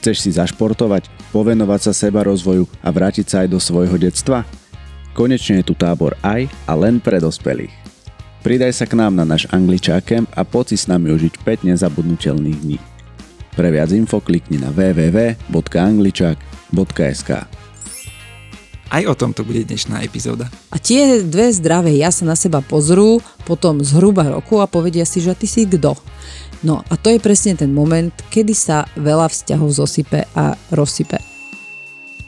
Chceš si zašportovať, povenovať sa seba rozvoju a vrátiť sa aj do svojho detstva? Konečne je tu tábor aj a len pre dospelých. Pridaj sa k nám na náš angličákem a poď si s nami užiť 5 nezabudnutelných dní. Pre viac info klikni na www.angličák.sk Aj o tom to bude dnešná epizóda. A tie dve zdravé ja sa na seba pozrú potom zhruba roku a povedia si, že ty si kto. No a to je presne ten moment, kedy sa veľa vzťahov zosype a rozsype.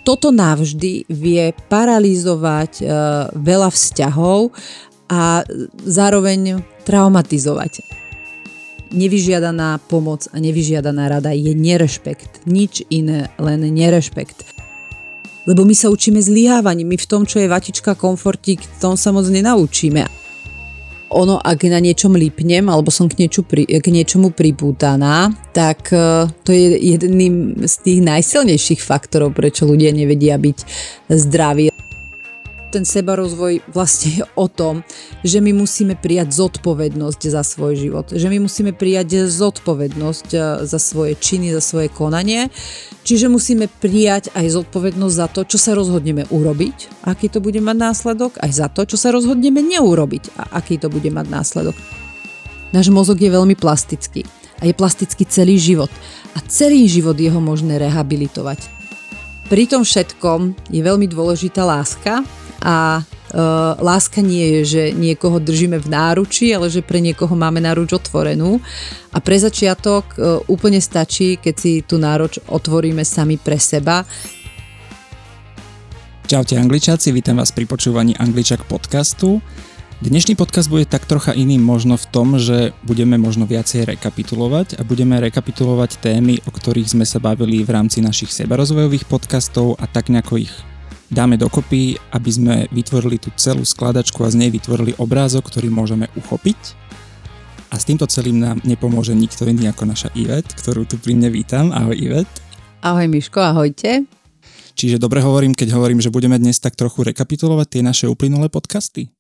Toto navždy vie paralizovať e, veľa vzťahov a zároveň traumatizovať. Nevyžiadaná pomoc a nevyžiadaná rada je nerešpekt. Nič iné, len nerešpekt. Lebo my sa učíme zlyhávaním, my v tom, čo je vatička komfortík, tom sa moc nenaučíme ono, ak na niečom lípnem, alebo som k, niečo pri, k niečomu pripútaná, tak e, to je jedným z tých najsilnejších faktorov, prečo ľudia nevedia byť zdraví ten sebarozvoj vlastne je o tom, že my musíme prijať zodpovednosť za svoj život. Že my musíme prijať zodpovednosť eh, za svoje činy, za svoje konanie. Čiže musíme prijať aj zodpovednosť za to, čo sa rozhodneme urobiť, aký to bude mať následok, aj za to, čo sa rozhodneme neurobiť a aký to bude mať následok. Náš mozog je veľmi plastický a je plastický celý život. A celý život je možné rehabilitovať. Pri tom všetkom je veľmi dôležitá láska a Uh, láska nie je, že niekoho držíme v náruči, ale že pre niekoho máme náruč otvorenú. A pre začiatok uh, úplne stačí, keď si tú náruč otvoríme sami pre seba. Čaute angličáci, vítam vás pri počúvaní Angličak podcastu. Dnešný podcast bude tak trocha iný možno v tom, že budeme možno viacej rekapitulovať a budeme rekapitulovať témy, o ktorých sme sa bavili v rámci našich sebarozvojových podcastov a tak nejako ich dáme dokopy, aby sme vytvorili tú celú skladačku a z nej vytvorili obrázok, ktorý môžeme uchopiť. A s týmto celým nám nepomôže nikto iný ako naša Ivet, ktorú tu pri mne vítam. Ahoj Ivet. Ahoj Miško, ahojte. Čiže dobre hovorím, keď hovorím, že budeme dnes tak trochu rekapitulovať tie naše uplynulé podcasty?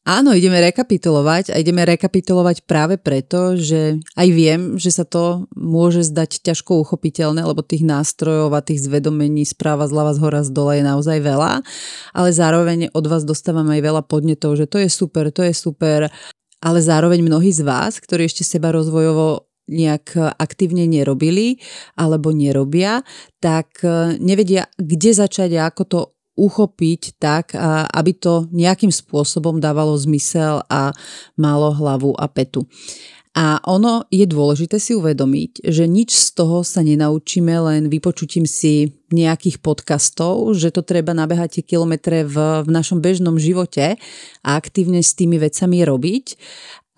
Áno, ideme rekapitulovať a ideme rekapitulovať práve preto, že aj viem, že sa to môže zdať ťažko uchopiteľné, lebo tých nástrojov a tých zvedomení správa zľava z hora z dole je naozaj veľa, ale zároveň od vás dostávam aj veľa podnetov, že to je super, to je super, ale zároveň mnohí z vás, ktorí ešte seba rozvojovo nejak aktívne nerobili alebo nerobia, tak nevedia, kde začať a ako to uchopiť tak, aby to nejakým spôsobom dávalo zmysel a malo hlavu a petu. A ono je dôležité si uvedomiť, že nič z toho sa nenaučíme len vypočutím si nejakých podcastov, že to treba nabehať tie kilometre v, v našom bežnom živote a aktívne s tými vecami robiť.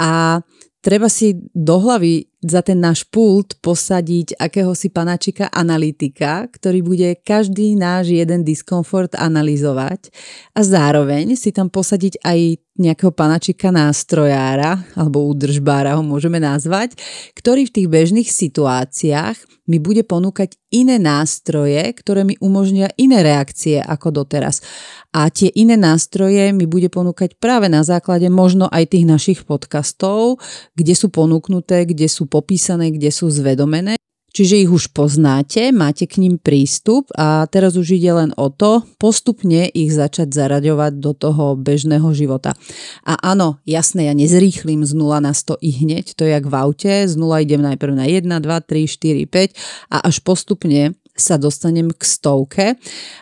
A treba si do hlavy za ten náš pult posadiť akéhosi panáčika analytika, ktorý bude každý náš jeden diskomfort analyzovať a zároveň si tam posadiť aj nejakého panačika nástrojára alebo údržbára ho môžeme nazvať, ktorý v tých bežných situáciách mi bude ponúkať iné nástroje, ktoré mi umožnia iné reakcie ako doteraz. A tie iné nástroje mi bude ponúkať práve na základe možno aj tých našich podcastov, kde sú ponúknuté, kde sú popísané, kde sú zvedomené. Čiže ich už poznáte, máte k ním prístup a teraz už ide len o to postupne ich začať zaraďovať do toho bežného života. A áno, jasné, ja nezrýchlim z 0 na 100 i hneď, to je jak v aute, z 0 idem najprv na 1, 2, 3, 4, 5 a až postupne sa dostanem k stovke.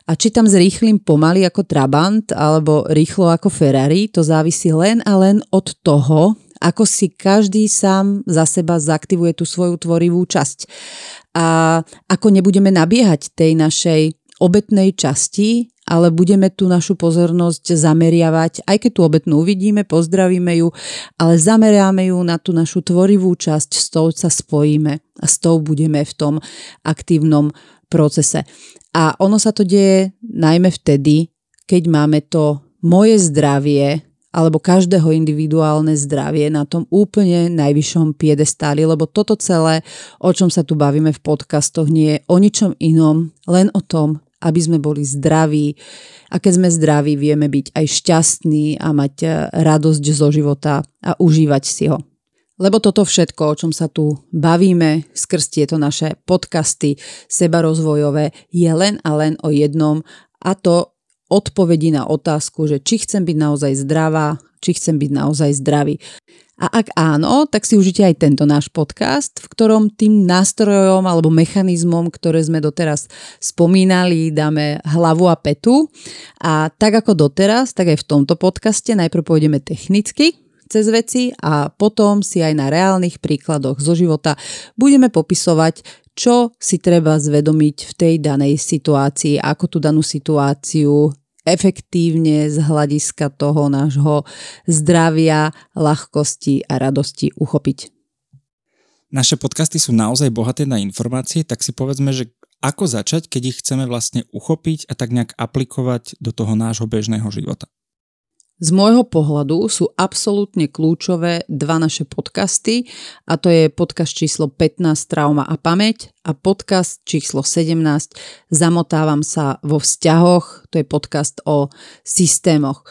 A či tam zrýchlim pomaly ako Trabant alebo rýchlo ako Ferrari, to závisí len a len od toho, ako si každý sám za seba zaktivuje tú svoju tvorivú časť. A ako nebudeme nabiehať tej našej obetnej časti, ale budeme tú našu pozornosť zameriavať, aj keď tú obetnú uvidíme, pozdravíme ju, ale zameriame ju na tú našu tvorivú časť, s tou sa spojíme a s tou budeme v tom aktívnom procese. A ono sa to deje najmä vtedy, keď máme to moje zdravie alebo každého individuálne zdravie na tom úplne najvyššom piedestáli, lebo toto celé, o čom sa tu bavíme v podcastoch, nie je o ničom inom, len o tom, aby sme boli zdraví. A keď sme zdraví, vieme byť aj šťastní a mať eh, radosť zo života a užívať si ho. Lebo toto všetko, o čom sa tu bavíme skrz tieto naše podcasty sebarozvojové, je len a len o jednom a to odpovedí na otázku, že či chcem byť naozaj zdravá, či chcem byť naozaj zdravý. A ak áno, tak si užite aj tento náš podcast, v ktorom tým nástrojom alebo mechanizmom, ktoré sme doteraz spomínali, dáme hlavu a petu. A tak ako doteraz, tak aj v tomto podcaste najprv pôjdeme technicky, cez veci a potom si aj na reálnych príkladoch zo života budeme popisovať, čo si treba zvedomiť v tej danej situácii, ako tú danú situáciu efektívne z hľadiska toho nášho zdravia, ľahkosti a radosti uchopiť. Naše podcasty sú naozaj bohaté na informácie, tak si povedzme, že ako začať, keď ich chceme vlastne uchopiť a tak nejak aplikovať do toho nášho bežného života. Z môjho pohľadu sú absolútne kľúčové dva naše podcasty a to je podcast číslo 15 Trauma a pamäť a podcast číslo 17 Zamotávam sa vo vzťahoch, to je podcast o systémoch.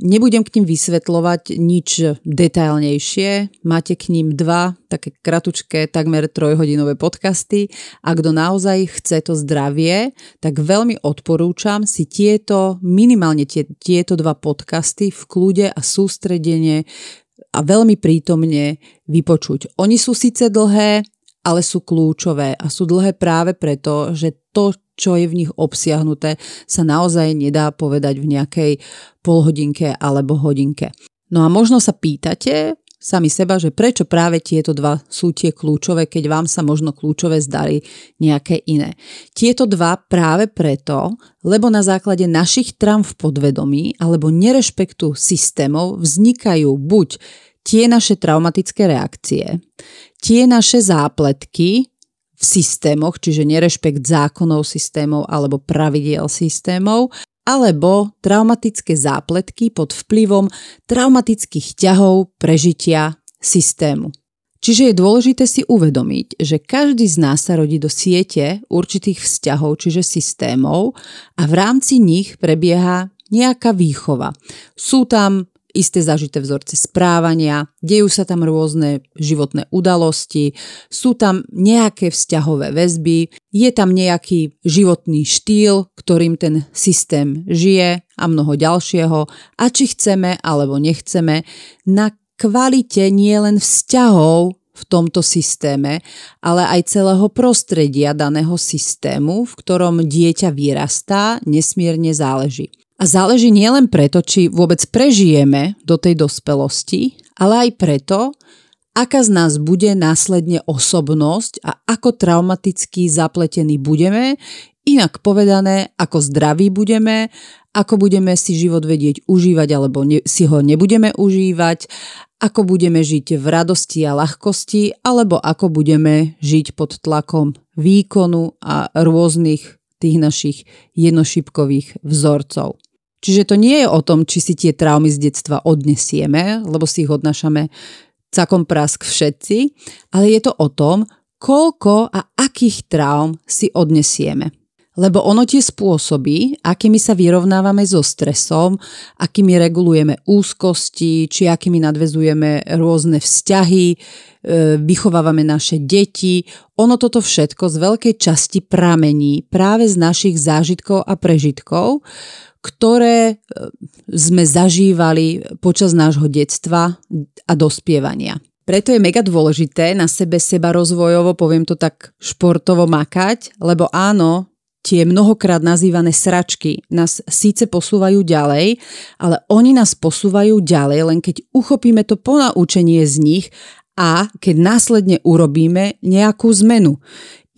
Nebudem k ním vysvetľovať nič detailnejšie. Máte k ním dva také kratučké, takmer trojhodinové podcasty. A kto naozaj chce to zdravie, tak veľmi odporúčam si tieto, minimálne tie, tieto dva podcasty v kľude a sústredenie a veľmi prítomne vypočuť. Oni sú síce dlhé, ale sú kľúčové a sú dlhé práve preto, že to, čo je v nich obsiahnuté, sa naozaj nedá povedať v nejakej polhodinke alebo hodinke. No a možno sa pýtate sami seba, že prečo práve tieto dva sú tie kľúčové, keď vám sa možno kľúčové zdarí nejaké iné. Tieto dva práve preto, lebo na základe našich traum v podvedomí alebo nerešpektu systémov vznikajú buď tie naše traumatické reakcie, tie naše zápletky, v systémoch, čiže nerešpekt zákonov systémov alebo pravidiel systémov, alebo traumatické zápletky pod vplyvom traumatických ťahov prežitia systému. Čiže je dôležité si uvedomiť, že každý z nás sa rodí do siete určitých vzťahov, čiže systémov a v rámci nich prebieha nejaká výchova. Sú tam isté zažité vzorce správania, dejú sa tam rôzne životné udalosti, sú tam nejaké vzťahové väzby, je tam nejaký životný štýl, ktorým ten systém žije a mnoho ďalšieho a či chceme alebo nechceme, na kvalite nielen vzťahov v tomto systéme, ale aj celého prostredia daného systému, v ktorom dieťa vyrastá, nesmierne záleží. A záleží nielen preto, či vôbec prežijeme do tej dospelosti, ale aj preto, aká z nás bude následne osobnosť a ako traumaticky zapletení budeme, inak povedané, ako zdraví budeme, ako budeme si život vedieť užívať alebo ne, si ho nebudeme užívať, ako budeme žiť v radosti a ľahkosti, alebo ako budeme žiť pod tlakom výkonu a rôznych tých našich jednošipkových vzorcov. Čiže to nie je o tom, či si tie traumy z detstva odnesieme, lebo si ich odnášame cakom prask všetci, ale je to o tom, koľko a akých traum si odnesieme. Lebo ono tie spôsoby, akými sa vyrovnávame so stresom, akými regulujeme úzkosti, či akými nadvezujeme rôzne vzťahy, e, vychovávame naše deti, ono toto všetko z veľkej časti pramení práve z našich zážitkov a prežitkov, ktoré e, sme zažívali počas nášho detstva a dospievania. Preto je mega dôležité na sebe seba rozvojovo, poviem to tak športovo makať, lebo áno, tie mnohokrát nazývané sračky nás síce posúvajú ďalej, ale oni nás posúvajú ďalej, len keď uchopíme to ponaučenie z nich a keď následne urobíme nejakú zmenu.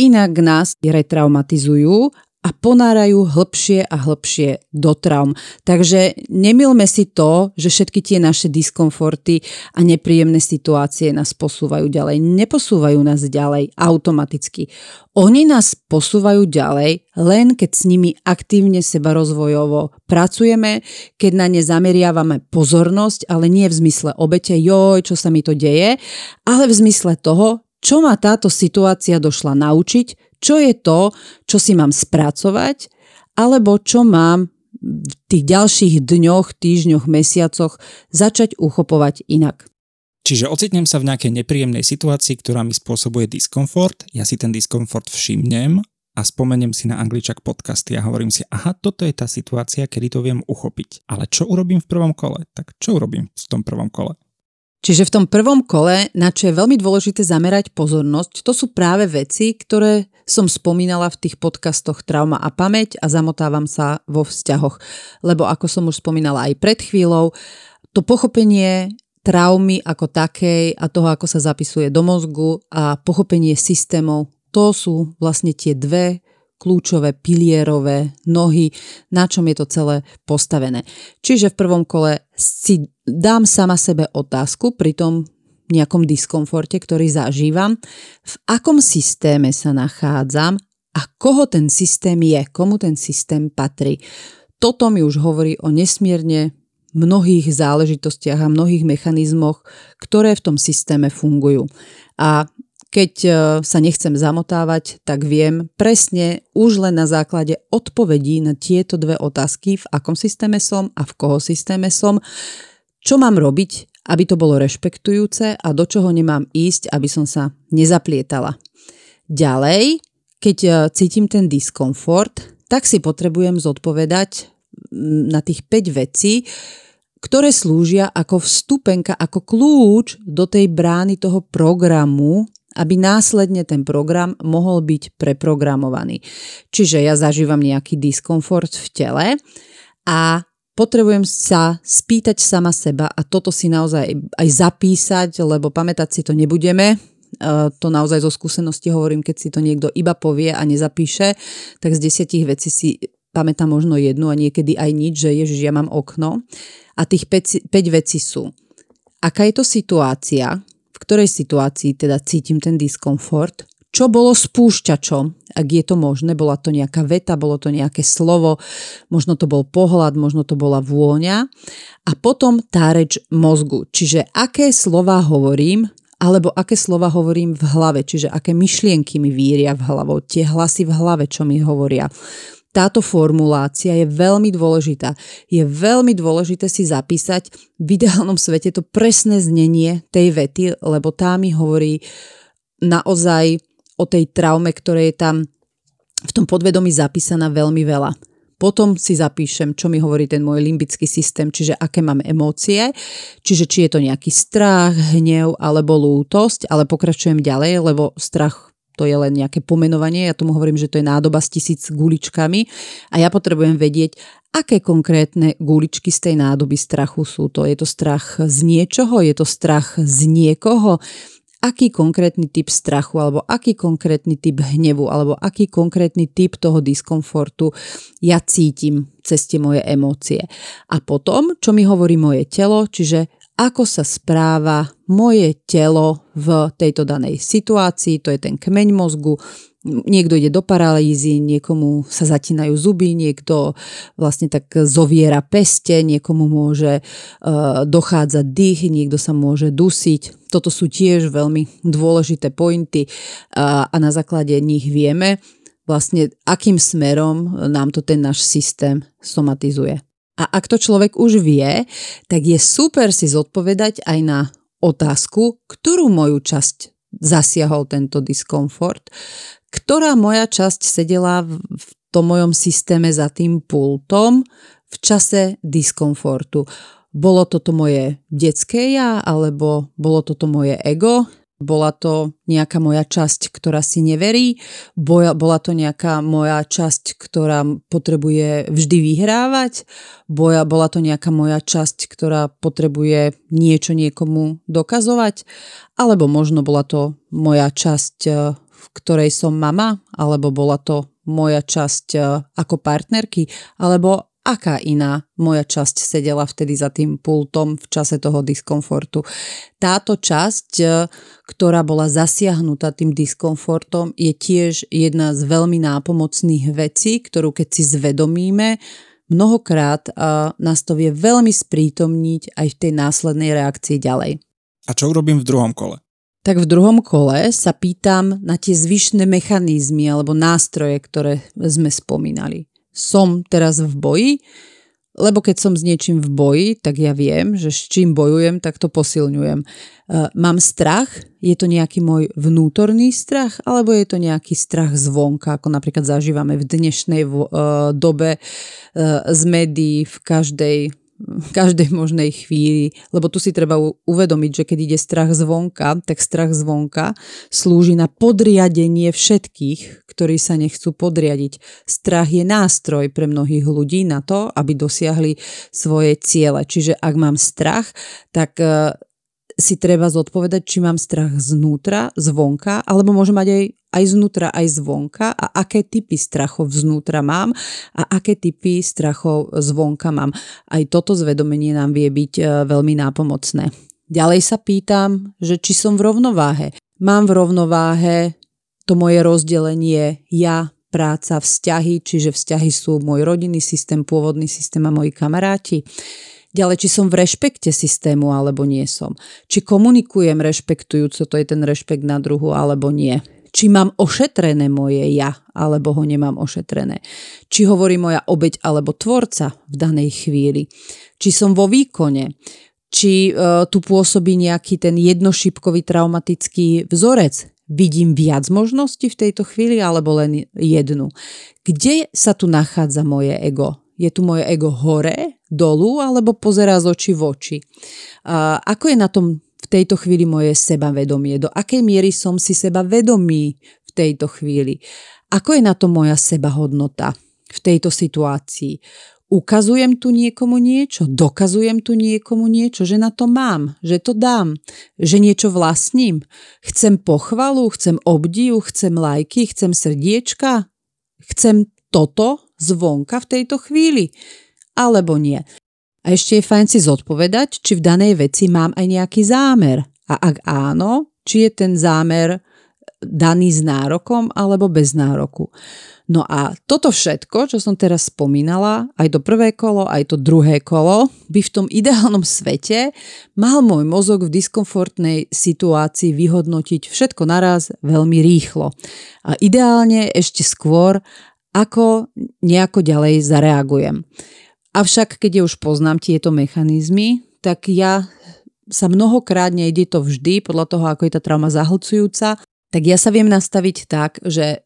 Inak nás retraumatizujú a ponárajú hlbšie a hlbšie do traum. Takže nemilme si to, že všetky tie naše diskomforty a nepríjemné situácie nás posúvajú ďalej. Neposúvajú nás ďalej automaticky. Oni nás posúvajú ďalej, len keď s nimi aktívne seba rozvojovo pracujeme, keď na ne zameriavame pozornosť, ale nie v zmysle obete, joj, čo sa mi to deje, ale v zmysle toho, čo ma táto situácia došla naučiť, čo je to, čo si mám spracovať, alebo čo mám v tých ďalších dňoch, týždňoch, mesiacoch začať uchopovať inak. Čiže ocitnem sa v nejakej nepríjemnej situácii, ktorá mi spôsobuje diskomfort, ja si ten diskomfort všimnem a spomeniem si na Angličak podcasty a hovorím si, aha, toto je tá situácia, kedy to viem uchopiť. Ale čo urobím v prvom kole? Tak čo urobím v tom prvom kole? Čiže v tom prvom kole, na čo je veľmi dôležité zamerať pozornosť, to sú práve veci, ktoré som spomínala v tých podcastoch Trauma a pamäť a zamotávam sa vo vzťahoch. Lebo ako som už spomínala aj pred chvíľou, to pochopenie traumy ako takej a toho, ako sa zapisuje do mozgu a pochopenie systémov, to sú vlastne tie dve kľúčové pilierové nohy, na čom je to celé postavené. Čiže v prvom kole si dám sama sebe otázku pri tom nejakom diskomforte, ktorý zažívam, v akom systéme sa nachádzam a koho ten systém je, komu ten systém patrí. Toto mi už hovorí o nesmierne mnohých záležitostiach a mnohých mechanizmoch, ktoré v tom systéme fungujú. A keď e, sa nechcem zamotávať, tak viem presne už len na základe odpovedí na tieto dve otázky, v akom systéme som a v koho systéme som, čo mám robiť, aby to bolo rešpektujúce a do čoho nemám ísť, aby som sa nezaplietala. Ďalej, keď e, cítim ten diskomfort, tak si potrebujem zodpovedať na tých 5 vecí, ktoré slúžia ako vstupenka, ako kľúč do tej brány toho programu, aby následne ten program mohol byť preprogramovaný. Čiže ja zažívam nejaký diskomfort v tele a potrebujem sa spýtať sama seba a toto si naozaj aj zapísať, lebo pamätať si to nebudeme. E, to naozaj zo skúsenosti hovorím, keď si to niekto iba povie a nezapíše, tak z desiatich vecí si pamätám možno jednu a niekedy aj nič, že ježiš, ja mám okno. A tých 5, 5 vecí sú. Aká je to situácia, ktorej situácii teda cítim ten diskomfort, čo bolo spúšťačom, ak je to možné, bola to nejaká veta, bolo to nejaké slovo, možno to bol pohľad, možno to bola vôňa. A potom tá reč mozgu, čiže aké slova hovorím, alebo aké slova hovorím v hlave, čiže aké myšlienky mi víria v hlavou, tie hlasy v hlave, čo mi hovoria táto formulácia je veľmi dôležitá. Je veľmi dôležité si zapísať v ideálnom svete to presné znenie tej vety, lebo tá mi hovorí naozaj o tej traume, ktoré je tam v tom podvedomí zapísaná veľmi veľa. Potom si zapíšem, čo mi hovorí ten môj limbický systém, čiže aké mám emócie, čiže či je to nejaký strach, hnev alebo lútosť, ale pokračujem ďalej, lebo strach to je len nejaké pomenovanie, ja tomu hovorím, že to je nádoba s tisíc guličkami a ja potrebujem vedieť, aké konkrétne guličky z tej nádoby strachu sú to. Je to strach z niečoho, je to strach z niekoho, aký konkrétny typ strachu, alebo aký konkrétny typ hnevu, alebo aký konkrétny typ toho diskomfortu ja cítim cez tie moje emócie. A potom, čo mi hovorí moje telo, čiže ako sa správa moje telo v tejto danej situácii, to je ten kmeň mozgu, niekto ide do paralýzy, niekomu sa zatínajú zuby, niekto vlastne tak zoviera peste, niekomu môže uh, dochádzať dých, niekto sa môže dusiť. Toto sú tiež veľmi dôležité pointy uh, a na základe nich vieme vlastne, akým smerom nám to ten náš systém somatizuje. A ak to človek už vie, tak je super si zodpovedať aj na otázku, ktorú moju časť zasiahol tento diskomfort, ktorá moja časť sedela v tom mojom systéme za tým pultom v čase diskomfortu. Bolo toto moje detské ja, alebo bolo toto moje ego, bola to nejaká moja časť, ktorá si neverí, boja, bola to nejaká moja časť, ktorá potrebuje vždy vyhrávať, boja, bola to nejaká moja časť, ktorá potrebuje niečo niekomu dokazovať, alebo možno bola to moja časť, eh, v ktorej som mama, alebo bola to moja časť eh, ako partnerky, alebo aká iná moja časť sedela vtedy za tým pultom v čase toho diskomfortu. Táto časť, e, ktorá bola zasiahnutá tým diskomfortom, je tiež jedna z veľmi nápomocných vecí, ktorú keď si zvedomíme, mnohokrát e, nás to vie veľmi sprítomniť aj v tej následnej reakcii ďalej. A čo urobím v druhom kole? Tak v druhom kole sa pýtam na tie zvyšné mechanizmy alebo nástroje, ktoré sme spomínali som teraz v boji, lebo keď som s niečím v boji, tak ja viem, že s čím bojujem, tak to posilňujem. E, mám strach? Je to nejaký môj vnútorný strach? Alebo je to nejaký strach zvonka, ako napríklad zažívame v dnešnej e, dobe e, z médií v každej každej možnej chvíli, lebo tu si treba uvedomiť, že keď ide strach zvonka, tak strach zvonka slúži na podriadenie všetkých, ktorí sa nechcú podriadiť. Strach je nástroj pre mnohých ľudí na to, aby dosiahli svoje ciele. Čiže ak mám strach, tak e, si treba zodpovedať, či mám strach znútra, zvonka, alebo môžem mať aj aj znútra, aj zvonka a aké typy strachov znútra mám a aké typy strachov zvonka mám. Aj toto zvedomenie nám vie byť e, veľmi nápomocné. Ďalej sa pýtam, že či som v rovnováhe. Mám v rovnováhe to moje rozdelenie ja, práca, vzťahy, čiže vzťahy sú môj rodinný systém, pôvodný systém a moji kamaráti. Ďalej, či som v rešpekte systému alebo nie som. Či komunikujem rešpektujúco, to je ten rešpekt na druhu alebo nie či mám ošetrené moje ja, alebo ho nemám ošetrené. Či hovorí moja obeď alebo tvorca v danej chvíli. Či som vo výkone. Či uh, tu pôsobí nejaký ten jednošipkový traumatický vzorec. Vidím viac možností v tejto chvíli alebo len jednu. Kde sa tu nachádza moje ego? Je tu moje ego hore, dolu alebo pozerá z očí v oči? Uh, ako je na tom tejto chvíli moje sebavedomie, do akej miery som si seba vedomý v tejto chvíli, ako je na to moja sebahodnota v tejto situácii. Ukazujem tu niekomu niečo, dokazujem tu niekomu niečo, že na to mám, že to dám, že niečo vlastním. Chcem pochvalu, chcem obdiv, chcem lajky, chcem srdiečka, chcem toto zvonka v tejto chvíli, alebo nie. A ešte je fajn si zodpovedať, či v danej veci mám aj nejaký zámer. A ak áno, či je ten zámer daný s nárokom alebo bez nároku. No a toto všetko, čo som teraz spomínala, aj to prvé kolo, aj to druhé kolo, by v tom ideálnom svete mal môj mozog v diskomfortnej situácii vyhodnotiť všetko naraz veľmi rýchlo. A ideálne ešte skôr, ako nejako ďalej zareagujem. Avšak, keď ja už poznám tieto mechanizmy, tak ja sa mnohokrát, nejde to vždy, podľa toho, ako je tá trauma zahlcujúca, tak ja sa viem nastaviť tak, že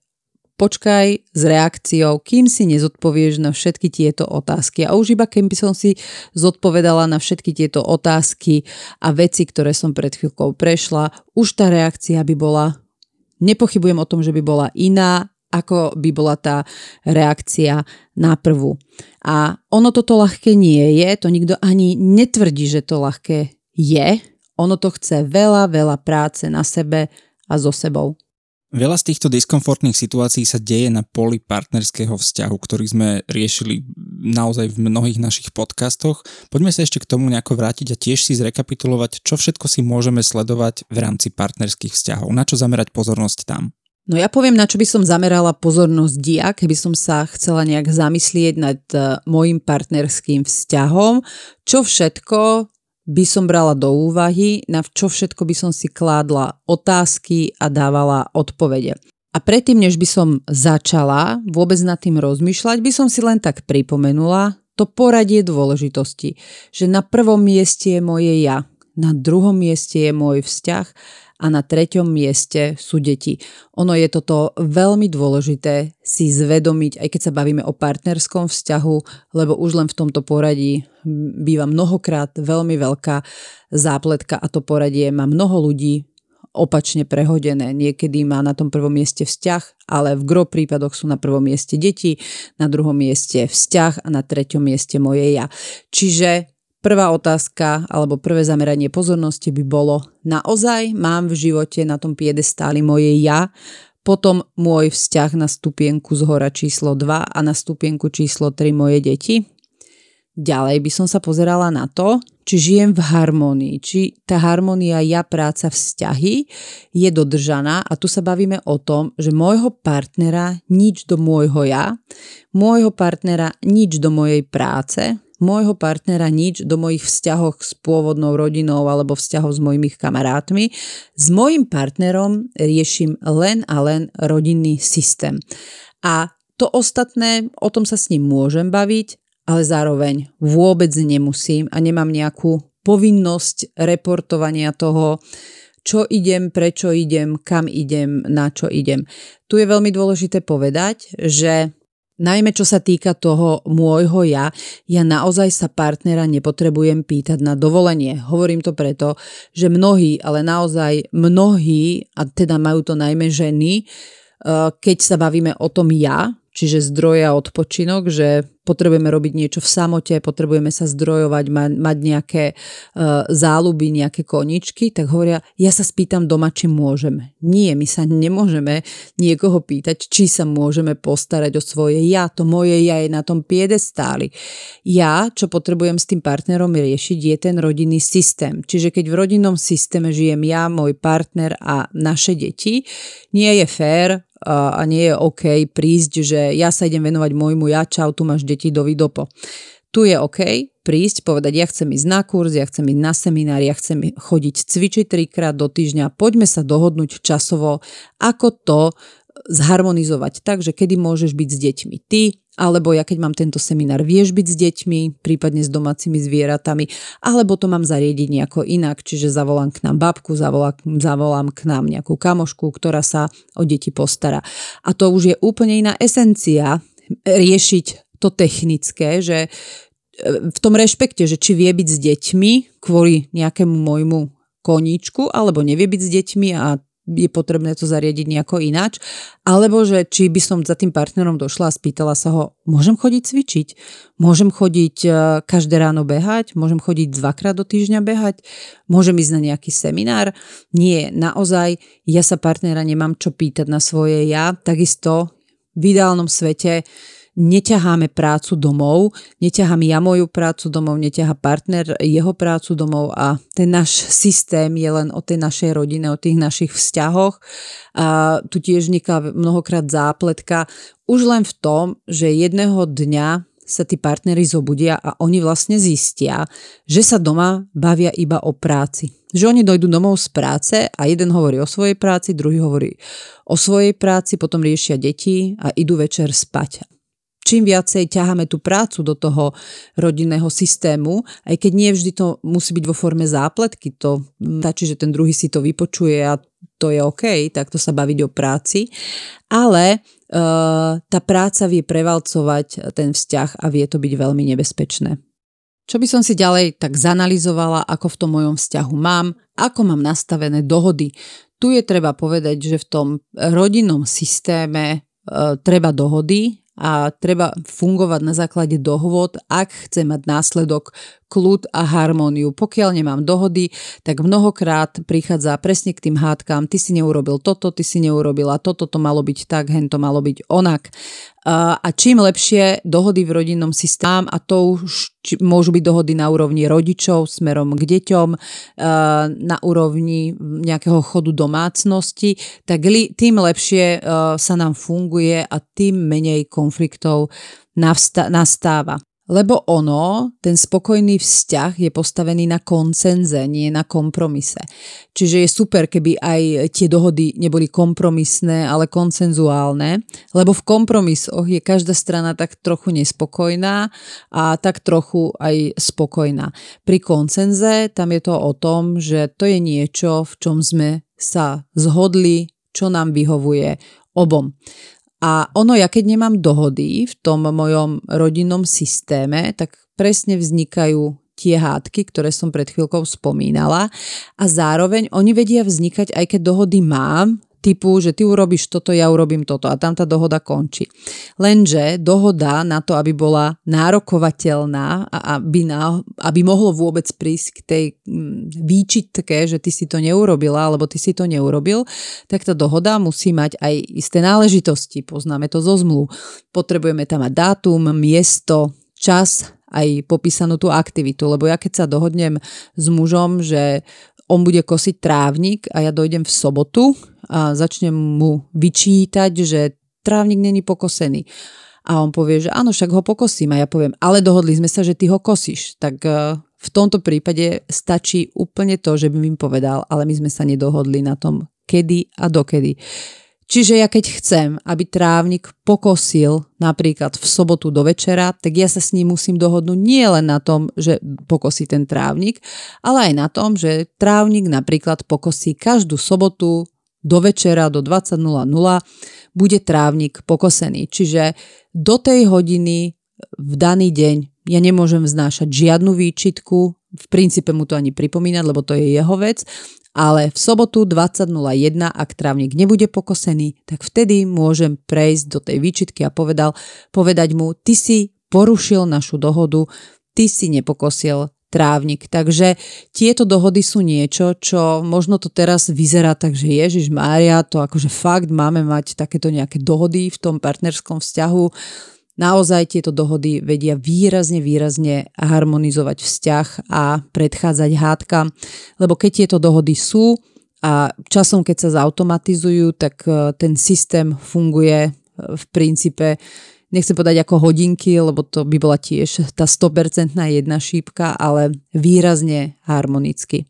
počkaj s reakciou, kým si nezodpovieš na všetky tieto otázky. A už iba keby som si zodpovedala na všetky tieto otázky a veci, ktoré som pred chvíľkou prešla, už tá reakcia by bola, nepochybujem o tom, že by bola iná ako by bola tá reakcia na prvú. A ono toto ľahké nie je, to nikto ani netvrdí, že to ľahké je. Ono to chce veľa, veľa práce na sebe a so sebou. Veľa z týchto diskomfortných situácií sa deje na poli partnerského vzťahu, ktorý sme riešili naozaj v mnohých našich podcastoch. Poďme sa ešte k tomu nejako vrátiť a tiež si zrekapitulovať, čo všetko si môžeme sledovať v rámci partnerských vzťahov, na čo zamerať pozornosť tam. No ja poviem, na čo by som zamerala pozornosť dia, keby som sa chcela nejak zamyslieť nad uh, môjim partnerským vzťahom, čo všetko by som brala do úvahy, na čo všetko by som si kládla otázky a dávala odpovede. A predtým, než by som začala vôbec nad tým rozmýšľať, by som si len tak pripomenula to poradie dôležitosti, že na prvom mieste je moje ja, na druhom mieste je môj vzťah a na treťom mieste sú deti. Ono je toto veľmi dôležité si zvedomiť, aj keď sa bavíme o partnerskom vzťahu, lebo už len v tomto poradí býva mnohokrát veľmi veľká zápletka a to poradie má mnoho ľudí opačne prehodené. Niekedy má na tom prvom mieste vzťah, ale v gro prípadoch sú na prvom mieste deti, na druhom mieste vzťah a na treťom mieste moje ja. Čiže Prvá otázka alebo prvé zameranie pozornosti by bolo, naozaj mám v živote na tom piedestáli moje ja, potom môj vzťah na stupienku z hora číslo 2 a na stupienku číslo 3 moje deti. Ďalej by som sa pozerala na to, či žijem v harmonii, či tá harmonia ja, práca, vzťahy je dodržaná a tu sa bavíme o tom, že môjho partnera nič do môjho ja, môjho partnera nič do mojej práce, môjho partnera nič do mojich vzťahov s pôvodnou rodinou alebo vzťahov s mojimi kamarátmi. S mojim partnerom riešim len a len rodinný systém. A to ostatné, o tom sa s ním môžem baviť, ale zároveň vôbec nemusím a nemám nejakú povinnosť reportovania toho, čo idem, prečo idem, kam idem, na čo idem. Tu je veľmi dôležité povedať, že Najmä čo sa týka toho môjho ja, ja naozaj sa partnera nepotrebujem pýtať na dovolenie. Hovorím to preto, že mnohí, ale naozaj mnohí, a teda majú to najmä ženy, eh, keď sa bavíme o tom ja, čiže zdroje a odpočinok, že potrebujeme robiť niečo v samote, potrebujeme sa zdrojovať, ma, mať nejaké uh, záľuby, nejaké koničky, tak hovoria, ja sa spýtam doma, či môžeme. Nie, my sa nemôžeme niekoho pýtať, či sa môžeme postarať o svoje ja. To moje ja je na tom piedestáli. Ja, čo potrebujem s tým partnerom riešiť, je ten rodinný systém. Čiže keď v rodinnom systéme žijem ja, môj partner a naše deti, nie je fér a nie je OK prísť, že ja sa idem venovať môjmu ja, čau, tu máš deti, do vidopo. Tu je OK prísť, povedať, ja chcem ísť na kurz, ja chcem ísť na seminár, ja chcem chodiť cvičiť trikrát do týždňa, poďme sa dohodnúť časovo, ako to zharmonizovať tak, že kedy môžeš byť s deťmi ty, alebo ja keď mám tento seminár, vieš byť s deťmi, prípadne s domácimi zvieratami, alebo to mám zariadiť nejako inak, čiže zavolám k nám babku, zavolám, zavolám k nám nejakú kamošku, ktorá sa o deti postará. A to už je úplne iná esencia riešiť to technické, že e, v tom rešpekte, že či vie byť s deťmi kvôli nejakému môjmu koníčku, alebo nevie byť s deťmi a je potrebné to zariadiť nejako ináč, alebo že či by som za tým partnerom došla a spýtala sa ho, môžem chodiť cvičiť, môžem chodiť e, každé ráno behať, môžem chodiť dvakrát do týždňa behať, môžem ísť na nejaký seminár. Nie, naozaj ja sa partnera nemám čo pýtať na svoje ja, takisto v ideálnom svete neťaháme prácu domov, neťahám ja moju prácu domov, neťahá partner jeho prácu domov a ten náš systém je len o tej našej rodine, o tých našich vzťahoch. A tu tiež vzniká mnohokrát zápletka už len v tom, že jedného dňa sa tí partnery zobudia a oni vlastne zistia, že sa doma bavia iba o práci. Že oni dojdú domov z práce a jeden hovorí o svojej práci, druhý hovorí o svojej práci, potom riešia deti a idú večer spať čím viacej ťaháme tú prácu do toho rodinného systému, aj keď nie vždy to musí byť vo forme zápletky, to stačí, že ten druhý si to vypočuje a to je OK, takto sa baviť o práci, ale uh, tá práca vie prevalcovať ten vzťah a vie to byť veľmi nebezpečné. Čo by som si ďalej tak zanalizovala, ako v tom mojom vzťahu mám, ako mám nastavené dohody. Tu je treba povedať, že v tom rodinnom systéme e, treba dohody a treba fungovať na základe dohôd, ak chce mať následok kľud a harmóniu. Pokiaľ nemám dohody, tak mnohokrát prichádza presne k tým hádkam, ty si neurobil toto, ty si neurobila toto, to malo byť tak, hen to malo byť onak. A čím lepšie dohody v rodinnom systéme, a to už môžu byť dohody na úrovni rodičov smerom k deťom, na úrovni nejakého chodu domácnosti, tak tým lepšie sa nám funguje a tým menej konfliktov nastáva. Lebo ono, ten spokojný vzťah je postavený na koncenze, nie na kompromise. Čiže je super, keby aj tie dohody neboli kompromisné, ale koncenzuálne, lebo v kompromisoch je každá strana tak trochu nespokojná a tak trochu aj spokojná. Pri koncenze tam je to o tom, že to je niečo, v čom sme sa zhodli, čo nám vyhovuje obom. A ono, ja keď nemám dohody v tom mojom rodinnom systéme, tak presne vznikajú tie hádky, ktoré som pred chvíľkou spomínala. A zároveň oni vedia vznikať, aj keď dohody mám, typu, že ty urobíš toto, ja urobím toto a tam tá dohoda končí. Lenže dohoda na to, aby bola nárokovateľná a aby, na, aby mohlo vôbec prísť k tej mm, výčitke, že ty si to neurobila alebo ty si to neurobil, tak tá dohoda musí mať aj isté náležitosti. Poznáme to zo zmluv. Potrebujeme tam mať dátum, miesto, čas, aj popísanú tú aktivitu, lebo ja keď sa dohodnem s mužom, že on bude kosiť trávnik a ja dojdem v sobotu a začnem mu vyčítať, že trávnik není pokosený. A on povie, že áno, však ho pokosím. A ja poviem, ale dohodli sme sa, že ty ho kosíš. Tak e, v tomto prípade stačí úplne to, že by mi povedal, ale my sme sa nedohodli na tom, kedy a dokedy. Čiže ja keď chcem, aby trávnik pokosil napríklad v sobotu do večera, tak ja sa s ním musím dohodnúť nie len na tom, že pokosí ten trávnik, ale aj na tom, že trávnik napríklad pokosí každú sobotu do večera do 20.00 bude trávnik pokosený. Čiže do tej hodiny v daný deň ja nemôžem vznášať žiadnu výčitku, v princípe mu to ani pripomínať, lebo to je jeho vec, ale v sobotu 20.01, ak trávnik nebude pokosený, tak vtedy môžem prejsť do tej výčitky a povedal, povedať mu, ty si porušil našu dohodu, ty si nepokosil trávnik. Takže tieto dohody sú niečo, čo možno to teraz vyzerá tak, že Ježiš Mária, to akože fakt máme mať takéto nejaké dohody v tom partnerskom vzťahu Naozaj tieto dohody vedia výrazne, výrazne harmonizovať vzťah a predchádzať hádkam, lebo keď tieto dohody sú a časom, keď sa zautomatizujú, tak e, ten systém funguje e, v princípe nechcem povedať ako hodinky, lebo to by bola tiež tá 100% jedna šípka, ale výrazne harmonicky.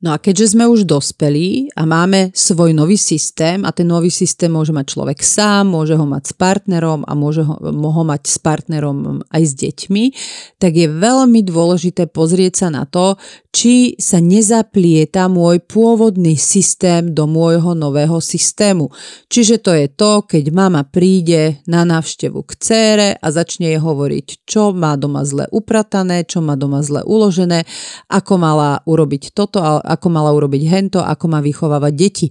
No a keďže sme už dospelí a máme svoj nový systém a ten nový systém môže mať človek sám, môže ho mať s partnerom a môže ho, ho mať s partnerom aj s deťmi, tak je veľmi dôležité pozrieť sa na to, či sa nezaplieta môj pôvodný systém do môjho nového systému. Čiže to je to, keď mama príde na návštevu k cére a začne jej hovoriť, čo má doma zle upratané, čo má doma zle uložené, ako mala urobiť toto, ako mala urobiť hento, ako má vychovávať deti.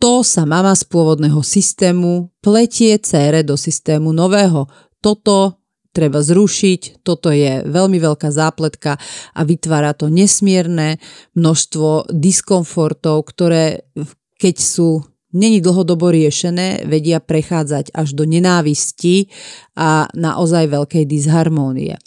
To sa mama z pôvodného systému pletie cére do systému nového. Toto treba zrušiť. Toto je veľmi veľká zápletka a vytvára to nesmierne množstvo diskomfortov, ktoré keď sú není dlhodobo riešené, vedia prechádzať až do nenávisti a naozaj veľkej disharmónie.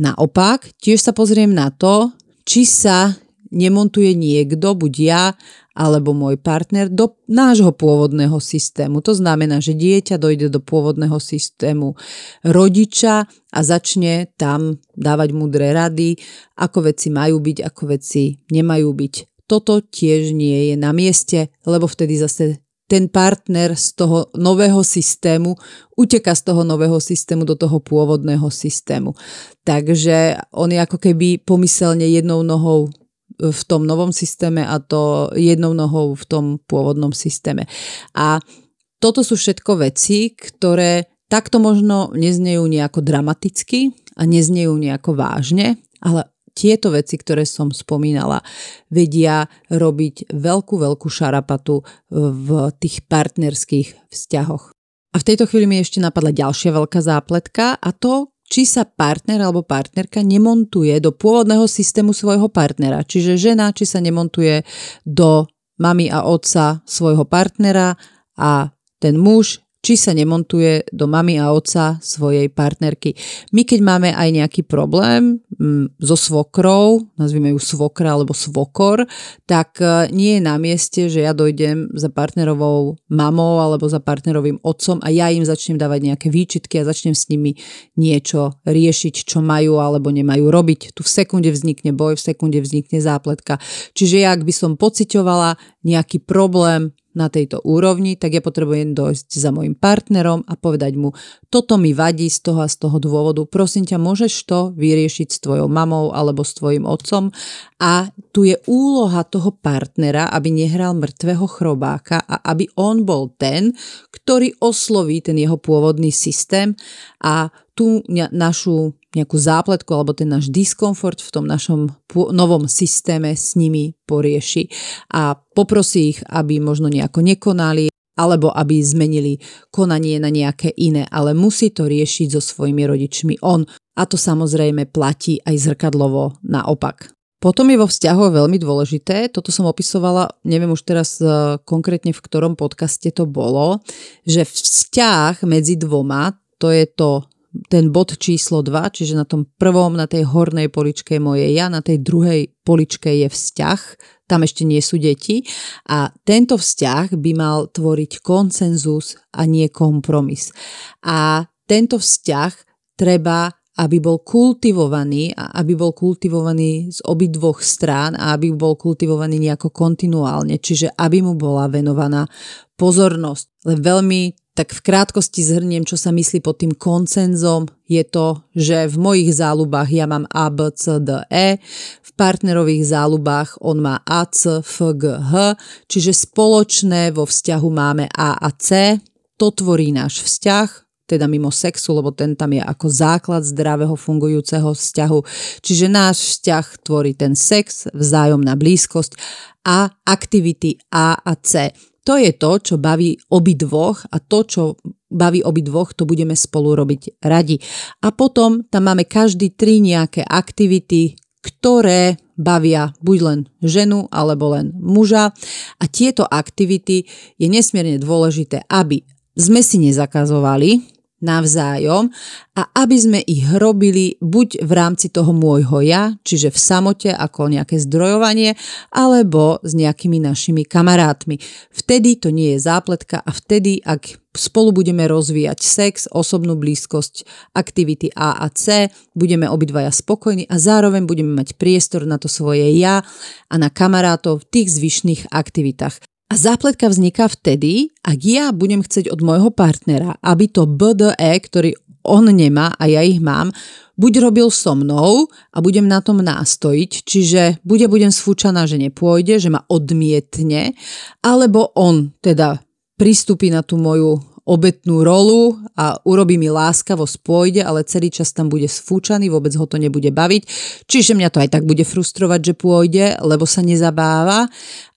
Naopak, tiež sa pozriem na to, či sa nemontuje niekto, buď ja alebo môj partner, do nášho pôvodného systému. To znamená, že dieťa dojde do pôvodného systému rodiča a začne tam dávať múdre rady, ako veci majú byť, ako veci nemajú byť. Toto tiež nie je na mieste, lebo vtedy zase ten partner z toho nového systému uteka z toho nového systému do toho pôvodného systému. Takže on je ako keby pomyselne jednou nohou v tom novom systéme a to jednou nohou v tom pôvodnom systéme. A toto sú všetko veci, ktoré takto možno neznejú nejako dramaticky a neznejú nejako vážne, ale tieto veci, ktoré som spomínala, vedia robiť veľkú, veľkú šarapatu v tých partnerských vzťahoch. A v tejto chvíli mi ešte napadla ďalšia veľká zápletka a to, či sa partner alebo partnerka nemontuje do pôvodného systému svojho partnera. Čiže žena, či sa nemontuje do mamy a otca svojho partnera a ten muž, či sa nemontuje do mamy a otca svojej partnerky. My keď máme aj nejaký problém mm, so svokrou, nazvime ju svokra alebo svokor, tak e, nie je na mieste, že ja dojdem za partnerovou mamou alebo za partnerovým otcom a ja im začnem dávať nejaké výčitky a začnem s nimi niečo riešiť, čo majú alebo nemajú robiť. Tu v sekunde vznikne boj, v sekunde vznikne zápletka. Čiže ja, ak by som pocitovala nejaký problém na tejto úrovni, tak ja potrebujem dojsť za môjim partnerom a povedať mu, toto mi vadí z toho a z toho dôvodu, prosím ťa, môžeš to vyriešiť s tvojou mamou alebo s tvojim otcom. A tu je úloha toho partnera, aby nehral mŕtvého chrobáka a aby on bol ten, ktorý osloví ten jeho pôvodný systém a tú našu nejakú zápletku alebo ten náš diskomfort v tom našom novom systéme s nimi porieši a poprosí ich, aby možno nejako nekonali alebo aby zmenili konanie na nejaké iné, ale musí to riešiť so svojimi rodičmi on. A to samozrejme platí aj zrkadlovo naopak. Potom je vo vzťahu veľmi dôležité, toto som opisovala, neviem už teraz uh, konkrétne v ktorom podcaste to bolo, že vzťah medzi dvoma, to je to ten bod číslo 2, čiže na tom prvom, na tej hornej poličke moje ja, na tej druhej poličke je vzťah, tam ešte nie sú deti a tento vzťah by mal tvoriť konsenzus a nie kompromis. A tento vzťah treba aby bol kultivovaný a aby bol kultivovaný z obidvoch strán a aby bol kultivovaný nejako kontinuálne, čiže aby mu bola venovaná pozornosť. Len veľmi tak v krátkosti zhrniem, čo sa myslí pod tým koncenzom. Je to, že v mojich záľubách ja mám A, B, C, D, E, v partnerových záľubách on má A, C, F, G, H, čiže spoločné vo vzťahu máme A a C. To tvorí náš vzťah, teda mimo sexu, lebo ten tam je ako základ zdravého fungujúceho vzťahu. Čiže náš vzťah tvorí ten sex, vzájomná blízkosť a aktivity A a C. To je to, čo baví obidvoch a to, čo baví obidvoch, to budeme spolu robiť radi. A potom tam máme každý tri nejaké aktivity, ktoré bavia buď len ženu alebo len muža. A tieto aktivity je nesmierne dôležité, aby sme si nezakazovali, navzájom a aby sme ich robili buď v rámci toho môjho ja, čiže v samote ako nejaké zdrojovanie, alebo s nejakými našimi kamarátmi. Vtedy to nie je zápletka a vtedy, ak spolu budeme rozvíjať sex, osobnú blízkosť, aktivity A a C, budeme obidvaja spokojní a zároveň budeme mať priestor na to svoje ja a na kamarátov v tých zvyšných aktivitách. A zápletka vzniká vtedy, ak ja budem chcieť od môjho partnera, aby to BDE, ktorý on nemá a ja ich mám, buď robil so mnou a budem na tom nástojiť, čiže bude budem sfúčaná, že nepôjde, že ma odmietne, alebo on teda pristúpi na tú moju obetnú rolu a urobí mi láskavo spôjde, ale celý čas tam bude sfúčaný, vôbec ho to nebude baviť. Čiže mňa to aj tak bude frustrovať, že pôjde, lebo sa nezabáva.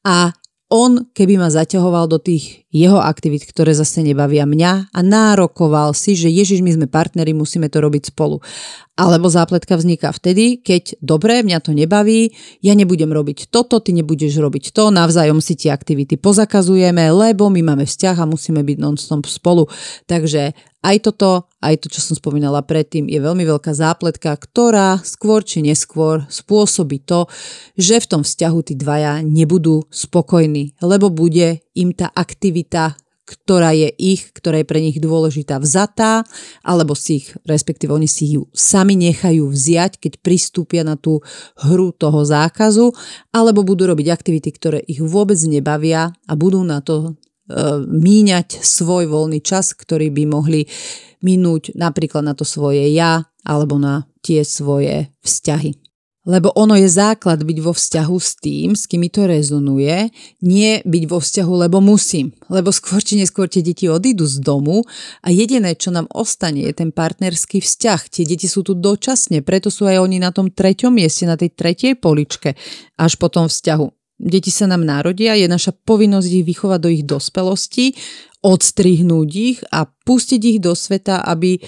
A on, keby ma zaťahoval do tých jeho aktivít, ktoré zase nebavia mňa a nárokoval si, že Ježiš, my sme partneri, musíme to robiť spolu. Alebo zápletka vzniká vtedy, keď dobre, mňa to nebaví, ja nebudem robiť toto, ty nebudeš robiť to, navzájom si tie aktivity pozakazujeme, lebo my máme vzťah a musíme byť non-stop spolu. Takže aj toto, aj to, čo som spomínala predtým, je veľmi veľká zápletka, ktorá skôr či neskôr spôsobí to, že v tom vzťahu tí dvaja nebudú spokojní, lebo bude im tá aktivita ktorá je ich, ktorá je pre nich dôležitá vzatá, alebo si ich, respektíve oni si ju sami nechajú vziať, keď pristúpia na tú hru toho zákazu, alebo budú robiť aktivity, ktoré ich vôbec nebavia a budú na to míňať svoj voľný čas, ktorý by mohli minúť napríklad na to svoje ja alebo na tie svoje vzťahy. Lebo ono je základ byť vo vzťahu s tým, s kým to rezonuje, nie byť vo vzťahu, lebo musím. Lebo skôr či neskôr tie deti odídu z domu a jediné, čo nám ostane, je ten partnerský vzťah. Tie deti sú tu dočasne, preto sú aj oni na tom treťom mieste, na tej tretej poličke, až po tom vzťahu. Deti sa nám narodia, je naša povinnosť ich vychovať do ich dospelosti, odstrihnúť ich a pustiť ich do sveta, aby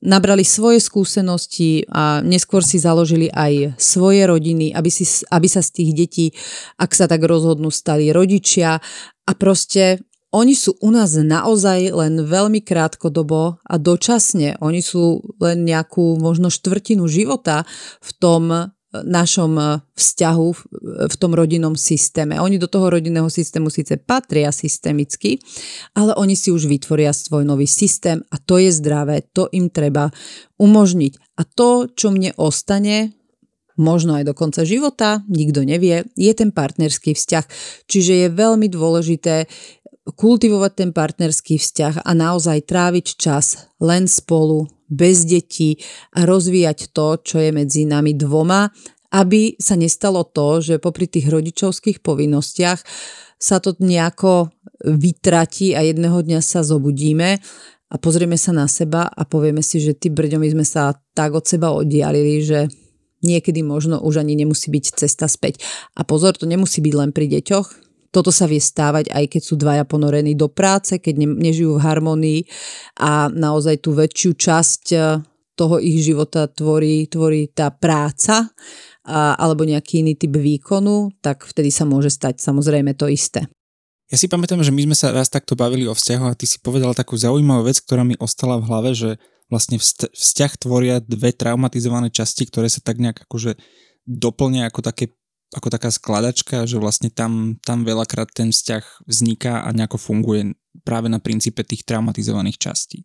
nabrali svoje skúsenosti a neskôr si založili aj svoje rodiny, aby, si, aby sa z tých detí, ak sa tak rozhodnú, stali rodičia a proste oni sú u nás naozaj len veľmi krátkodobo a dočasne. Oni sú len nejakú možno štvrtinu života v tom našom e, vzťahu v tom rodinnom systéme. Oni do toho rodinného systému síce patria systemicky, ale oni si už vytvoria svoj nový systém a to je zdravé, to im treba umožniť. A to, čo mne ostane, možno aj do konca života, nikto nevie, je ten partnerský vzťah. Čiže je veľmi dôležité kultivovať ten partnerský vzťah a naozaj tráviť čas len spolu, bez detí a rozvíjať to, čo je medzi nami dvoma, aby sa nestalo to, že popri tých rodičovských povinnostiach sa to nejako vytratí a jedného dňa sa zobudíme a pozrieme sa na seba a povieme si, že ty brďo, sme sa tak od seba oddialili, že niekedy možno už ani nemusí byť cesta späť. A pozor, to nemusí byť len pri deťoch, toto sa vie stávať, aj keď sú dvaja ponorení do práce, keď ne, nežijú v harmonii a naozaj tú väčšiu časť e, toho ich života tvorí, tvorí tá práca a, alebo nejaký iný typ výkonu, tak vtedy sa môže stať samozrejme to isté. Ja si pamätám, že my sme sa raz takto bavili o vzťahu a ty si povedal takú zaujímavú vec, ktorá mi ostala v hlave, že vlastne vzťah tvoria dve traumatizované časti, ktoré sa tak nejak akože doplňa ako také ako taká skladačka, že vlastne tam, tam veľakrát ten vzťah vzniká a nejako funguje práve na princípe tých traumatizovaných častí.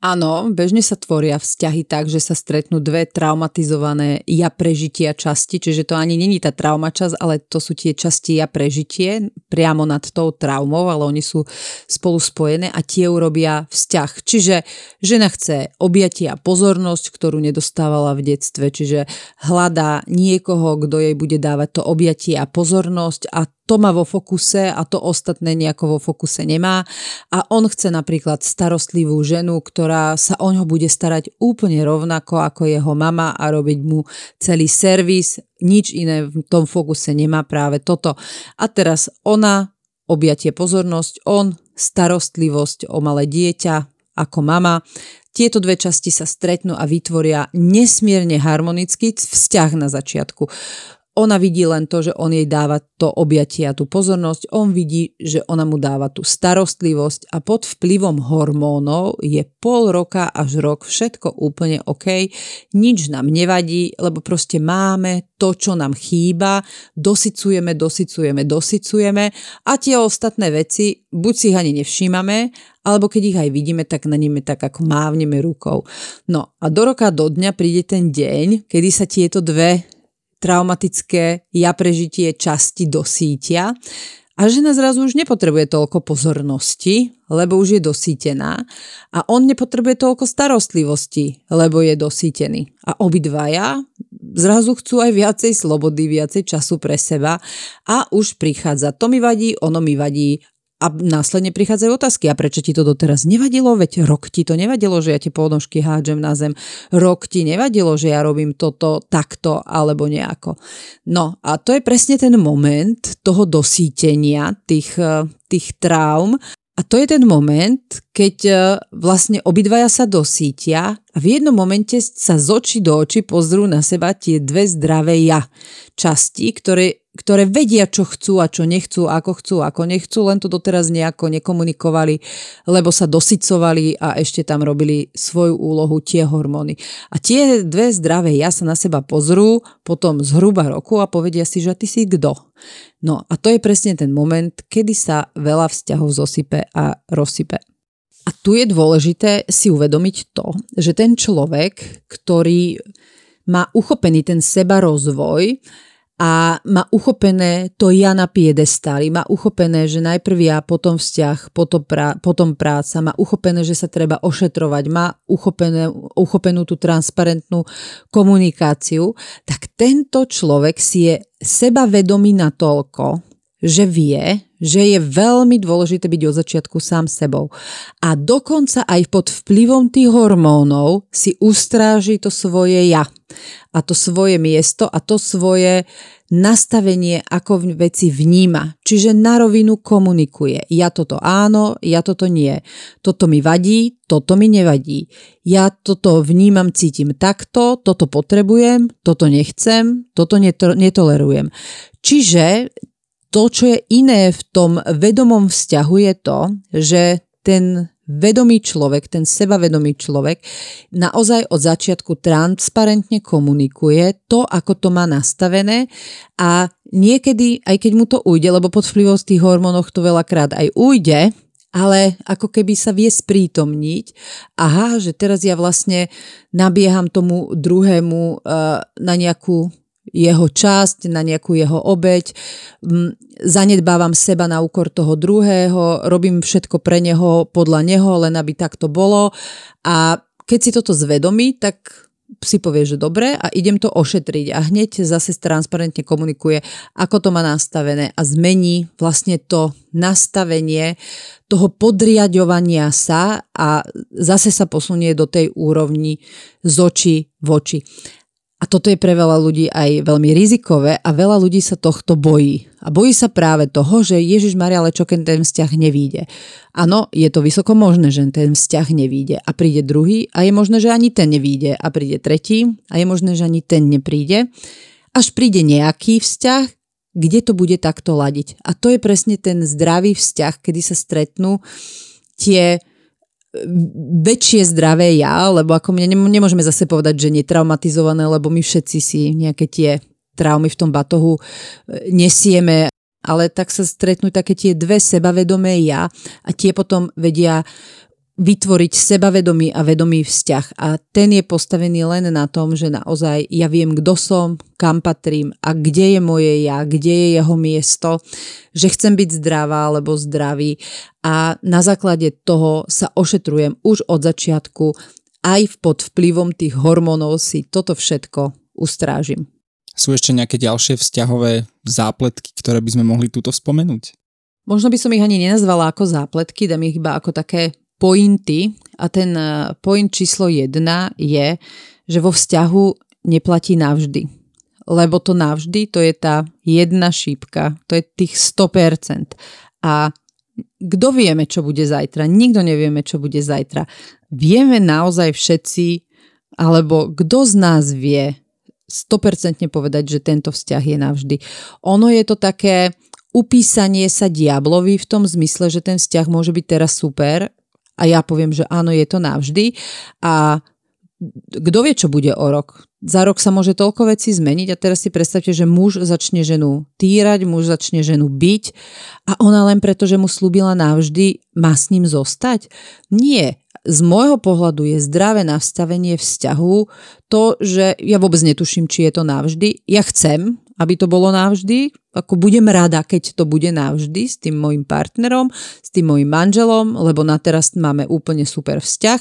Áno, bežne sa tvoria vzťahy tak, že sa stretnú dve traumatizované ja prežitia časti, čiže to ani není tá trauma časť, ale to sú tie časti ja prežitie priamo nad tou traumou, ale oni sú spolu spojené a tie urobia vzťah. Čiže žena chce objatie a pozornosť, ktorú nedostávala v detstve, čiže hľadá niekoho, kto jej bude dávať to objatie a pozornosť a to má vo fokuse a to ostatné nejako vo fokuse nemá. A on chce napríklad starostlivú ženu, ktorá sa o ňo bude starať úplne rovnako ako jeho mama a robiť mu celý servis. Nič iné v tom fokuse nemá práve toto. A teraz ona, objatie pozornosť, on, starostlivosť o malé dieťa ako mama. Tieto dve časti sa stretnú a vytvoria nesmierne harmonický vzťah na začiatku. Ona vidí len to, že on jej dáva to objatie a tú pozornosť, on vidí, že ona mu dáva tú starostlivosť a pod vplyvom hormónov je pol roka až rok všetko úplne OK, nič nám nevadí, lebo proste máme to, čo nám chýba, dosycujeme, dosycujeme, dosycujeme. A tie ostatné veci buď si ich ani nevšímame, alebo keď ich aj vidíme, tak na nimi tak ako mávneme rukou. No a do roka, do dňa príde ten deň, kedy sa tieto dve traumatické ja prežitie časti dosítia a žena zrazu už nepotrebuje toľko pozornosti, lebo už je dosítená a on nepotrebuje toľko starostlivosti, lebo je dosítený. A obidvaja zrazu chcú aj viacej slobody, viacej času pre seba a už prichádza to mi vadí, ono mi vadí a následne prichádzajú otázky, a prečo ti to doteraz nevadilo? Veď rok ti to nevadilo, že ja tie ponožky hádžem na zem. Rok ti nevadilo, že ja robím toto takto alebo nejako. No a to je presne ten moment toho dosítenia tých, eh, tých traum. A to je ten moment, keď eh, vlastne obidvaja sa dosítia a v jednom momente sa z očí do očí pozrú na seba tie dve zdravé ja časti, ktoré ktoré vedia, čo chcú a čo nechcú, ako chcú, ako nechcú, len to doteraz nejako nekomunikovali, lebo sa dosycovali a ešte tam robili svoju úlohu tie hormóny. A tie dve zdravé ja sa na seba pozrú potom zhruba roku a povedia si, že ty si kto. No a to je presne ten moment, kedy sa veľa vzťahov zosype a rozsype. A tu je dôležité si uvedomiť to, že ten človek, ktorý má uchopený ten seba rozvoj, a má uchopené to ja na piedestáli, má uchopené, že najprv ja, potom vzťah, potom, prá, potom práca, má uchopené, že sa treba ošetrovať, má uchopené, uchopenú tú transparentnú komunikáciu, tak tento človek si je sebavedomý natoľko, že vie, že je veľmi dôležité byť od začiatku sám sebou. A dokonca aj pod vplyvom tých hormónov si ustráži to svoje ja a to svoje miesto a to svoje nastavenie, ako veci vníma. Čiže na rovinu komunikuje. Ja toto áno, ja toto nie. Toto mi vadí, toto mi nevadí. Ja toto vnímam, cítim takto, toto potrebujem, toto nechcem, toto neto- netolerujem. Čiže to, čo je iné v tom vedomom vzťahu je to, že ten vedomý človek, ten sebavedomý človek naozaj od začiatku transparentne komunikuje to, ako to má nastavené a niekedy, aj keď mu to ujde, lebo pod vplyvom tých hormónov to veľakrát aj ujde, ale ako keby sa vie sprítomniť, aha, že teraz ja vlastne nabieham tomu druhému uh, na nejakú jeho časť, na nejakú jeho obeď, zanedbávam seba na úkor toho druhého, robím všetko pre neho, podľa neho, len aby tak to bolo. A keď si toto zvedomí, tak si povie, že dobre a idem to ošetriť. A hneď zase transparentne komunikuje, ako to má nastavené a zmení vlastne to nastavenie toho podriadovania sa a zase sa posunie do tej úrovni z očí v oči. A toto je pre veľa ľudí aj veľmi rizikové a veľa ľudí sa tohto bojí. A bojí sa práve toho, že Ježiš Maria, ale čo keď ten vzťah nevíde. Áno, je to vysoko možné, že ten vzťah nevíde a príde druhý a je možné, že ani ten nevíde a príde tretí a je možné, že ani ten nepríde. Až príde nejaký vzťah, kde to bude takto ladiť. A to je presne ten zdravý vzťah, kedy sa stretnú tie väčšie zdravé ja, lebo ako mne nemôžeme zase povedať, že netraumatizované, lebo my všetci si nejaké tie traumy v tom batohu e, nesieme, ale tak sa stretnú také tie dve sebavedomé ja a tie potom vedia vytvoriť sebavedomý a vedomý vzťah. A ten je postavený len na tom, že naozaj ja viem, kto som, kam patrím a kde je moje ja, kde je jeho miesto, že chcem byť zdravá alebo zdravý a na základe toho sa ošetrujem už od začiatku aj pod vplyvom tých hormónov si toto všetko ustrážim. Sú ešte nejaké ďalšie vzťahové zápletky, ktoré by sme mohli túto spomenúť? Možno by som ich ani nenazvala ako zápletky, dám ich iba ako také pointy a ten eh, point číslo jedna je, že vo vzťahu neplatí navždy. Lebo to navždy, to je tá jedna šípka, to je tých 100%. A kto vieme, čo bude zajtra? Nikto nevieme, čo bude zajtra. Vieme naozaj všetci, alebo kto z nás vie 100% povedať, že tento vzťah je navždy. Ono je to také upísanie sa diablovi v tom zmysle, že ten vzťah môže byť teraz super a ja poviem, že áno, je to navždy a kto vie, čo bude o rok. Za rok sa môže toľko vecí zmeniť a teraz si predstavte, že muž začne ženu týrať, muž začne ženu byť a ona len preto, že mu slúbila navždy, má s ním zostať? Nie. Z môjho pohľadu je zdravé nastavenie vzťahu to, že ja vôbec netuším, či je to navždy. Ja chcem, aby to bolo navždy. Ako budem rada, keď to bude navždy s tým môjim partnerom, s tým môjim manželom, lebo na teraz máme úplne super vzťah.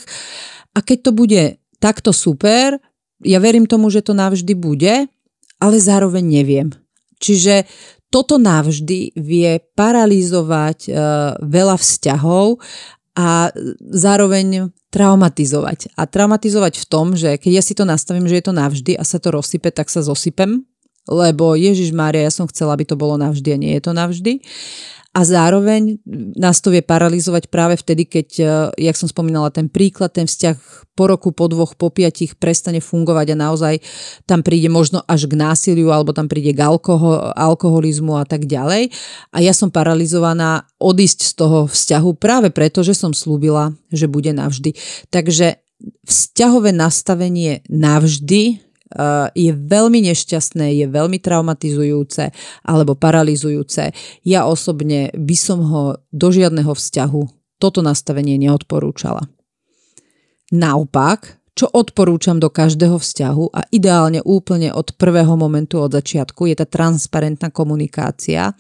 A keď to bude takto super, ja verím tomu, že to navždy bude, ale zároveň neviem. Čiže toto navždy vie paralizovať uh, veľa vzťahov a zároveň traumatizovať. A traumatizovať v tom, že keď ja si to nastavím, že je to navždy a sa to rozsype, tak sa zosypem lebo Ježiš Mária, ja som chcela, aby to bolo navždy a nie je to navždy. A zároveň nás to vie paralizovať práve vtedy, keď, e, jak som spomínala, ten príklad, ten vzťah po roku, po dvoch, po piatich prestane fungovať a naozaj tam príde možno až k násiliu alebo tam príde k alkohol, alkoholizmu a tak ďalej. A ja som paralizovaná odísť z toho vzťahu práve preto, že som slúbila, že bude navždy. Takže vzťahové nastavenie navždy je veľmi nešťastné, je veľmi traumatizujúce alebo paralizujúce. Ja osobne by som ho do žiadneho vzťahu toto nastavenie neodporúčala. Naopak, čo odporúčam do každého vzťahu a ideálne úplne od prvého momentu, od začiatku, je tá transparentná komunikácia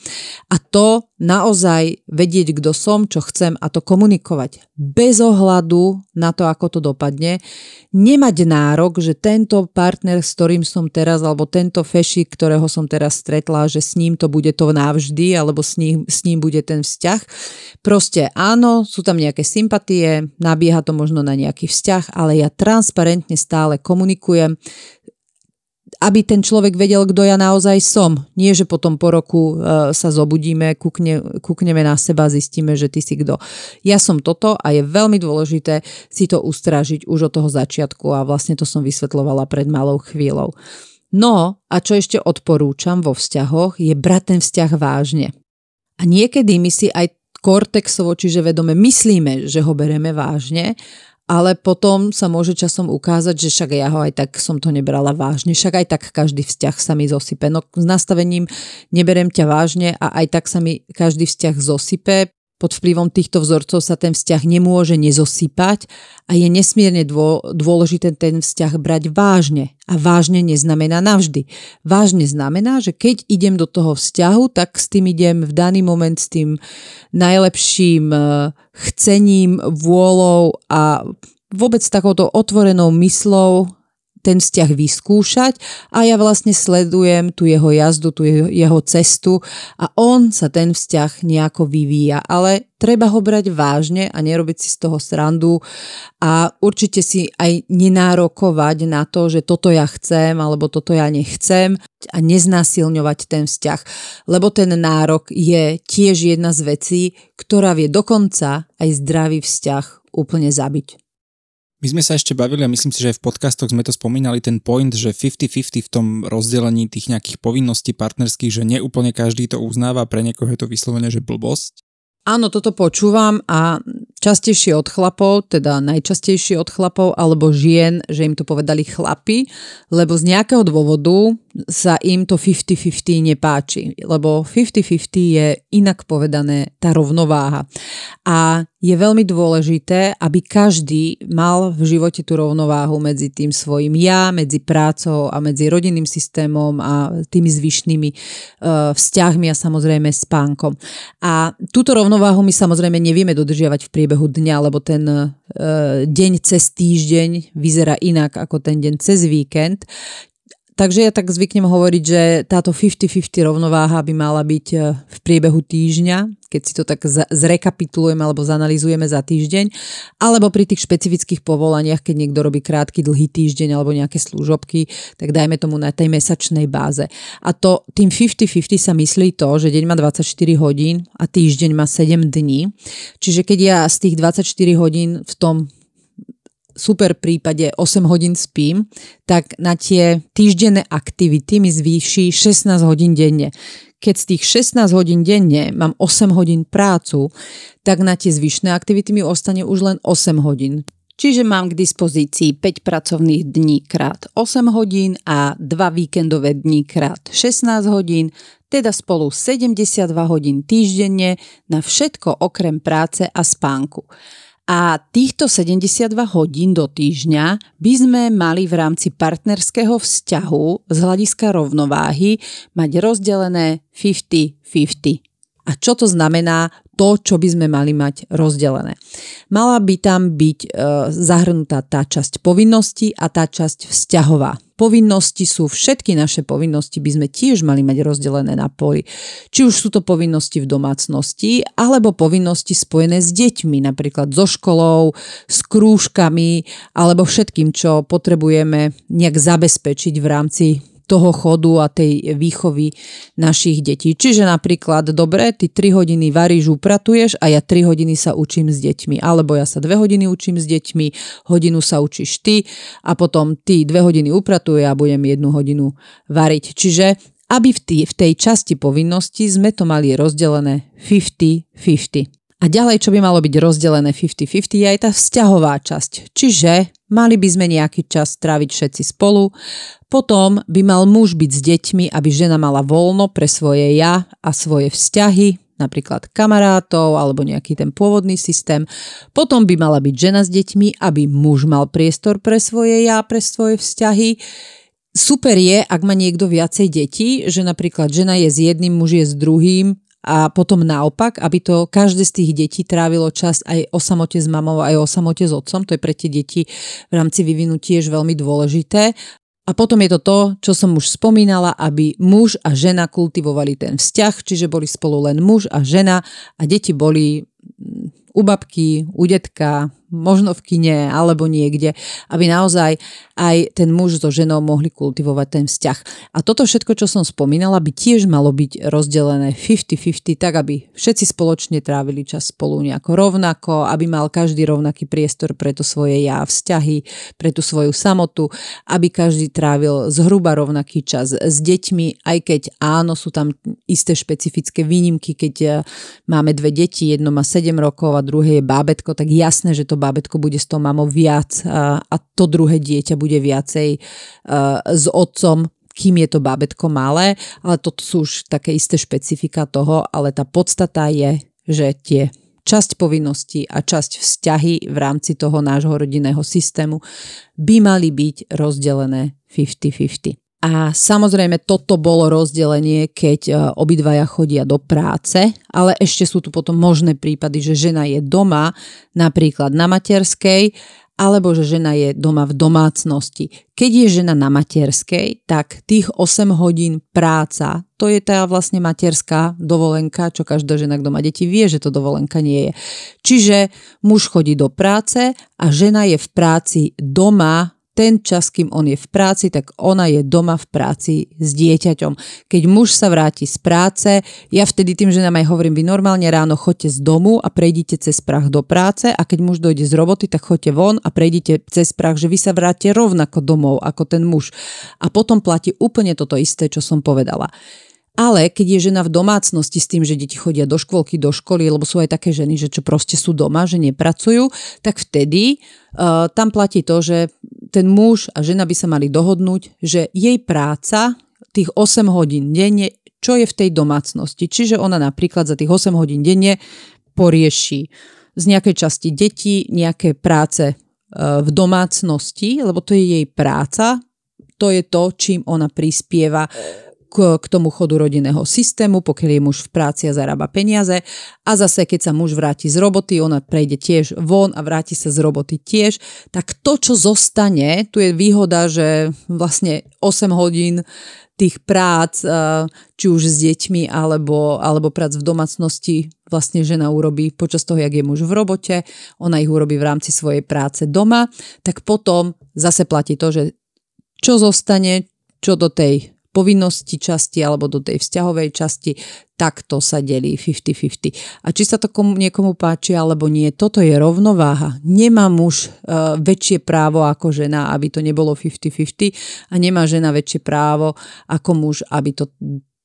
a to naozaj vedieť, kto som, čo chcem a to komunikovať bez ohľadu na to, ako to dopadne. Nemať nárok, že tento partner, s ktorým som teraz, alebo tento fešik, ktorého som teraz stretla, že s ním to bude to navždy, alebo s ním, s ním bude ten vzťah. Proste áno, sú tam nejaké sympatie, nabieha to možno na nejaký vzťah, ale ja transparentne stále komunikujem aby ten človek vedel, kto ja naozaj som. Nie, že potom po roku uh, sa zobudíme, kúkne, kúkneme na seba zistíme, že ty si kto. Ja som toto a je veľmi dôležité si to ustražiť už od toho začiatku a vlastne to som vysvetlovala pred malou chvíľou. No a čo ešte odporúčam vo vzťahoch je brať ten vzťah vážne. A niekedy my si aj kortexovo, čiže vedome myslíme, že ho bereme vážne ale potom sa môže časom ukázať, že však ja ho aj tak som to nebrala vážne, však aj tak každý vzťah sa mi zosype. No s nastavením neberem ťa vážne a aj tak sa mi každý vzťah zosype, pod vplyvom týchto vzorcov sa ten vzťah nemôže nezosypať a je nesmierne dôležité ten vzťah brať vážne. A vážne neznamená navždy. Vážne znamená, že keď idem do toho vzťahu, tak s tým idem v daný moment s tým najlepším eh, chcením, vôľou a vôbec takouto otvorenou myslou ten vzťah vyskúšať a ja vlastne sledujem tu jeho jazdu, tu jeho cestu a on sa ten vzťah nejako vyvíja. Ale treba ho brať vážne a nerobiť si z toho srandu a určite si aj nenárokovať na to, že toto ja chcem alebo toto ja nechcem a neznásilňovať ten vzťah. Lebo ten nárok je tiež jedna z vecí, ktorá vie dokonca aj zdravý vzťah úplne zabiť. My sme sa ešte bavili a myslím si, že aj v podcastoch sme to spomínali ten point, že 50-50 v tom rozdelení tých nejakých povinností partnerských, že neúplne každý to uznáva, pre niekoho je to vyslovene, že blbosť. Áno, toto počúvam a častejšie od chlapov, teda najčastejšie od chlapov alebo žien, že im to povedali chlapi, lebo z nejakého dôvodu sa im to 50-50 nepáči, lebo 50-50 je inak povedané tá rovnováha. A je veľmi dôležité, aby každý mal v živote tú rovnováhu medzi tým svojim ja, medzi prácou a medzi rodinným systémom a tými zvyšnými uh, vzťahmi a samozrejme spánkom. A túto rovnováhu my samozrejme nevieme dodržiavať v priebehu dňa, lebo ten uh, deň cez týždeň vyzerá inak ako ten deň cez víkend. Takže ja tak zvyknem hovoriť, že táto 50-50 rovnováha by mala byť e, v priebehu týždňa, keď si to tak zrekapitulujeme alebo zanalizujeme za týždeň, alebo pri tých špecifických povolaniach, keď niekto robí krátky, dlhý týždeň alebo nejaké služobky, tak dajme tomu na tej mesačnej báze. A to tým 50-50 sa myslí to, že deň má 24 hodín a týždeň má 7 dní. Čiže keď ja z tých 24 hodín v tom super prípade 8 hodín spím, tak na tie týždenné aktivity mi zvýši 16 hodín denne. Keď z tých 16 hodín denne mám 8 hodín prácu, tak na tie zvyšné aktivity mi ostane už len 8 hodín. Čiže mám k dispozícii 5 pracovných dní krát 8 hodín a 2 víkendové dní krát 16 hodín, teda spolu 72 hodín týždenne na všetko okrem práce a spánku. A týchto 72 hodín do týždňa by sme mali v rámci partnerského vzťahu z hľadiska rovnováhy mať rozdelené 50-50. A čo to znamená to, čo by sme mali mať rozdelené? Mala by tam byť e, zahrnutá tá časť povinnosti a tá časť vzťahová povinnosti sú, všetky naše povinnosti by sme tiež mali mať rozdelené na poli. Či už sú to povinnosti v domácnosti, alebo povinnosti spojené s deťmi, napríklad so školou, s krúžkami, alebo všetkým, čo potrebujeme nejak zabezpečiť v rámci toho chodu a tej výchovy našich detí. Čiže napríklad, dobre, ty 3 hodiny varíš, upratuješ a ja 3 hodiny sa učím s deťmi. Alebo ja sa 2 hodiny učím s deťmi, hodinu sa učíš ty a potom ty 2 hodiny upratuje a budem jednu hodinu variť. Čiže aby v tej časti povinnosti sme to mali rozdelené 50-50. A ďalej, čo by malo byť rozdelené 50-50, je aj tá vzťahová časť. Čiže mali by sme nejaký čas tráviť všetci spolu, potom by mal muž byť s deťmi, aby žena mala voľno pre svoje ja a svoje vzťahy, napríklad kamarátov alebo nejaký ten pôvodný systém. Potom by mala byť žena s deťmi, aby muž mal priestor pre svoje ja, pre svoje vzťahy. Super je, ak má niekto viacej detí, že napríklad žena je s jedným, muž je s druhým a potom naopak, aby to každé z tých detí trávilo čas aj o samote s mamou, aj o samote s otcom. To je pre tie deti v rámci vyvinu tiež veľmi dôležité. A potom je to to, čo som už spomínala, aby muž a žena kultivovali ten vzťah, čiže boli spolu len muž a žena a deti boli u babky, u detka, možno v kine alebo niekde, aby naozaj aj ten muž so ženou mohli kultivovať ten vzťah. A toto všetko, čo som spomínala, by tiež malo byť rozdelené 50-50, tak aby všetci spoločne trávili čas spolu nejako rovnako, aby mal každý rovnaký priestor pre to svoje ja vzťahy, pre tú svoju samotu, aby každý trávil zhruba rovnaký čas s deťmi, aj keď áno, sú tam isté špecifické výnimky, keď eh, máme dve deti, jedno má 7 rokov a druhé je bábetko, tak jasné, že to bábetko bude s tou mamou viac a, to druhé dieťa bude viacej s otcom, kým je to bábetko malé, ale toto sú už také isté špecifika toho, ale tá podstata je, že tie časť povinností a časť vzťahy v rámci toho nášho rodinného systému by mali byť rozdelené 50-50. A samozrejme toto bolo rozdelenie, keď e, obidvaja chodia do práce, ale ešte sú tu potom možné prípady, že žena je doma, napríklad na materskej, alebo že žena je doma v domácnosti. Keď je žena na materskej, tak tých 8 hodín práca, to je tá vlastne materská dovolenka, čo každá žena, kto má deti, vie, že to dovolenka nie je. Čiže muž chodí do práce a žena je v práci doma ten čas, kým on je v práci, tak ona je doma v práci s dieťaťom. Keď muž sa vráti z práce, ja vtedy tým, že nám aj hovorím, vy normálne ráno chodte z domu a prejdite cez prach do práce a keď muž dojde z roboty, tak chodte von a prejdite cez prach, že vy sa vráte rovnako domov ako ten muž. A potom platí úplne toto isté, čo som povedala. Ale keď je žena v domácnosti s tým, že deti chodia do škôlky, do školy, lebo sú aj také ženy, že čo proste sú doma, že nepracujú, tak vtedy uh, tam platí to, že ten muž a žena by sa mali dohodnúť, že jej práca, tých 8 hodín denne, čo je v tej domácnosti. Čiže ona napríklad za tých 8 hodín denne porieši z nejakej časti detí, nejaké práce e, v domácnosti, lebo to je jej práca, to je to, čím ona prispieva k, k tomu chodu rodinného systému, pokiaľ je muž v práci a zarába peniaze. A zase, keď sa muž vráti z roboty, ona prejde tiež von a vráti sa z roboty tiež. Tak to, čo zostane, tu je výhoda, že vlastne 8 hodín tých prác, či už s deťmi alebo, alebo prác v domácnosti vlastne žena urobí počas toho, jak je muž v robote, ona ich urobí v rámci svojej práce doma, tak potom zase platí to, že čo zostane, čo do tej povinnosti časti alebo do tej vzťahovej časti, tak to sa delí 50-50. A či sa to komu, niekomu páči alebo nie, toto je rovnováha. Nemá muž uh, väčšie právo ako žena, aby to nebolo 50-50 a nemá žena väčšie právo ako muž, aby to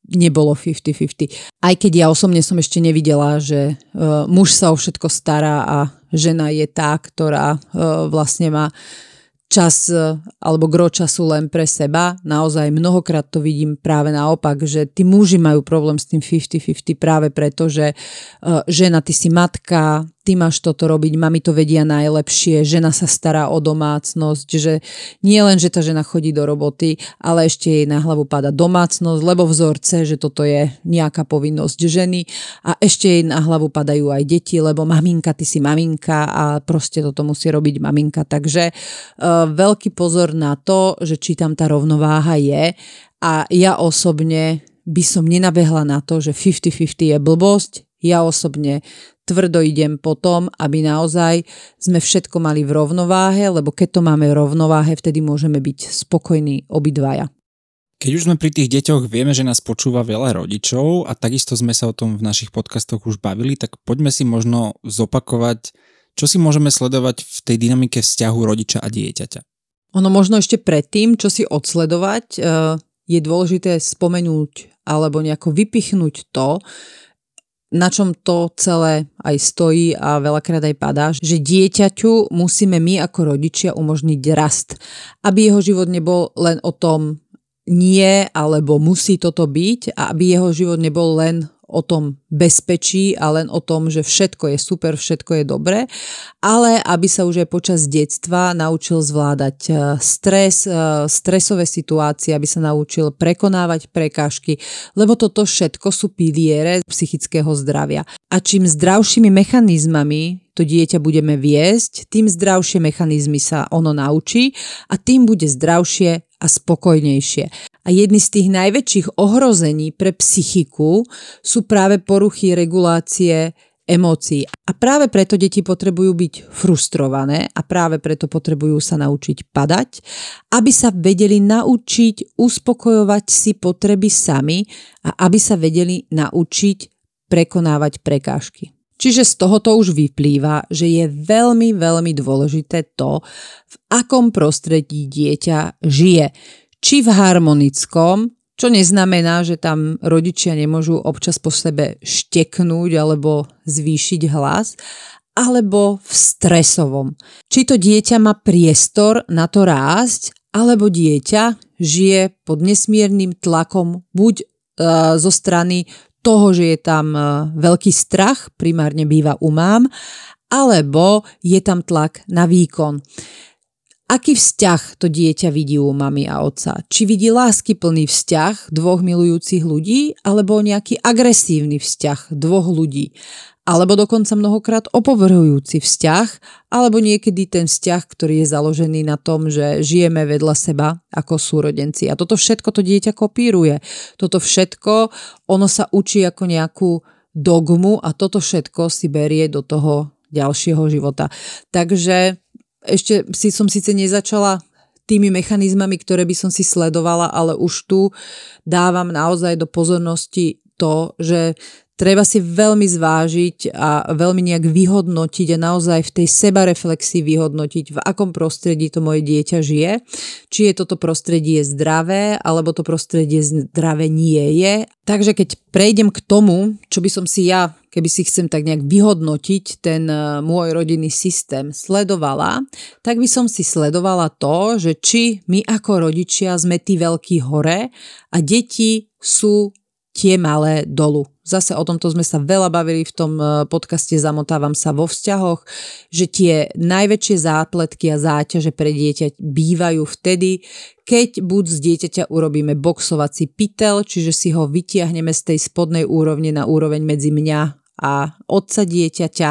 nebolo 50-50. Aj keď ja osobne som ešte nevidela, že uh, muž sa o všetko stará a žena je tá, ktorá uh, vlastne má čas e, alebo gro času len pre seba. Naozaj mnohokrát to vidím práve naopak, že tí muži majú problém s tým 50-50 práve preto, že uh, žena, ty si matka, ty máš toto robiť, mami to vedia najlepšie, žena sa stará o domácnosť, že nie len, že tá žena chodí do roboty, ale ešte jej na hlavu pada domácnosť, lebo vzorce, že toto je nejaká povinnosť ženy a ešte jej na hlavu padajú aj deti, lebo maminka, ty si maminka a proste toto musí robiť maminka. Takže uh, veľký pozor na to, že či tam tá rovnováha je a ja osobne by som nenabehla na to, že 50-50 je blbosť, ja osobne tvrdo idem po tom, aby naozaj sme všetko mali v rovnováhe, lebo keď to máme v rovnováhe, vtedy môžeme byť spokojní obidvaja. Keď už sme pri tých deťoch, vieme, že nás počúva veľa rodičov a takisto sme sa o tom v našich podcastoch už bavili, tak poďme si možno zopakovať, čo si môžeme sledovať v tej dynamike vzťahu rodiča a dieťaťa. Ono možno ešte predtým, čo si odsledovať, eh, je dôležité spomenúť alebo nejako vypichnúť to, na čom to celé aj stojí a veľakrát aj padá, že dieťaťu musíme my ako rodičia umožniť rast, aby jeho život nebol len o tom nie alebo musí toto byť a aby jeho život nebol len o tom bezpečí a len o tom, že všetko je super, všetko je dobré, ale aby sa už aj počas detstva naučil zvládať e, stres, e, stresové situácie, aby sa naučil prekonávať prekážky, lebo toto všetko sú piliere psychického zdravia. A čím zdravšími mechanizmami to dieťa budeme viesť, tým zdravšie mechanizmy sa ono naučí a tým bude zdravšie a spokojnejšie. A jedny z tých najväčších ohrození pre psychiku sú práve poruchy regulácie emócií. A práve preto deti potrebujú byť frustrované a práve preto potrebujú sa naučiť padať, aby sa vedeli naučiť uspokojovať si potreby sami a aby sa vedeli naučiť prekonávať prekážky. Čiže z tohoto už vyplýva, že je veľmi, veľmi dôležité to, v akom prostredí dieťa žije či v harmonickom, čo neznamená, že tam rodičia nemôžu občas po sebe šteknúť alebo zvýšiť hlas, alebo v stresovom. Či to dieťa má priestor na to rásť, alebo dieťa žije pod nesmiernym tlakom buď uh, zo strany toho, že je tam uh, veľký strach, primárne býva u mám, alebo je tam tlak na výkon. Aký vzťah to dieťa vidí u mamy a otca? Či vidí láskyplný vzťah dvoch milujúcich ľudí, alebo nejaký agresívny vzťah dvoch ľudí? Alebo dokonca mnohokrát opovrhujúci vzťah, alebo niekedy ten vzťah, ktorý je založený na tom, že žijeme vedľa seba ako súrodenci. A toto všetko to dieťa kopíruje. Toto všetko, ono sa učí ako nejakú dogmu a toto všetko si berie do toho ďalšieho života. Takže ešte si som síce nezačala tými mechanizmami, ktoré by som si sledovala, ale už tu dávam naozaj do pozornosti to, že treba si veľmi zvážiť a veľmi nejak vyhodnotiť a naozaj v tej sebareflexii vyhodnotiť, v akom prostredí to moje dieťa žije. Či je toto prostredie zdravé, alebo to prostredie zdravé nie je. Takže keď prejdem k tomu, čo by som si ja, keby si chcem tak nejak vyhodnotiť ten e, môj rodinný systém, sledovala, tak by som si sledovala to, že či my ako rodičia sme tí veľkí hore a deti sú tie malé dolu. Zase o tomto sme sa veľa bavili v tom e, podcaste Zamotávam sa vo vzťahoch, že tie najväčšie zápletky a záťaže pre dieťa bývajú vtedy, keď buď z dieťaťa urobíme boxovací pytel, čiže si ho vytiahneme z tej spodnej úrovne na úroveň medzi mňa a otca dieťaťa,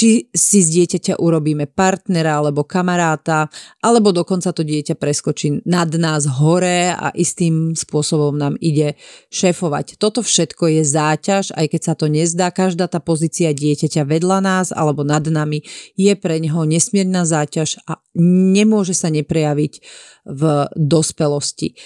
či si z dieťaťa urobíme partnera alebo kamaráta, alebo dokonca to dieťa preskočí nad nás hore a istým spôsobom nám ide šéfovať. Toto všetko je záťaž, aj keď sa to nezdá, každá tá pozícia dieťaťa vedľa nás alebo nad nami je pre neho nesmierna záťaž a nemôže sa neprejaviť v dospelosti.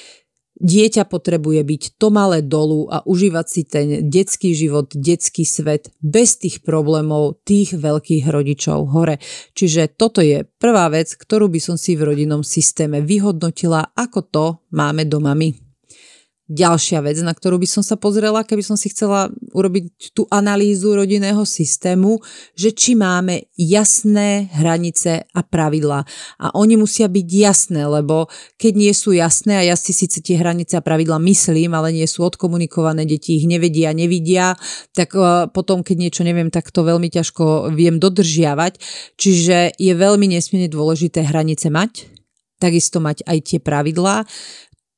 Dieťa potrebuje byť to malé dolu a užívať si ten detský život, detský svet bez tých problémov tých veľkých rodičov hore. Čiže toto je prvá vec, ktorú by som si v rodinnom systéme vyhodnotila, ako to máme doma my. Ďalšia vec, na ktorú by som sa pozrela, keby som si chcela urobiť tú analýzu rodinného systému, že či máme jasné hranice a pravidlá. A oni musia byť jasné, lebo keď nie sú jasné, a ja si síce tie hranice a pravidlá myslím, ale nie sú odkomunikované, deti ich nevedia, nevidia, tak e, potom, keď niečo neviem, tak to veľmi ťažko viem dodržiavať. Čiže je veľmi nesmierne dôležité hranice mať, takisto mať aj tie pravidlá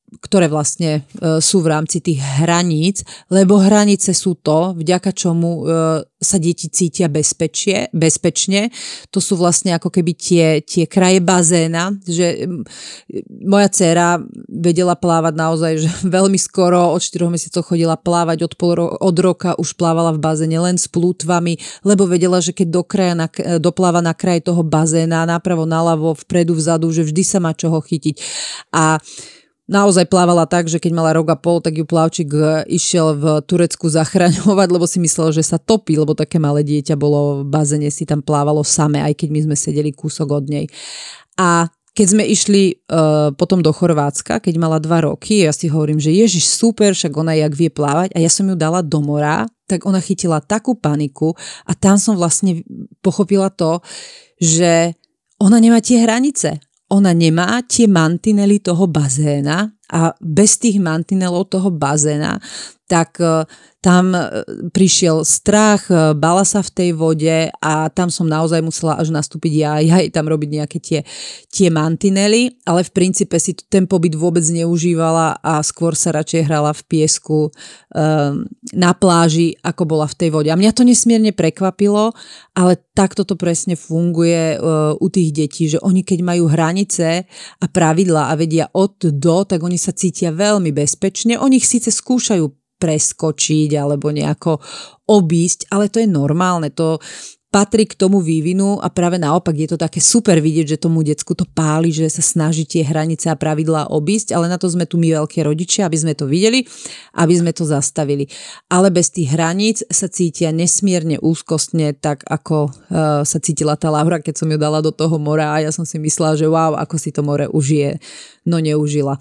ktoré vlastne e, sú v rámci tých hraníc, lebo hranice sú to, vďaka čomu e, sa deti cítia bezpečie, bezpečne. To sú vlastne ako keby tie, tie kraje bazéna, že moja dcéra vedela plávať naozaj, že veľmi skoro, od 4 mesiacov chodila plávať, od, pol ro- od roka už plávala v bazéne len s plútvami, lebo vedela, že keď do kraja na, dopláva na kraj toho bazéna, napravo, naľavo, vpredu, vzadu, že vždy sa má čoho chytiť. A naozaj plávala tak, že keď mala rok a pol, tak ju plavčík e, išiel v Turecku zachraňovať, lebo si myslel, že sa topí, lebo také malé dieťa bolo v bazene, si tam plávalo same, aj keď my sme sedeli kúsok od nej. A keď sme išli uh, potom do Chorvátska, keď mala dva roky, ja si hovorím, že Ježiš, super, však ona jak vie plávať a ja som ju dala do mora, tak ona chytila takú paniku a tam som vlastne pochopila to, že ona nemá tie hranice ona nemá tie mantinely toho bazéna a bez tých mantinelov toho bazéna, tak e, tam e, prišiel strach, e, bala sa v tej vode a tam som naozaj musela až nastúpiť ja, ja tam robiť nejaké tie, tie mantinely, ale v princípe si ten pobyt vôbec neužívala a skôr sa radšej hrala v piesku um, na pláži, ako bola v tej vode. A mňa to nesmierne prekvapilo, ale takto to presne funguje uh, u tých detí, že oni keď majú hranice a pravidla a vedia od do, tak oni sa cítia veľmi bezpečne. Oni ich síce skúšajú preskočiť alebo nejako obísť, ale to je normálne, to patrí k tomu vývinu a práve naopak je to také super vidieť, že tomu decku to páli, že sa snaží tie hranice a pravidlá obísť, ale na to sme tu my veľké rodičia, aby sme to videli, aby sme to zastavili. Ale bez tých hraníc sa cítia nesmierne úzkostne, tak ako uh, sa cítila tá Laura, keď som ju dala do toho mora a ja som si myslela, že wow, ako si to more užije. No neužila.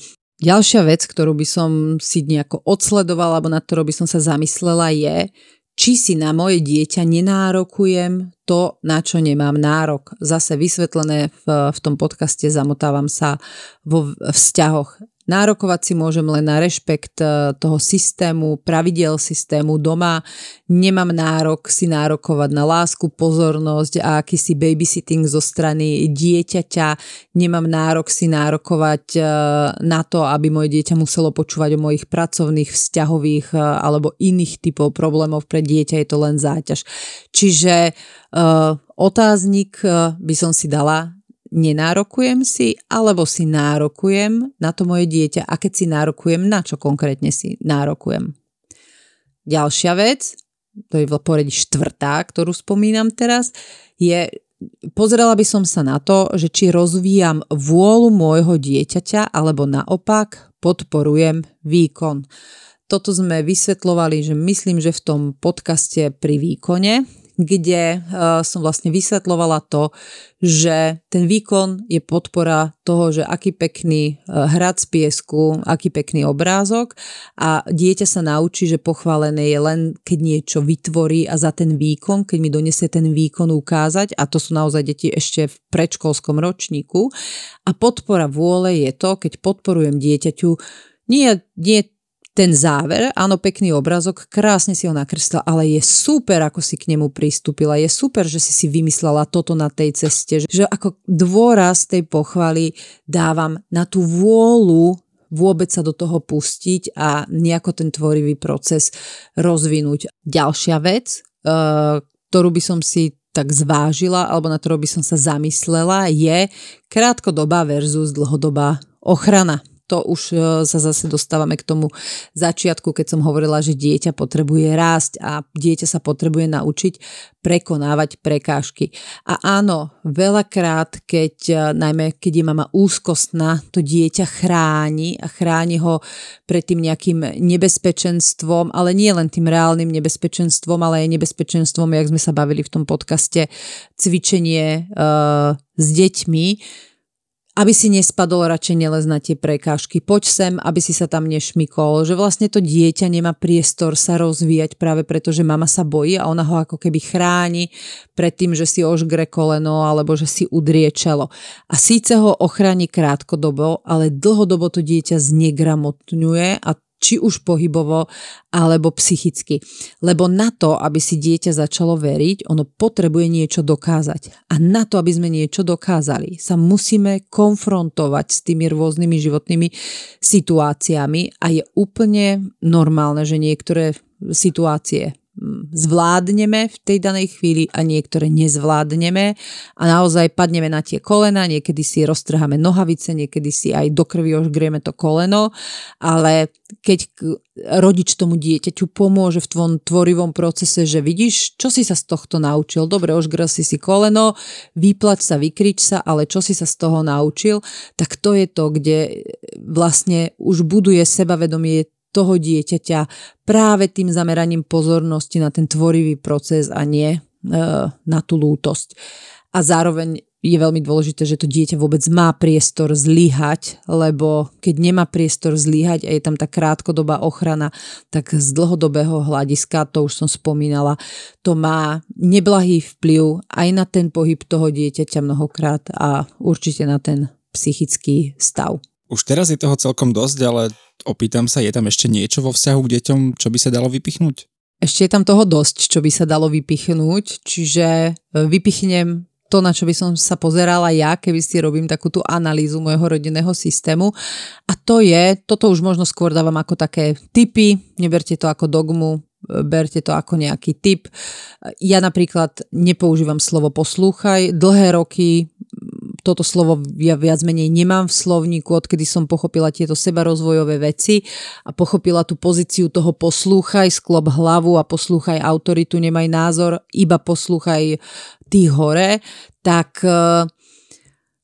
Ďalšia vec, ktorú by som si nejako odsledovala alebo nad ktorou by som sa zamyslela je, či si na moje dieťa nenárokujem to, na čo nemám nárok. Zase vysvetlené v, v tom podcaste zamotávam sa vo vzťahoch. Nárokovať si môžem len na rešpekt e, toho systému, pravidel systému doma. Nemám nárok si nárokovať na lásku, pozornosť a akýsi babysitting zo strany dieťaťa. Nemám nárok si nárokovať e, na to, aby moje dieťa muselo počúvať o mojich pracovných, vzťahových e, alebo iných typov problémov pre dieťa. Je to len záťaž. Čiže otáznik by som si dala nenárokujem si, alebo si nárokujem na to moje dieťa a keď si nárokujem, na čo konkrétne si nárokujem. Ďalšia vec, to je v poradí štvrtá, ktorú spomínam teraz, je, pozrela by som sa na to, že či rozvíjam vôľu môjho dieťaťa, alebo naopak podporujem výkon. toto sme vysvetlovali, že myslím, že v tom podcaste pri výkone, kde uh, som vlastne vysvetlovala to, že ten výkon je podpora toho, že aký pekný uh, hrad z piesku, aký pekný obrázok a dieťa sa naučí, že pochválené je len, keď niečo vytvorí a za ten výkon, keď mi donesie ten výkon ukázať, a to sú naozaj deti ešte v predškolskom ročníku. A podpora vôle je to, keď podporujem dieťaťu nie, nie ten záver, áno, pekný obrazok, krásne si ho nakreslila, ale je super, ako si k nemu pristúpila, je super, že si si vymyslela toto na tej ceste, že ako dôraz tej pochvaly dávam na tú vôľu vôbec sa do toho pustiť a nejako ten tvorivý proces rozvinúť. Ďalšia vec, eh, ktorú by som si tak zvážila, alebo na ktorú by som sa zamyslela, je krátkodobá versus dlhodobá ochrana to už e, sa zase dostávame k tomu začiatku, keď som hovorila, že dieťa potrebuje rásť a dieťa sa potrebuje naučiť prekonávať prekážky. A áno, veľakrát, keď, e, najmä keď je mama úzkostná, to dieťa chráni a chráni ho pred tým nejakým nebezpečenstvom, ale nie len tým reálnym nebezpečenstvom, ale aj nebezpečenstvom, jak sme sa bavili v tom podcaste, cvičenie uh, s deťmi, aby si nespadol radšej nelez na tie prekážky. Poď sem, aby si sa tam nešmikol. Že vlastne to dieťa nemá priestor sa rozvíjať práve preto, že mama sa bojí a ona ho ako keby chráni pred tým, že si ožgre koleno alebo že si udrie čelo. A síce ho ochráni krátkodobo, ale dlhodobo to dieťa znegramotňuje a či už pohybovo alebo psychicky. Lebo na to, aby si dieťa začalo veriť, ono potrebuje niečo dokázať. A na to, aby sme niečo dokázali, sa musíme konfrontovať s tými rôznymi životnými situáciami a je úplne normálne, že niektoré situácie zvládneme v tej danej chvíli a niektoré nezvládneme. A naozaj padneme na tie kolena, niekedy si roztrháme nohavice, niekedy si aj do krvi ožgrieme to koleno, ale keď rodič tomu dieťaťu pomôže v tvojom tvorivom procese, že vidíš, čo si sa z tohto naučil, dobre, ožgrel si si koleno, vyplať sa, vykrič sa, ale čo si sa z toho naučil, tak to je to, kde vlastne už buduje sebavedomie toho dieťaťa práve tým zameraním pozornosti na ten tvorivý proces a nie e, na tú lútosť. A zároveň je veľmi dôležité, že to dieťa vôbec má priestor zlyhať, lebo keď nemá priestor zlyhať a je tam tá krátkodobá ochrana, tak z dlhodobého hľadiska, to už som spomínala, to má neblahý vplyv aj na ten pohyb toho dieťaťa mnohokrát a určite na ten psychický stav. Už teraz je toho celkom dosť, ale opýtam sa, je tam ešte niečo vo vzťahu k deťom, čo by sa dalo vypichnúť? Ešte je tam toho dosť, čo by sa dalo vypichnúť, čiže e, vypichnem to, na čo by som sa pozerala ja, keby si robím takú tú analýzu môjho rodinného systému. A to je, toto už možno skôr dávam ako také typy, neberte to ako dogmu, e, berte to ako nejaký typ. Ja napríklad nepoužívam slovo poslúchaj. Dlhé roky toto slovo ja viac menej nemám v slovníku, odkedy som pochopila tieto sebarozvojové veci a pochopila tú pozíciu toho poslúchaj, sklop hlavu a poslúchaj autoritu, nemaj názor, iba poslúchaj tých hore, tak uh,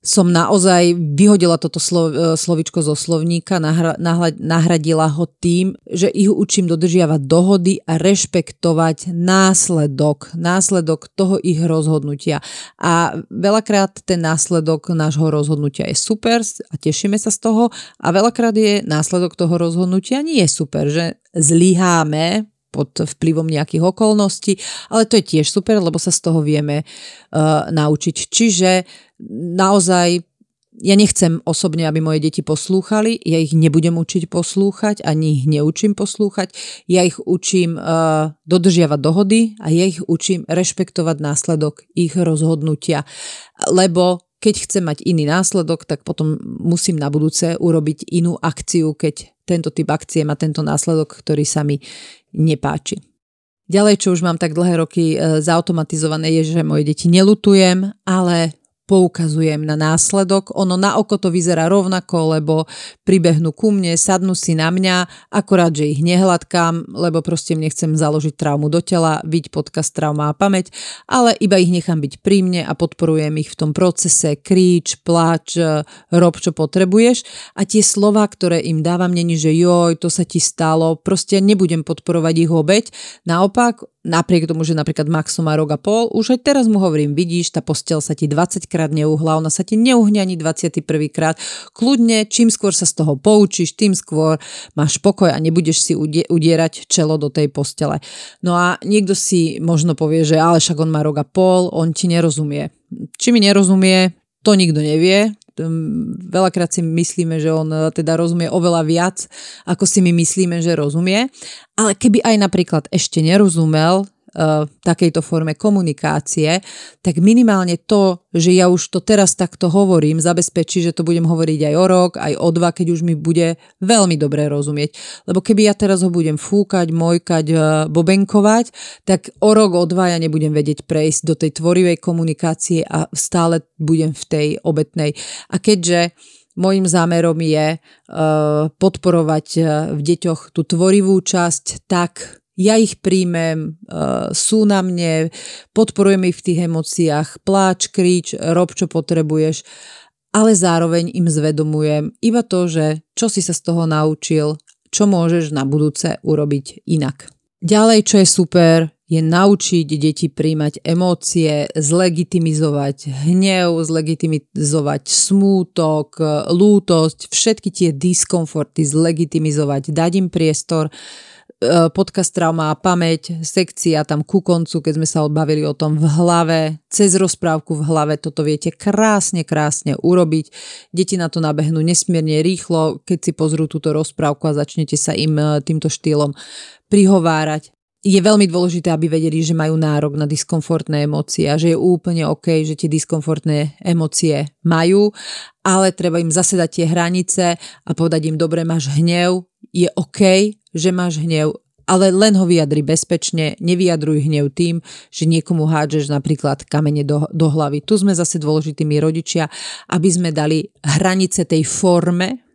som naozaj vyhodila toto slo, e, slovičko zo slovníka, nahra, nahradila ho tým, že ich učím dodržiavať dohody a rešpektovať následok, následok toho ich rozhodnutia. A veľakrát ten následok nášho rozhodnutia je super a tešíme sa z toho a veľakrát je následok toho rozhodnutia nie je super, že zlyháme pod vplyvom nejakých okolností, ale to je tiež super, lebo sa z toho vieme uh, naučiť. Čiže naozaj ja nechcem osobne, aby moje deti poslúchali, ja ich nebudem učiť poslúchať, ani ich neučím poslúchať, ja ich učím uh, dodržiavať dohody a ja ich učím rešpektovať následok ich rozhodnutia. Lebo keď chcem mať iný následok, tak potom musím na budúce urobiť inú akciu, keď tento typ akcie má tento následok, ktorý sa mi nepáči. Ďalej, čo už mám tak dlhé roky e, zautomatizované, je, že moje deti nelutujem, ale poukazujem na následok. Ono na oko to vyzerá rovnako, lebo pribehnú ku mne, sadnú si na mňa, akorát, že ich nehladkám, lebo proste nechcem založiť traumu do tela, byť podcast trauma a pamäť, ale iba ich nechám byť pri mne a podporujem ich v tom procese, kríč, plač, rob, čo potrebuješ. A tie slova, ktoré im dávam, není, že joj, to sa ti stalo, proste nebudem podporovať ich obeď. Naopak, napriek tomu, že napríklad Maxo má rok a pol, už aj teraz mu hovorím, vidíš, tá postel sa ti 20 krát neuhla, ona sa ti neuhne ani 21 krát. Kľudne, čím skôr sa z toho poučíš, tým skôr máš pokoj a nebudeš si udierať čelo do tej postele. No a niekto si možno povie, že ale však on má rok a pol, on ti nerozumie. Či mi nerozumie, to nikto nevie, veľakrát si myslíme, že on e, teda rozumie oveľa viac, ako si my myslíme, že rozumie. Ale keby aj napríklad ešte nerozumel, uh, takejto forme komunikácie, tak minimálne to, že ja už to teraz takto hovorím, zabezpečí, že to budem hovoriť aj o rok, aj o dva, keď už mi bude veľmi dobre rozumieť. Lebo keby ja teraz ho budem fúkať, mojkať, uh, bobenkovať, tak o rok, o dva ja nebudem vedieť prejsť do tej tvorivej komunikácie a stále budem v tej obetnej. A keďže Mojím zámerom je uh, podporovať v deťoch tú tvorivú časť tak, ja ich príjmem, uh, sú na mne, podporujem ich v tých emóciách, pláč, kríč, rob, čo potrebuješ, ale zároveň im zvedomujem iba to, že čo si sa z toho naučil, čo môžeš na budúce urobiť inak. Ďalej, čo je super, je naučiť deti príjmať emócie, zlegitimizovať hnev, zlegitimizovať smútok, lútosť, všetky tie diskomforty zlegitimizovať, dať im priestor, E, podcast Trauma a pamäť, sekcia tam ku koncu, keď sme sa odbavili o tom v hlave, cez rozprávku v hlave, toto viete krásne, krásne urobiť. Deti na to nabehnú nesmierne rýchlo, keď si pozrú túto rozprávku a začnete sa im e, týmto štýlom prihovárať. Je veľmi dôležité, aby vedeli, že majú nárok na diskomfortné emócie a že je úplne OK, že tie diskomfortné emócie majú, ale treba im zasedať tie hranice a povedať im, dobre, máš hnev, je OK, že máš hnev, ale len ho vyjadri bezpečne, nevyjadruj hnev tým, že niekomu hádžeš napríklad kamene do, do hlavy. Tu sme zase dôležitými rodičia, aby sme dali hranice tej forme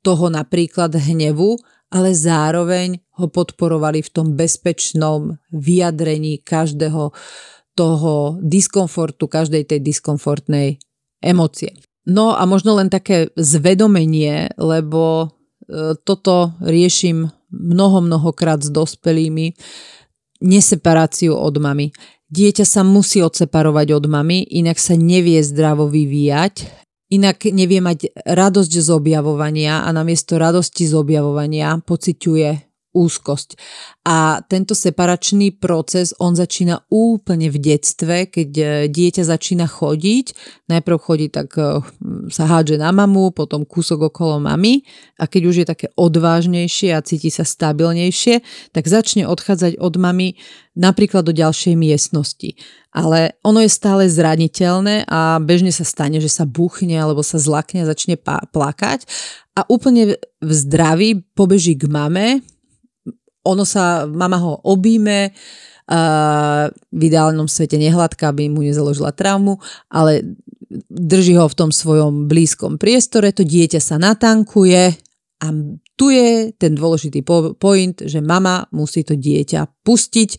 toho napríklad hnevu, ale zároveň ho podporovali v tom bezpečnom vyjadrení každého toho diskomfortu, každej tej diskomfortnej emócie. No a možno len také zvedomenie, lebo e, toto riešim mnoho, mnohokrát s dospelými, neseparáciu od mamy. Dieťa sa musí odseparovať od mamy, inak sa nevie zdravo vyvíjať, inak nevie mať radosť z objavovania a namiesto radosti z objavovania pociťuje úzkosť. A tento separačný proces, on začína úplne v detstve, keď e, dieťa začína chodiť. Najprv chodí tak, e, sa hádže na mamu, potom kúsok okolo mamy a keď už je také odvážnejšie a cíti sa stabilnejšie, tak začne odchádzať od mamy napríklad do ďalšej miestnosti. Ale ono je stále zraniteľné a bežne sa stane, že sa buchne alebo sa zlakne a začne plakať a úplne v zdraví pobeží k mame, ono sa, mama ho obíme, uh, v ideálnom svete nehladká, aby mu nezaložila traumu, ale drží ho v tom svojom blízkom priestore, to dieťa sa natankuje a tu je ten dôležitý point, že mama musí to dieťa pustiť,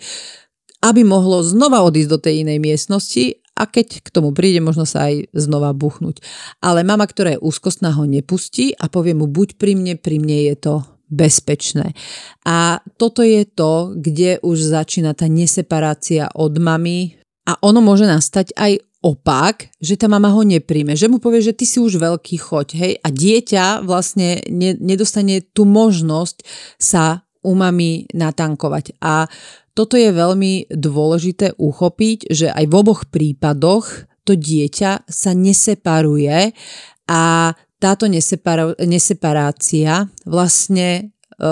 aby mohlo znova odísť do tej inej miestnosti a keď k tomu príde, možno sa aj znova buchnúť. Ale mama, ktorá je úzkostná, ho nepustí a povie mu buď pri mne, pri mne je to bezpečné. A toto je to, kde už začína tá neseparácia od mamy a ono môže nastať aj opak, že tá mama ho nepríjme, že mu povie, že ty si už veľký choď, hej, a dieťa vlastne ne, nedostane tú možnosť sa u mami natankovať. A toto je veľmi dôležité uchopiť, že aj v oboch prípadoch to dieťa sa neseparuje a táto neseparácia vlastne e,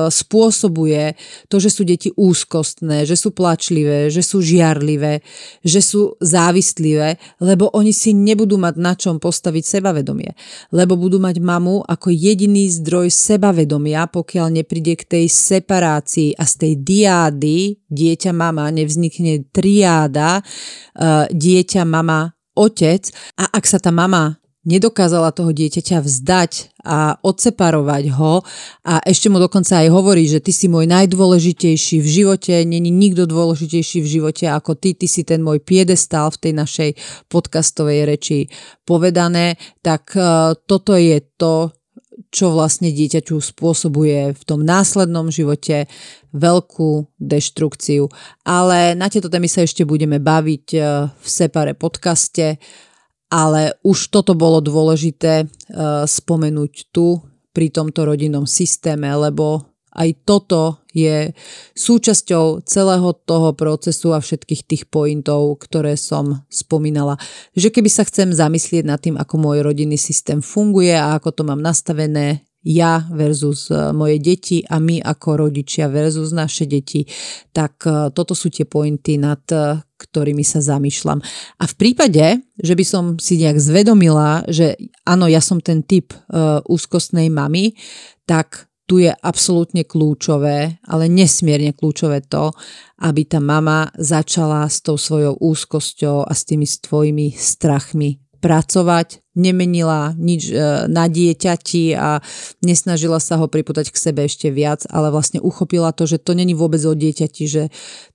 spôsobuje to, že sú deti úzkostné, že sú plačlivé, že sú žiarlivé, že sú závislivé, lebo oni si nebudú mať na čom postaviť sebavedomie. Lebo budú mať mamu ako jediný zdroj sebavedomia, pokiaľ nepríde k tej separácii a z tej diády dieťa mama nevznikne triáda, e, dieťa mama otec a ak sa tá mama nedokázala toho dieťaťa vzdať a odseparovať ho. A ešte mu dokonca aj hovorí, že ty si môj najdôležitejší v živote, není nikto dôležitejší v živote ako ty, ty si ten môj piedestal v tej našej podcastovej reči povedané, tak uh, toto je to, čo vlastne dieťaťu spôsobuje v tom následnom živote veľkú deštrukciu. Ale na tieto témy sa ešte budeme baviť uh, v Separe podcaste ale už toto bolo dôležité uh, spomenúť tu pri tomto rodinnom systéme, lebo aj toto je súčasťou celého toho procesu a všetkých tých pointov, ktoré som spomínala. Že keby sa chcem zamyslieť nad tým, ako môj rodinný systém funguje a ako to mám nastavené ja versus e, moje deti a my ako rodičia versus naše deti, tak e, toto sú tie pointy, nad e, ktorými sa zamýšľam. A v prípade, že by som si nejak zvedomila, že áno, ja som ten typ uh, úzkostnej mamy, tak tu je absolútne kľúčové, ale nesmierne kľúčové to, aby tá mama začala s tou svojou úzkosťou a s tými svojimi strachmi pracovať, nemenila nič e, na dieťati a nesnažila sa ho priputať k sebe ešte viac, ale vlastne uchopila to, že to není vôbec o dieťati, že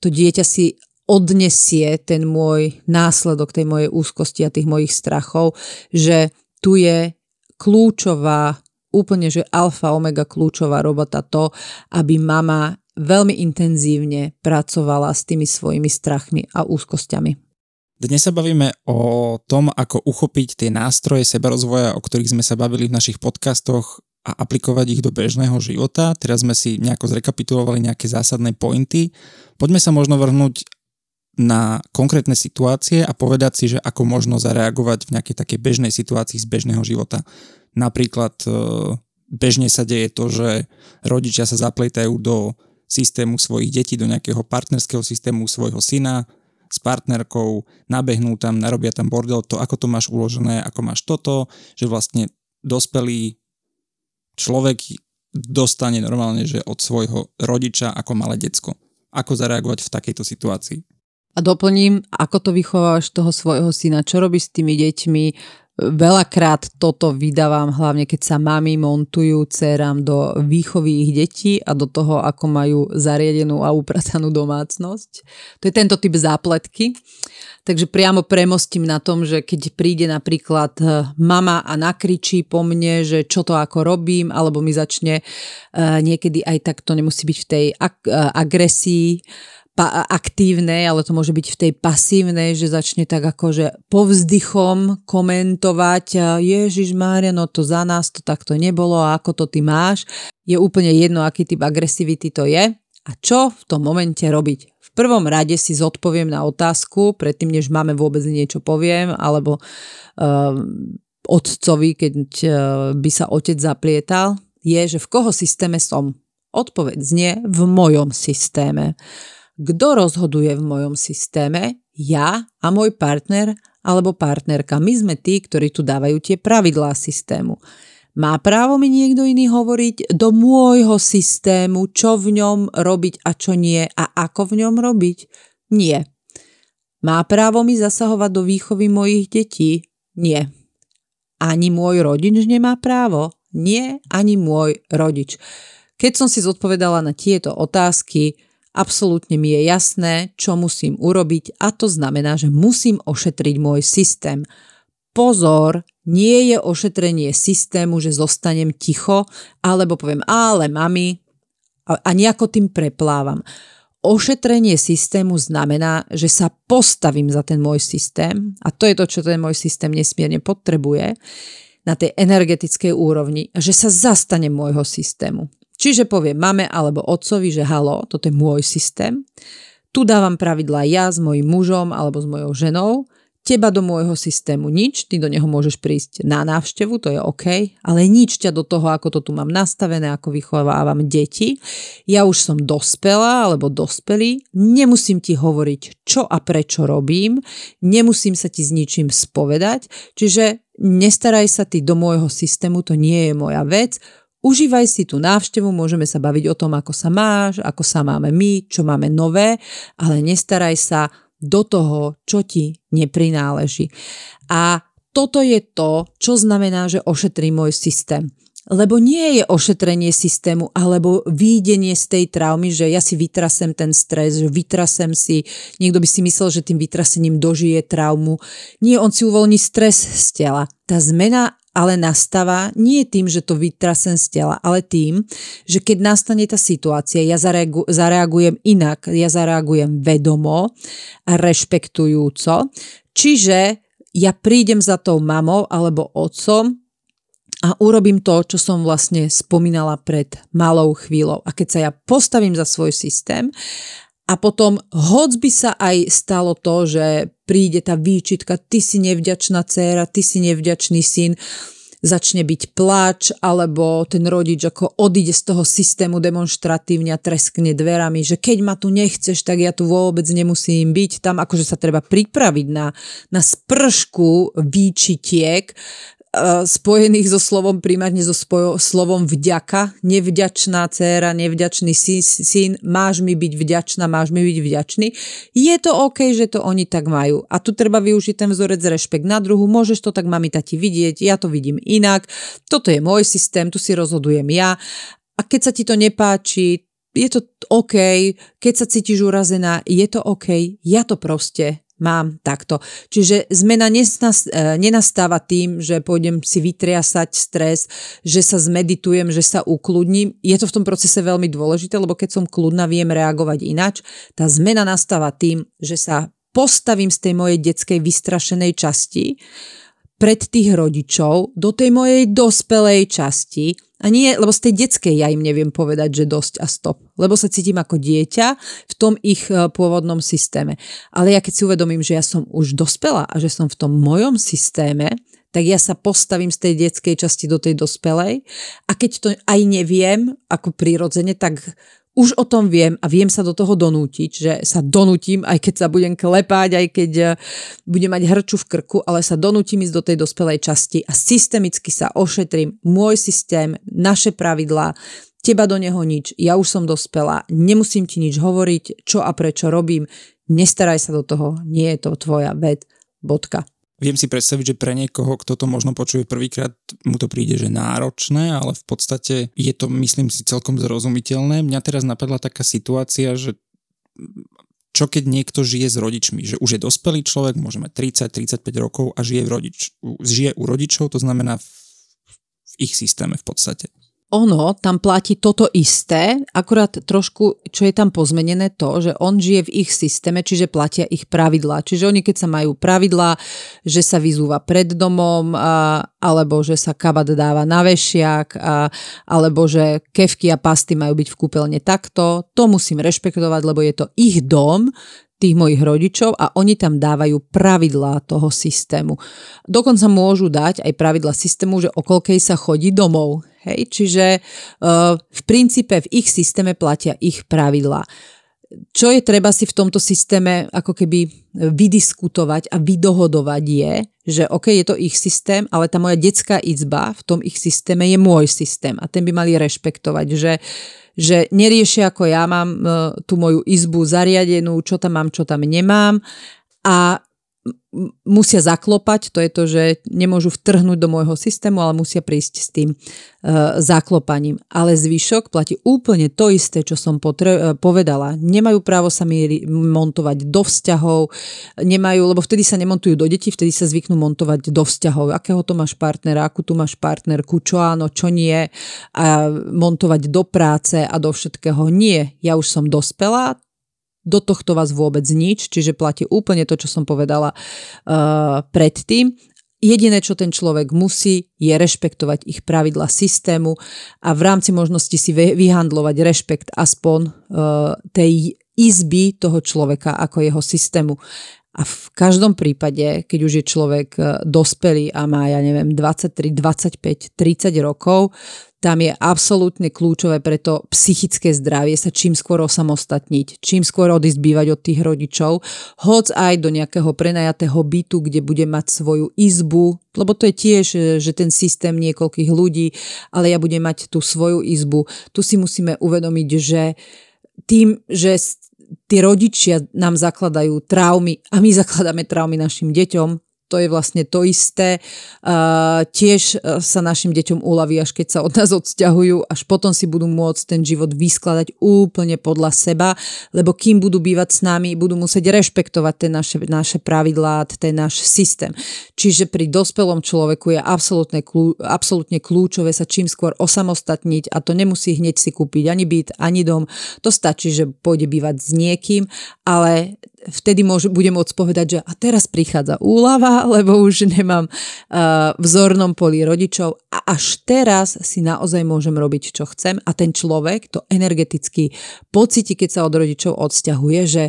to dieťa si odnesie ten môj následok tej mojej úzkosti a tých mojich strachov, že tu je kľúčová, úplne že alfa, omega kľúčová robota to, aby mama veľmi intenzívne pracovala s tými svojimi strachmi a úzkosťami. Dnes sa bavíme o tom, ako uchopiť tie nástroje sebarozvoja, o ktorých sme sa bavili v našich podcastoch a aplikovať ich do bežného života. Teraz sme si nejako zrekapitulovali nejaké zásadné pointy. Poďme sa možno vrhnúť na konkrétne situácie a povedať si, že ako možno zareagovať v nejakej takej bežnej situácii z bežného života. Napríklad e, bežne sa deje to, že rodičia sa zapletajú do systému svojich detí, do nejakého partnerského systému svojho syna, s partnerkou, nabehnú tam, narobia tam bordel, to ako to máš uložené, ako máš toto, že vlastne dospelý človek dostane normálne, že od svojho rodiča ako malé decko. Ako zareagovať v takejto situácii? A doplním, ako to vychovávaš toho svojho syna, čo robíš s tými deťmi, Veľakrát toto vydávam, hlavne keď sa mami montujú dcerám do výchovy ich detí a do toho, ako majú zariadenú a upratanú domácnosť. To je tento typ zápletky. Takže priamo premostím na tom, že keď príde napríklad eh, mama a nakričí po mne, že čo to ako robím, alebo mi začne eh, niekedy aj tak to nemusí byť v tej eh, agresii, pa- aktívnej, ale to môže byť v tej pasívnej, že začne tak akože povzdychom komentovať Ježiš Mária, no to za nás to takto nebolo a ako to ty máš. Je úplne jedno, aký typ agresivity to je a čo v tom momente robiť. V prvom rade si zodpoviem na otázku, predtým než máme vôbec niečo poviem, alebo uh, otcovi, keď uh, by sa otec zaplietal, je, že v koho systéme som. Odpoveď znie v mojom systéme. Kto rozhoduje v mojom systéme? Ja a môj partner alebo partnerka. My sme tí, ktorí tu dávajú tie pravidlá systému. Má právo mi niekto iný hovoriť do môjho systému, čo v ňom robiť a čo nie a ako v ňom robiť? Nie. Má právo mi zasahovať do výchovy mojich detí? Nie. Ani môj rodič nemá právo? Nie, ani môj rodič. Keď som si zodpovedala na tieto otázky, Absolútne mi je jasné, čo musím urobiť a to znamená, že musím ošetriť môj systém. Pozor, nie je ošetrenie systému, že zostanem ticho, alebo poviem, ale mami, a, nejako tým preplávam. Ošetrenie systému znamená, že sa postavím za ten môj systém a to je to, čo ten môj systém nesmierne potrebuje na tej energetickej úrovni, že sa zastane môjho systému. Čiže poviem mame alebo otcovi, že halo, toto je môj systém. Tu dávam pravidlá ja s mojim mužom alebo s mojou ženou. Teba do môjho systému nič, ty do neho môžeš prísť na návštevu, to je OK, ale nič ťa do toho, ako to tu mám nastavené, ako vychovávam deti. Ja už som dospelá alebo dospelý, nemusím ti hovoriť, čo a prečo robím, nemusím sa ti s ničím spovedať, čiže nestaraj sa ty do môjho systému, to nie je moja vec, Užívaj si tú návštevu, môžeme sa baviť o tom, ako sa máš, ako sa máme my, čo máme nové, ale nestaraj sa do toho, čo ti neprináleží. A toto je to, čo znamená, že ošetrí môj systém. Lebo nie je ošetrenie systému alebo výjdenie z tej traumy, že ja si vytrasem ten stres, že vytrasem si, niekto by si myslel, že tým vytrasením dožije traumu. Nie, on si uvoľní stres z tela. Tá zmena ale nastáva nie tým, že to vytrasem z tela, ale tým, že keď nastane tá situácia, ja zareagu- zareagujem inak, ja zareagujem vedomo a rešpektujúco. Čiže ja prídem za tou mamou alebo otcom a urobím to, čo som vlastne spomínala pred malou chvíľou. A keď sa ja postavím za svoj systém a potom, hoď by sa aj stalo to, že príde tá výčitka, ty si nevďačná dcéra, ty si nevďačný syn, začne byť plač, alebo ten rodič ako odíde z toho systému demonstratívne a treskne dverami, že keď ma tu nechceš, tak ja tu vôbec nemusím byť. Tam akože sa treba pripraviť na, na spršku výčitiek, spojených so slovom primárne so spojo, slovom vďaka, nevďačná dcéra, nevďačný syn, syn, máš mi byť vďačná, máš mi byť vďačný. Je to OK, že to oni tak majú. A tu treba využiť ten vzorec rešpekt na druhu, môžeš to tak mami tati vidieť, ja to vidím inak, toto je môj systém, tu si rozhodujem ja. A keď sa ti to nepáči, je to OK, keď sa cítiš urazená, je to OK, ja to proste mám takto. Čiže zmena e, nenastáva tým, že pôjdem si vytriasať stres, že sa zmeditujem, že sa ukludním. Je to v tom procese veľmi dôležité, lebo keď som kľudná, viem reagovať inač. Tá zmena nastáva tým, že sa postavím z tej mojej detskej vystrašenej časti pred tých rodičov do tej mojej dospelej časti. A nie, lebo z tej detskej ja im neviem povedať, že dosť a stop, lebo sa cítim ako dieťa v tom ich e, pôvodnom systéme. Ale ja keď si uvedomím, že ja som už dospela a že som v tom mojom systéme, tak ja sa postavím z tej detskej časti do tej dospelej. A keď to aj neviem ako prirodzene, tak už o tom viem a viem sa do toho donútiť, že sa donútim, aj keď sa budem klepať, aj keď eh, budem mať hrču v krku, ale sa donútim ísť do tej dospelej časti a systemicky sa ošetrím. Môj systém, naše pravidlá, teba do neho nič, ja už som dospelá, nemusím ti nič hovoriť, čo a prečo robím, nestaraj sa do toho, nie je to tvoja ved, bodka. Viem si predstaviť, že pre niekoho, kto to možno počuje prvýkrát, mu to príde, že náročné, ale v podstate je to, myslím si, celkom zrozumiteľné. Mňa teraz napadla taká situácia, že čo keď niekto žije s rodičmi, že už je dospelý človek, môže mať 30-35 rokov a žije, v rodič, žije u rodičov, to znamená v, v ich systéme v podstate ono tam platí toto isté, akurát trošku, čo je tam pozmenené to, že on žije v ich systéme, čiže platia ich pravidlá. Čiže oni keď sa majú pravidlá, že sa vyzúva pred domom, a, alebo že sa kabat dáva na vešiak, a, alebo že kevky a pasty majú byť v kúpeľne takto, to musím rešpektovať, lebo je to ich dom, tých mojich rodičov a oni tam dávajú pravidlá toho systému. Dokonca môžu dať aj pravidlá systému, že okolkej sa chodí domov. Hej? Čiže uh, v princípe v ich systéme platia ich pravidlá. Čo je treba si v tomto systéme ako keby vydiskutovať a vydohodovať je, že OK, je to ich systém, ale tá moja detská izba v tom ich systéme je môj systém a ten by mali rešpektovať, že že neriešia ako ja mám e, tú moju izbu zariadenú, čo tam mám, čo tam nemám a musia zaklopať, to je to, že nemôžu vtrhnúť do môjho systému, ale musia prísť s tým uh, zaklopaním. Ale zvyšok platí úplne to isté, čo som potre- uh, povedala. Nemajú právo sa mi montovať do vzťahov, nemajú, lebo vtedy sa nemontujú do detí, vtedy sa zvyknú montovať do vzťahov. Akého to máš partnera, akú tu máš partnerku, čo áno, čo nie, a montovať do práce a do všetkého. Nie, ja už som dospelá, do tohto vás vôbec nič, čiže platí úplne to, čo som povedala uh, predtým. Jediné, čo ten človek musí, je rešpektovať ich pravidla systému a v rámci možnosti si vyhandlovať rešpekt aspoň uh, tej izby toho človeka ako jeho systému. A v každom prípade, keď už je človek uh, dospelý a má, ja neviem, 23, 25, 30 rokov, tam je absolútne kľúčové pre to psychické zdravie sa čím skôr osamostatniť, čím skôr odísť bývať od tých rodičov, hoc aj do nejakého prenajatého bytu, kde bude mať svoju izbu, lebo to je tiež, že ten systém niekoľkých ľudí, ale ja budem mať tú svoju izbu. Tu si musíme uvedomiť, že tým, že tí rodičia nám zakladajú traumy a my zakladáme traumy našim deťom, to je vlastne to isté. Tiež e, sa našim deťom uľaví, až keď sa od nás odsťahujú, až potom si budú môcť ten život vyskladať úplne podľa seba, lebo kým budú bývať s nami, budú musieť rešpektovať ten naše, naše pravidlá, ten náš systém. Čiže pri dospelom človeku je absolútne, kľú, absolútne kľúčové sa čím skôr osamostatniť a to nemusí hneď si kúpiť ani byt, ani dom. To stačí, že pôjde bývať s niekým, ale vtedy môžu, budem môcť povedať, že a teraz prichádza úlava, lebo už nemám uh, v zornom poli rodičov a až teraz si naozaj môžem robiť, čo chcem. A ten človek to energeticky pocíti, keď sa od rodičov odsťahuje, že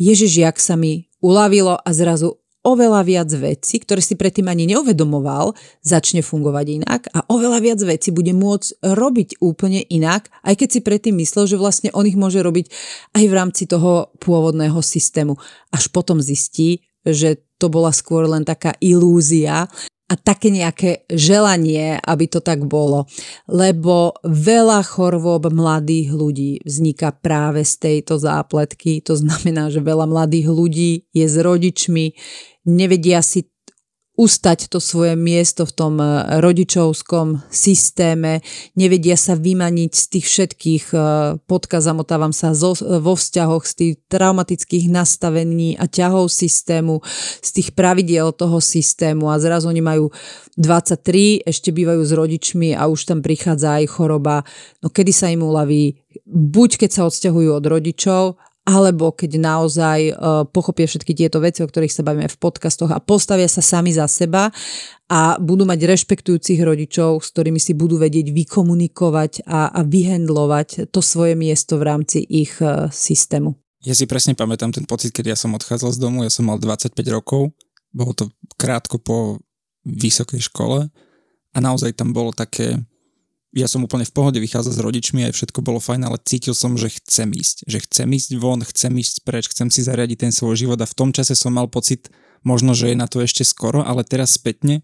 Ježiš, jak sa mi uľavilo a zrazu oveľa viac vecí, ktoré si predtým ani neuvedomoval, začne fungovať inak a oveľa viac vecí bude môcť robiť úplne inak, aj keď si predtým myslel, že vlastne on ich môže robiť aj v rámci toho pôvodného systému. Až potom zistí, že to bola skôr len taká ilúzia a také nejaké želanie, aby to tak bolo. Lebo veľa chorôb mladých ľudí vzniká práve z tejto zápletky. To znamená, že veľa mladých ľudí je s rodičmi, nevedia si ustať to svoje miesto v tom eh, rodičovskom systéme, nevedia sa vymaniť z tých všetkých, eh, podka zamotávam sa vo vzťahoch, z tých traumatických nastavení a ťahov systému, z tých pravidiel toho systému a zrazu oni majú 23, ešte bývajú s rodičmi a už tam prichádza aj choroba. No kedy sa im uľaví? Buď keď sa odsťahujú od rodičov, alebo keď naozaj uh, pochopia všetky tieto veci, o ktorých sa bavíme v podcastoch a postavia sa sami za seba a budú mať rešpektujúcich rodičov, s ktorými si budú vedieť vykomunikovať a, a vyhendlovať to svoje miesto v rámci ich uh, systému. Ja si presne pamätám ten pocit, keď ja som odchádzal z domu, ja som mal 25 rokov, bolo to krátko po vysokej škole a naozaj tam bolo také, ja som úplne v pohode vychádzal s rodičmi, aj všetko bolo fajn, ale cítil som, že chcem ísť. Že chcem ísť von, chcem ísť preč, chcem si zariadiť ten svoj život a v tom čase som mal pocit, možno, že je na to ešte skoro, ale teraz spätne,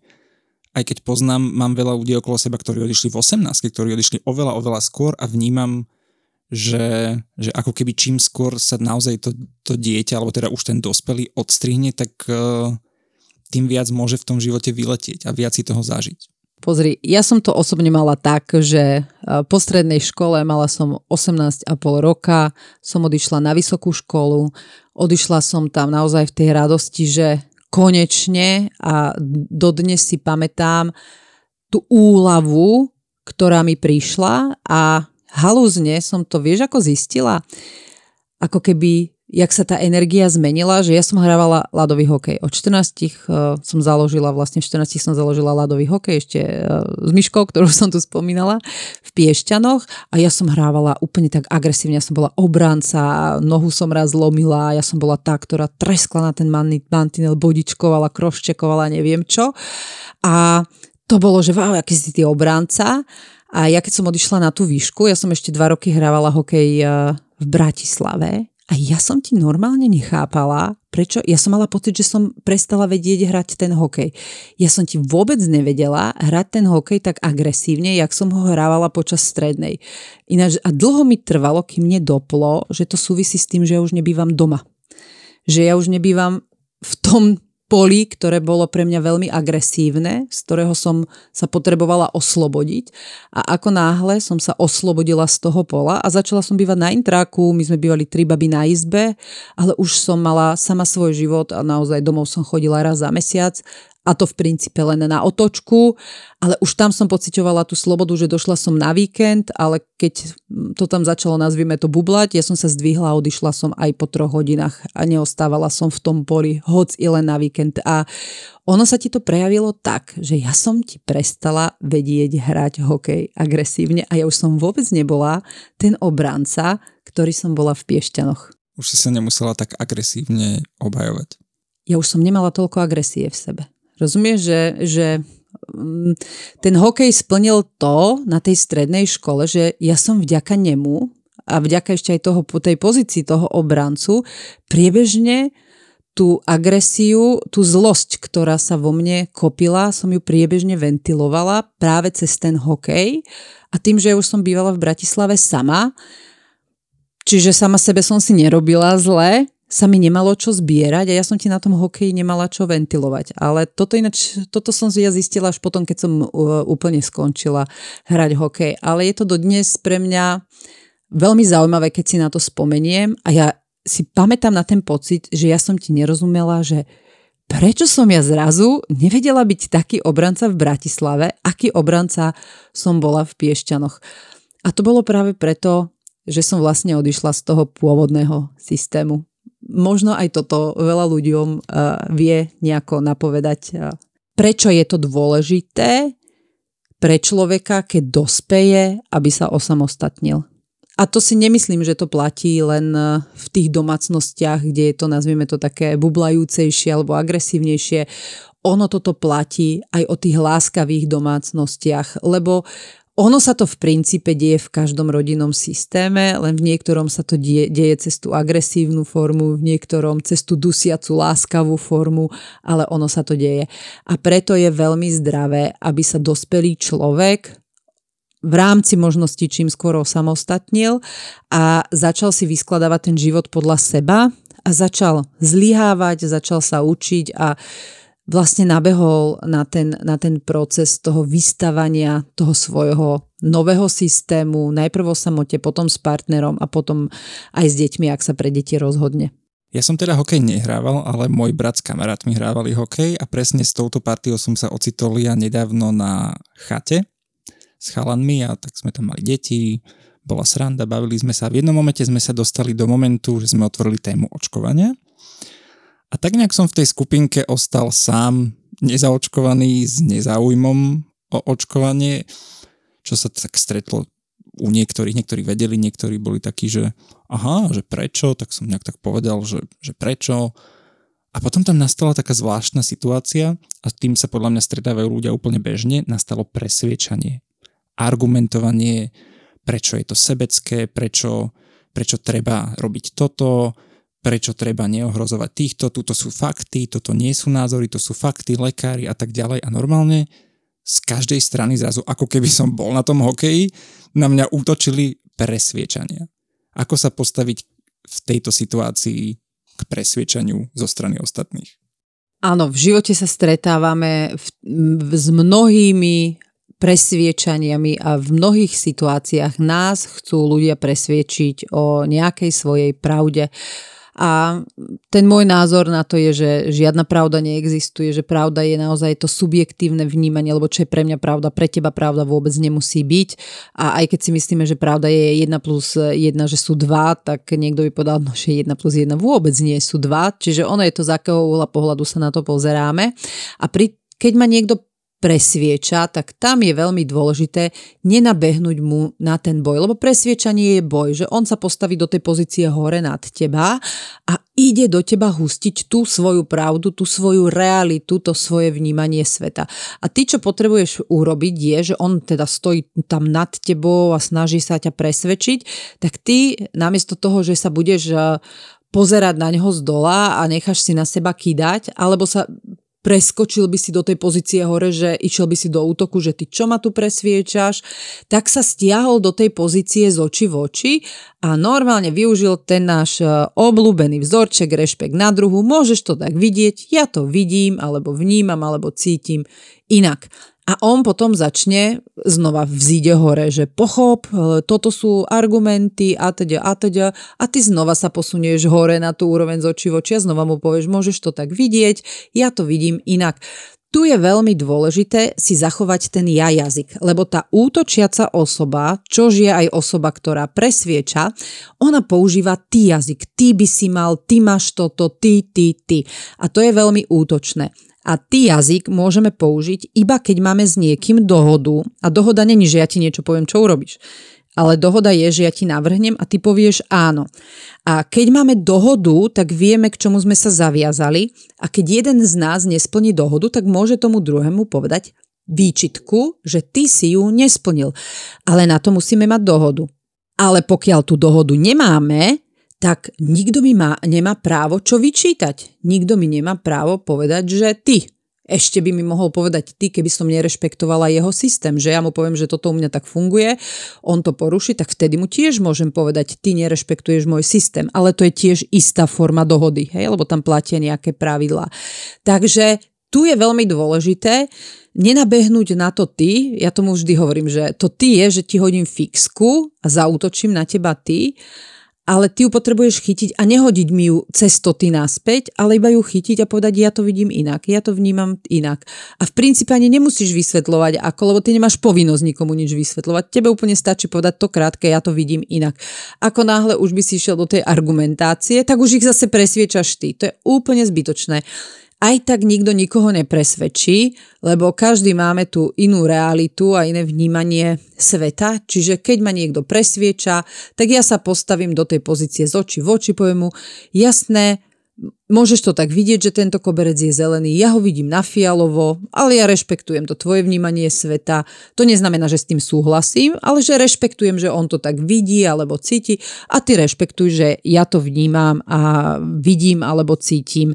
aj keď poznám, mám veľa ľudí okolo seba, ktorí odišli v 18, ktorí odišli oveľa, oveľa skôr a vnímam, že, že ako keby čím skôr sa naozaj to, to dieťa, alebo teda už ten dospelý odstrihne, tak uh, tým viac môže v tom živote vyletieť a viac si toho zažiť. Pozri, ja som to osobne mala tak, že e, po strednej škole mala som 18,5 roka, som odišla na vysokú školu, odišla som tam naozaj v tej radosti, že konečne a dodnes si pamätám tú úlavu, ktorá mi prišla a halúzne som to, vieš, ako zistila? Ako keby jak sa tá energia zmenila, že ja som hrávala ľadový hokej. Od 14 uh, eh, som založila, vlastne v 14 som založila ľadový hokej ešte uh, s Myškou, ktorú som tu spomínala, v Piešťanoch a ja som hrávala úplne tak agresívne. Ja som bola obranca, nohu som raz zlomila, ja som bola tá, ktorá treskla na ten mantinel, bodičkovala, kroščekovala, neviem čo. A to bolo, že wow, aký si ty obranca. A ja keď som odišla na tú výšku, ja som ešte dva roky hrávala hokej eh, v Bratislave a ja som ti normálne nechápala, prečo, ja som mala pocit, že som prestala vedieť hrať ten hokej. Ja som ti vôbec nevedela hrať ten hokej tak agresívne, jak som ho hrávala počas strednej. Ináč, a dlho mi trvalo, kým mne doplo, že to súvisí s tým, že ja už nebývam doma. Že ja už nebývam v tom poli, ktoré bolo pre mňa veľmi agresívne, z ktorého som sa potrebovala oslobodiť. A ako náhle som sa oslobodila z toho pola a začala som bývať na intráku, my sme bývali tri baby na izbe, ale už som mala sama svoj život a naozaj domov som chodila raz za mesiac a to v princípe len na otočku, ale už tam som pocitovala tú slobodu, že došla som na víkend, ale keď to tam začalo, nazvime to, bublať, ja som sa zdvihla a odišla som aj po troch hodinách a neostávala som v tom poli, hoc i len na víkend. A ono sa ti to prejavilo tak, že ja som ti prestala vedieť hrať hokej agresívne a ja už som vôbec nebola ten obranca, ktorý som bola v Piešťanoch. Už si sa nemusela tak agresívne obhajovať. Ja už som nemala toľko agresie v sebe. Rozumieš, že, že mm, ten hokej splnil to na tej strednej škole, že ja som vďaka nemu a vďaka ešte aj toho, tej pozícii toho obrancu priebežne tú agresiu, tú zlosť, ktorá sa vo mne kopila, som ju priebežne ventilovala práve cez ten hokej. A tým, že už som bývala v Bratislave sama, Čiže sama sebe som si nerobila zle, sa mi nemalo čo zbierať a ja som ti na tom hokeji nemala čo ventilovať. Ale toto ináč, toto som ja zistila až potom, keď som uh, úplne skončila hrať hokej. Ale je to dodnes pre mňa veľmi zaujímavé, keď si na to spomeniem a ja si pamätám na ten pocit, že ja som ti nerozumela, že prečo som ja zrazu nevedela byť taký obranca v Bratislave, aký obranca som bola v Piešťanoch. A to bolo práve preto, že som vlastne odišla z toho pôvodného systému možno aj toto veľa ľuďom uh, vie nejako napovedať, uh, prečo je to dôležité pre človeka, keď dospeje, aby sa osamostatnil. A to si nemyslím, že to platí len e, v tých domácnostiach, kde je to, nazvieme to také bublajúcejšie alebo agresívnejšie. Ono toto platí aj o tých láskavých domácnostiach, lebo ono sa to v princípe deje v každom rodinnom systéme, len v niektorom sa to deje, deje cez tú agresívnu formu, v niektorom cez tú dusiacu láskavú formu, ale ono sa to deje. A preto je veľmi zdravé, aby sa dospelý človek v rámci možností čím skôr osamostatnil a začal si vyskladávať ten život podľa seba a začal zlyhávať, začal sa učiť a vlastne nabehol na ten, na ten proces toho vystavania toho svojho nového systému, najprv o samote, potom s partnerom a potom aj s deťmi, ak sa pre deti rozhodne. Ja som teda hokej nehrával, ale môj brat s kamarátmi hrávali hokej a presne s touto partiou som sa ocitol ja nedávno na chate s chalanmi a tak sme tam mali deti, bola sranda, bavili sme sa. V jednom momente sme sa dostali do momentu, že sme otvorili tému očkovania a tak nejak som v tej skupinke ostal sám, nezaočkovaný s nezáujmom o očkovanie, čo sa tak stretlo u niektorých, niektorí vedeli, niektorí boli takí, že aha, že prečo, tak som nejak tak povedal, že, že prečo. A potom tam nastala taká zvláštna situácia a tým sa podľa mňa stretávajú ľudia úplne bežne, nastalo presviečanie, argumentovanie, prečo je to sebecké, prečo, prečo treba robiť toto, prečo treba neohrozovať týchto, tuto sú fakty, toto nie sú názory, to sú fakty, lekári a tak ďalej. A normálne z každej strany zrazu, ako keby som bol na tom hokeji, na mňa útočili presviečania. Ako sa postaviť v tejto situácii k presviečaniu zo strany ostatných? Áno, v živote sa stretávame v, v, s mnohými presviečaniami a v mnohých situáciách nás chcú ľudia presviečiť o nejakej svojej pravde. A ten môj názor na to je, že žiadna pravda neexistuje, že pravda je naozaj to subjektívne vnímanie, lebo čo je pre mňa pravda, pre teba pravda vôbec nemusí byť. A aj keď si myslíme, že pravda je 1 plus 1, že sú 2, tak niekto by povedal, no, že 1 plus 1 vôbec nie sú 2. Čiže ono je to, z akého uhla pohľadu sa na to pozeráme. A pri, keď ma niekto presvieča, tak tam je veľmi dôležité nenabehnúť mu na ten boj, lebo presviečanie je boj, že on sa postaví do tej pozície hore nad teba a ide do teba hustiť tú svoju pravdu, tú svoju realitu, to svoje vnímanie sveta. A ty, čo potrebuješ urobiť, je, že on teda stojí tam nad tebou a snaží sa ťa presvedčiť, tak ty namiesto toho, že sa budeš eh, pozerať na neho z dola a necháš si na seba kýdať, alebo sa preskočil by si do tej pozície hore, že išiel by si do útoku, že ty čo ma tu presviečaš, tak sa stiahol do tej pozície z oči v oči a normálne využil ten náš e, obľúbený vzorček, rešpekt na druhu. Môžeš to tak vidieť, ja to vidím, alebo vnímam, alebo cítim inak. A on potom začne znova vzíde hore, že pochop, e, toto sú argumenty a teda a teda a ty znova sa posunieš hore na tú úroveň z očí v oči a znova mu povieš, môžeš to tak vidieť, ja to vidím inak. Tu je veľmi dôležité si zachovať ten ja jazyk, lebo tá útočiaca osoba, čož je aj osoba, ktorá presvieča, ona používa ty jazyk. Ty by si mal, ty máš toto, ty, ty, ty. A to je veľmi útočné. A ty jazyk môžeme použiť iba keď máme s niekým dohodu. A dohoda není, že ja ti niečo poviem, čo urobíš. Ale dohoda je, že ja ti navrhnem a ty povieš áno. A keď máme dohodu, tak vieme, k čomu sme sa zaviazali. A keď jeden z nás nesplní dohodu, tak môže tomu druhému povedať výčitku, že ty si ju nesplnil. Ale na to musíme mať dohodu. Ale pokiaľ tú dohodu nemáme, tak nikto mi má, nemá právo čo vyčítať. Nikto mi nemá právo povedať, že ty, ešte by mi mohol povedať ty, keby som nerešpektovala jeho systém, že ja mu poviem, že toto u mňa tak funguje, on to poruší, tak vtedy mu tiež môžem povedať, ty nerešpektuješ môj systém, ale to je tiež istá forma dohody, hej, lebo tam platia nejaké pravidlá. Takže tu je veľmi dôležité nenabehnúť na to ty, ja tomu vždy hovorím, že to ty je, že ti hodím fixku a zautočím na teba ty ale ty ju potrebuješ chytiť a nehodiť mi ju cez to ty naspäť, ale iba ju chytiť a povedať, ja to vidím inak, ja to vnímam inak. A v princípe ani nemusíš vysvetľovať ako, lebo ty nemáš povinnosť nikomu nič vysvetľovať. Tebe úplne stačí povedať to krátke, ja to vidím inak. Ako náhle už by si išiel do tej argumentácie, tak už ich zase presviečaš ty. To je úplne zbytočné aj tak nikto nikoho nepresvedčí, lebo každý máme tú inú realitu a iné vnímanie sveta, čiže keď ma niekto presvieča, tak ja sa postavím do tej pozície z oči v oči, poviem mu, jasné, Môžeš to tak vidieť, že tento koberec je zelený, ja ho vidím na fialovo, ale ja rešpektujem to tvoje vnímanie sveta. To neznamená, že s tým súhlasím, ale že rešpektujem, že on to tak vidí alebo cíti a ty rešpektuj, že ja to vnímam a vidím alebo cítim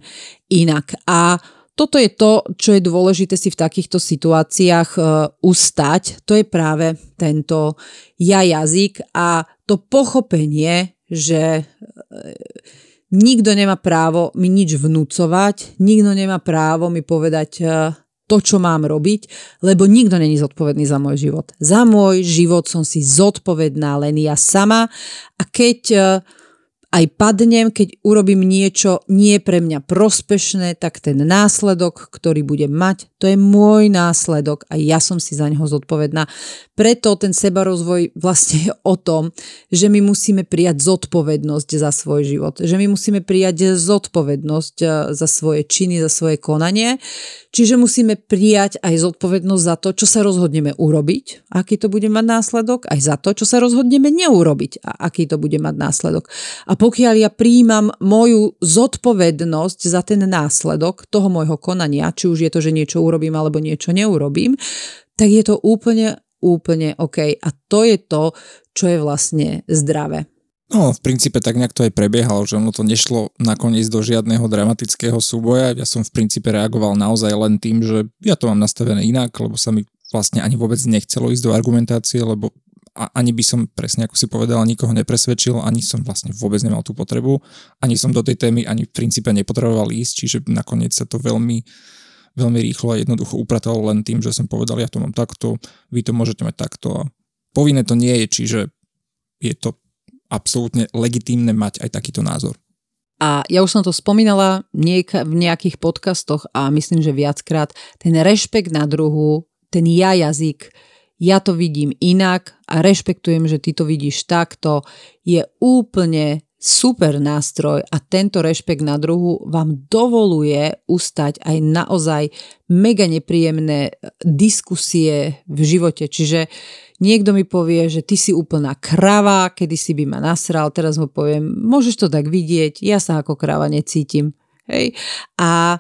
inak. A toto je to, čo je dôležité si v takýchto situáciách uh, ustať. To je práve tento ja jazyk a to pochopenie, že uh, Nikto nemá právo mi nič vnúcovať, nikto nemá právo mi povedať eh, to, čo mám robiť, lebo nikto není zodpovedný za môj život. Za môj život som si zodpovedná len ja sama a keď uh, aj padnem, keď urobím niečo nie pre mňa prospešné, tak ten následok, ktorý budem mať, to je môj následok a ja som si za neho zodpovedná. Preto ten sebarozvoj vlastne je o tom, že my musíme prijať zodpovednosť za svoj život, že my musíme prijať zodpovednosť eh, za svoje činy, za svoje konanie, čiže musíme prijať aj zodpovednosť za to, čo sa rozhodneme urobiť, aký to bude mať následok, aj za to, čo sa rozhodneme neurobiť a aký to bude mať následok. A pokiaľ ja príjmam moju zodpovednosť za ten následok toho môjho konania, či už je to, že niečo urobím alebo niečo neurobím, tak je to úplne, úplne OK. A to je to, čo je vlastne zdravé. No, v princípe tak nejak to aj prebiehalo, že ono to nešlo nakoniec do žiadneho dramatického súboja. Ja som v princípe reagoval naozaj len tým, že ja to mám nastavené inak, lebo sa mi vlastne ani vôbec nechcelo ísť do argumentácie, lebo a ani by som presne ako si povedal nikoho nepresvedčil, ani som vlastne vôbec nemal tú potrebu, ani som do tej témy ani v princípe nepotreboval ísť, čiže nakoniec sa to veľmi, veľmi rýchlo a jednoducho upratalo len tým, že som povedal, ja to mám takto, vy to môžete mať takto a povinné to nie je, čiže je to absolútne legitímne mať aj takýto názor. A ja už som to spomínala v nejakých podcastoch a myslím, že viackrát, ten rešpekt na druhu, ten ja jazyk, ja to vidím inak a rešpektujem, že ty to vidíš takto, je úplne super nástroj a tento rešpekt na druhu vám dovoluje ustať aj naozaj mega nepríjemné diskusie v živote. Čiže niekto mi povie, že ty si úplná krava, kedy si by ma nasral, teraz mu poviem, môžeš to tak vidieť, ja sa ako krava necítim. Hej? A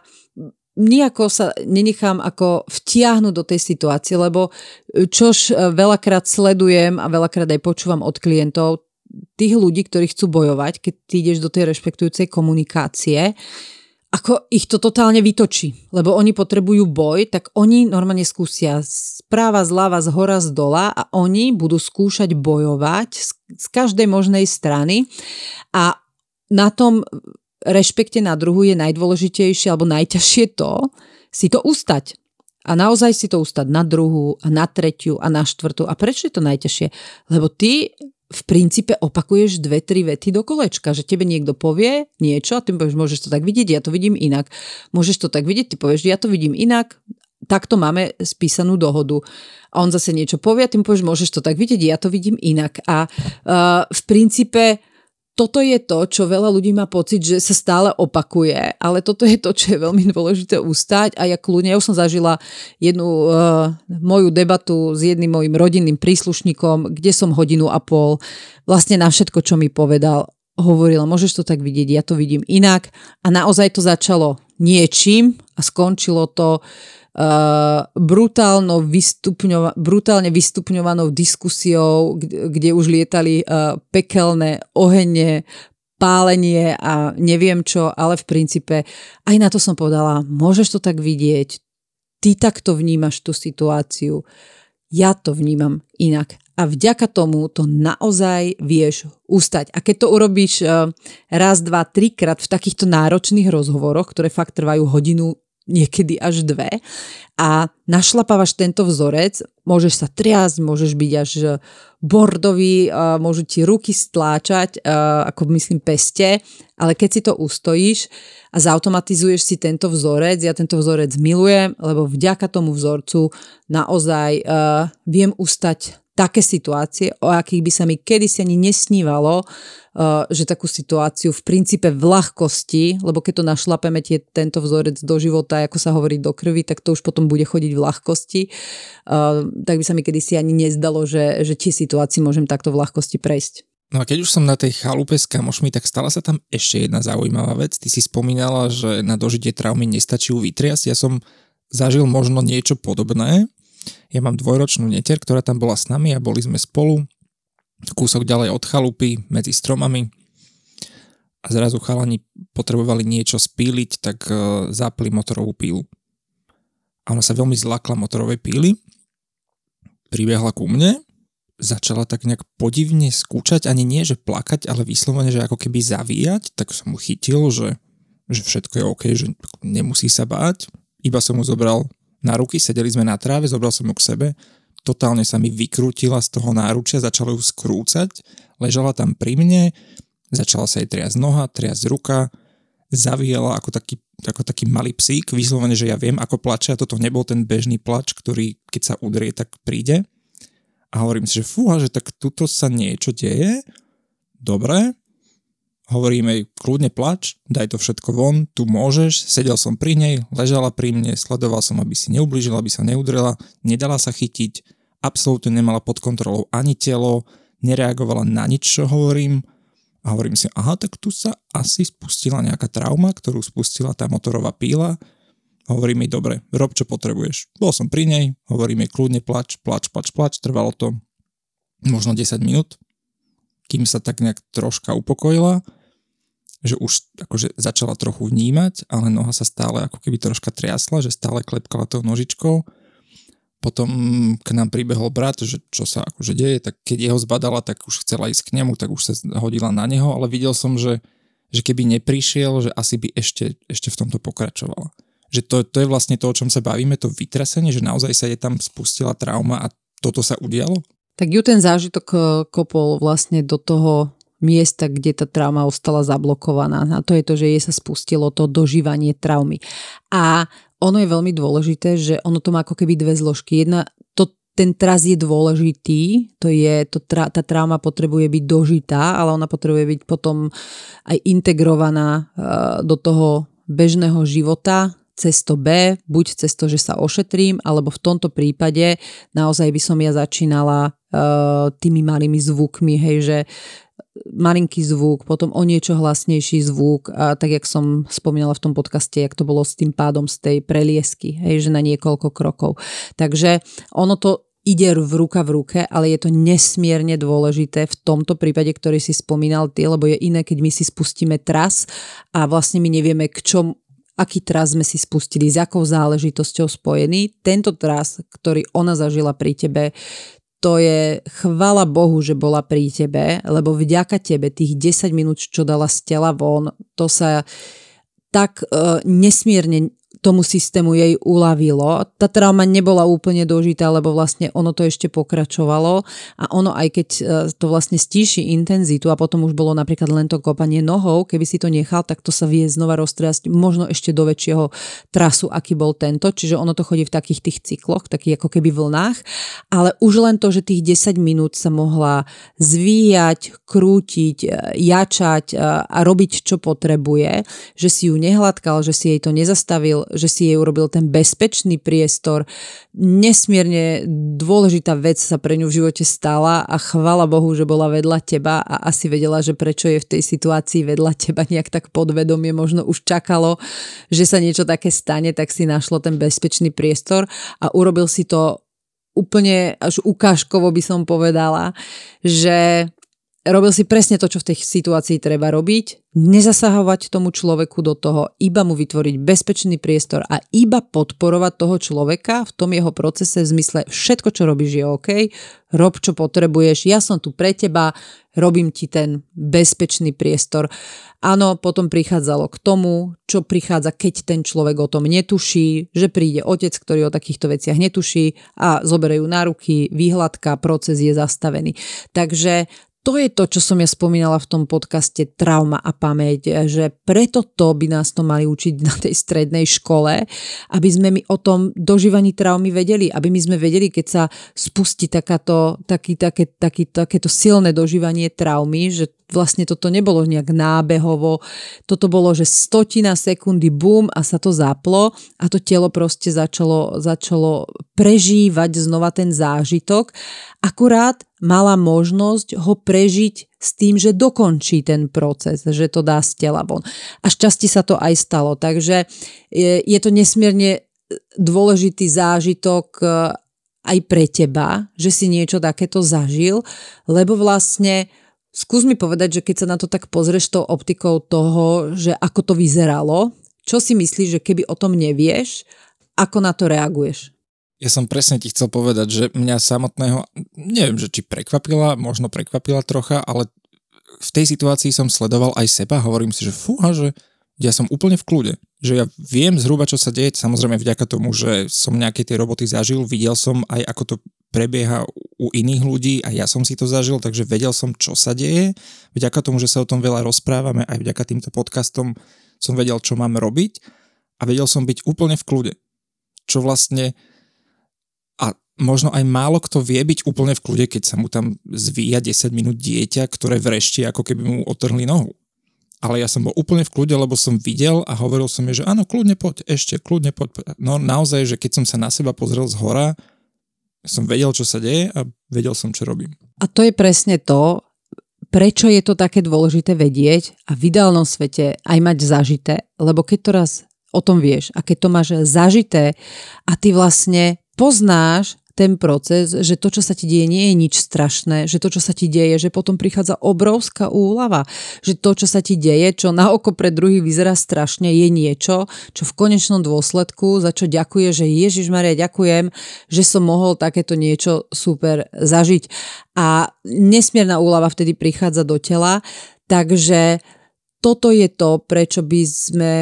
nejako sa nenechám ako vtiahnuť do tej situácie, lebo e, čož e, veľakrát sledujem a veľakrát aj počúvam od klientov, tých ľudí, ktorí chcú bojovať, keď ty ideš do tej rešpektujúcej komunikácie, ako ich to totálne vytočí. Lebo oni potrebujú boj, tak oni normálne skúsia správa, zľava, z hora, z dola a oni budú skúšať bojovať z, z každej možnej strany a na tom rešpekte na druhu je najdôležitejšie alebo najťažšie to, si to ustať. A naozaj si to ustať na druhú a na tretiu a na štvrtú. A prečo je to najťažšie? Lebo ty v princípe opakuješ dve, tri vety do kolečka, že tebe niekto povie niečo a ty povieš, môžeš to tak vidieť, ja to vidím inak. Môžeš to tak vidieť, ty povieš, ja to vidím inak, takto máme spísanú dohodu. A on zase niečo povie a ty povieš, môžeš to tak vidieť, ja to vidím inak. A uh, v princípe toto je to, čo veľa ľudí má pocit, že sa stále opakuje, ale toto je to, čo je veľmi dôležité ustať a ja kľudne, ja už som zažila jednu uh, moju debatu s jedným mojim rodinným príslušníkom, kde som hodinu a pol vlastne na všetko, čo mi povedal, hovorila, môžeš to tak vidieť, ja to vidím inak. A naozaj to začalo niečím a skončilo to Uh, brutálno vystupňova, brutálne vystupňovanou diskusiou, kde, už lietali uh, pekelné ohene, pálenie a neviem čo, ale v princípe aj na to som povedala, môžeš to tak vidieť, ty takto vnímaš tú situáciu, ja to vnímam inak. A vďaka tomu to naozaj vieš ustať. A keď to urobíš eh, raz, dva, trikrát v takýchto náročných rozhovoroch, ktoré fakt trvajú hodinu, niekedy až dve. A našlapávaš tento vzorec, môžeš sa triasť, môžeš byť až e, bordový, e, môžu ti ruky stláčať, e, ako myslím peste, ale keď si to ustojíš a zautomatizuješ si tento vzorec, ja tento vzorec milujem, lebo vďaka tomu vzorcu naozaj viem ustať také situácie, o akých by sa mi kedysi ani nesnívalo, že takú situáciu v princípe v ľahkosti, lebo keď to našlapeme tie, tento vzorec do života, ako sa hovorí do krvi, tak to už potom bude chodiť v ľahkosti. Uh, tak by sa mi kedysi ani nezdalo, že, že tie situácie môžem takto v ľahkosti prejsť. No a keď už som na tej chalupe s kamošmi, tak stala sa tam ešte jedna zaujímavá vec. Ty si spomínala, že na dožitie traumy nestačí vytriasť. Ja som zažil možno niečo podobné, ja mám dvojročnú netier, ktorá tam bola s nami a boli sme spolu kúsok ďalej od chalupy medzi stromami a zrazu chalani potrebovali niečo spíliť, tak e, zapli motorovú pílu. A ona sa veľmi zlakla motorovej píly, pribehla ku mne, začala tak nejak podivne skúčať, ani nie, že plakať, ale vyslovene, že ako keby zavíjať, tak som mu chytil, že, že všetko je OK, že nemusí sa báť. Iba som mu zobral na ruky, sedeli sme na tráve, zobral som ju k sebe, totálne sa mi vykrútila z toho náručia, začala ju skrúcať, ležala tam pri mne, začala sa jej triasť noha, triasť ruka, zavíjala ako taký, ako taký malý psík, vyslovene, že ja viem, ako plače a toto nebol ten bežný plač, ktorý keď sa udrie, tak príde. A hovorím si, že fúha, že tak tuto sa niečo deje, dobre, Hovoríme jej, kľudne plač, daj to všetko von, tu môžeš, sedel som pri nej, ležala pri mne, sledoval som, aby si neublížila, aby sa neudrela, nedala sa chytiť, absolútne nemala pod kontrolou ani telo, nereagovala na nič, čo hovorím. A hovorím si, aha, tak tu sa asi spustila nejaká trauma, ktorú spustila tá motorová píla. Hovorím mi, dobre, rob čo potrebuješ. Bol som pri nej, hovorím jej, kľudne plač, plač, plač, plač, trvalo to možno 10 minút, kým sa tak nejak troška upokojila že už akože začala trochu vnímať, ale noha sa stále ako keby troška triasla, že stále klepkala tou nožičkou. Potom k nám pribehol brat, že čo sa akože deje, tak keď jeho zbadala, tak už chcela ísť k nemu, tak už sa hodila na neho, ale videl som, že, že keby neprišiel, že asi by ešte, ešte v tomto pokračovala. Že to, to je vlastne to, o čom sa bavíme, to vytresenie, že naozaj sa je tam spustila trauma a toto sa udialo? Tak ju ten zážitok eh, kopol vlastne do toho miesta, kde tá trauma ostala zablokovaná. A to je to, že jej sa spustilo to dožívanie traumy. A ono je veľmi dôležité, že ono to má ako keby dve zložky. Jedna, to, ten tras je dôležitý, to je, to tra, tá trauma potrebuje byť dožitá, ale ona potrebuje byť potom aj integrovaná uh, do toho bežného života, cez B, buď cez to, že sa ošetrím, alebo v tomto prípade naozaj by som ja začínala uh, tými malými zvukmi, hej, že malinký zvuk, potom o niečo hlasnejší zvuk a tak, jak som spomínala v tom podcaste, jak to bolo s tým pádom z tej preliesky, hej, že na niekoľko krokov. Takže ono to ide v ruka v ruke, ale je to nesmierne dôležité v tomto prípade, ktorý si spomínal ty, lebo je iné, keď my si spustíme tras a vlastne my nevieme, k čom aký tras sme si spustili, s akou záležitosťou spojený. Tento tras, ktorý ona zažila pri tebe, to je chvala Bohu, že bola pri tebe, lebo vďaka tebe tých 10 minút, čo dala z tela von, to sa tak uh, nesmierne tomu systému jej uľavilo. Tá trauma nebola úplne dožitá, lebo vlastne ono to ešte pokračovalo a ono aj keď e, to vlastne stíši intenzitu a potom už bolo napríklad len to kopanie nohou, keby si to nechal, tak to sa vie znova roztriasť možno ešte do väčšieho trasu, aký bol tento. Čiže ono to chodí v takých tých cykloch, takých ako keby vlnách, ale už len to, že tých 10 minút sa mohla zvíjať, krútiť, e, jačať e, a robiť, čo potrebuje, že si ju nehladkal, že si jej to nezastavil, že si jej urobil ten bezpečný priestor. Nesmierne dôležitá vec sa pre ňu v živote stala a chvala Bohu, že bola vedľa teba a asi vedela, že prečo je v tej situácii vedľa teba nejak tak podvedomie možno už čakalo, že sa niečo také stane, tak si našlo ten bezpečný priestor a urobil si to úplne až ukážkovo by som povedala, že robil si presne to, čo v tej situácii treba robiť, nezasahovať tomu človeku do toho, iba mu vytvoriť bezpečný priestor a iba podporovať toho človeka v tom jeho procese v zmysle všetko, čo robíš je OK, rob, čo potrebuješ, ja som tu pre teba, robím ti ten bezpečný priestor. Áno, potom prichádzalo k tomu, čo prichádza, keď ten človek o tom netuší, že príde otec, ktorý o takýchto veciach netuší a zoberie ju na ruky, výhľadka, proces je zastavený. Takže to je to, čo som ja spomínala v tom podcaste Trauma a pamäť, že preto to by nás to mali učiť na tej strednej škole, aby sme my o tom dožívaní traumy vedeli, aby my sme vedeli, keď sa spustí takáto, taký, také, taký, takéto silné dožívanie traumy, že vlastne toto nebolo nejak nábehovo, toto bolo, že stotina sekundy bum a sa to zaplo a to telo proste začalo, začalo prežívať znova ten zážitok. Akurát mala možnosť ho prežiť s tým, že dokončí ten proces, že to dá z tela von. A šťastie sa to aj stalo. Takže je, je to nesmierne dôležitý zážitok e, aj pre teba, že si niečo takéto zažil, lebo vlastne Skús mi povedať, že keď sa na to tak pozrieš tou optikou toho, že ako to vyzeralo, čo si myslíš, že keby o tom nevieš, ako na to reaguješ? Ja som presne ti chcel povedať, že mňa samotného, neviem, že či prekvapila, možno prekvapila trocha, ale v tej situácii som sledoval aj seba, hovorím si, že fúha, že ja som úplne v kľude, že ja viem zhruba, čo sa deje, samozrejme vďaka tomu, že som nejaké tie roboty zažil, videl som aj, ako to prebieha u iných ľudí a ja som si to zažil, takže vedel som, čo sa deje. Vďaka tomu, že sa o tom veľa rozprávame, aj vďaka týmto podcastom som vedel, čo mám robiť a vedel som byť úplne v kľude. Čo vlastne a možno aj málo kto vie byť úplne v kľude, keď sa mu tam zvíja 10 minút dieťa, ktoré vrešti, ako keby mu otrhli nohu. Ale ja som bol úplne v kľude, lebo som videl a hovoril som mi, že áno, kľudne poď, ešte, kľudne poď. No naozaj, že keď som sa na seba pozrel z hora, som vedel, čo sa deje a vedel som, čo robím. A to je presne to, prečo je to také dôležité vedieť a v ideálnom svete aj mať zažité, lebo keď to raz o tom vieš a keď to máš zažité a ty vlastne poznáš ten proces, že to, čo sa ti deje, nie je nič strašné, že to, čo sa ti deje, že potom prichádza obrovská úlava, že to, čo sa ti deje, čo na oko pre druhých vyzerá strašne, je niečo, čo v konečnom dôsledku, za čo ďakuje, že Ježiš Maria, ďakujem, že som mohol takéto niečo super zažiť. A nesmierna úlava vtedy prichádza do tela, takže toto je to, prečo by sme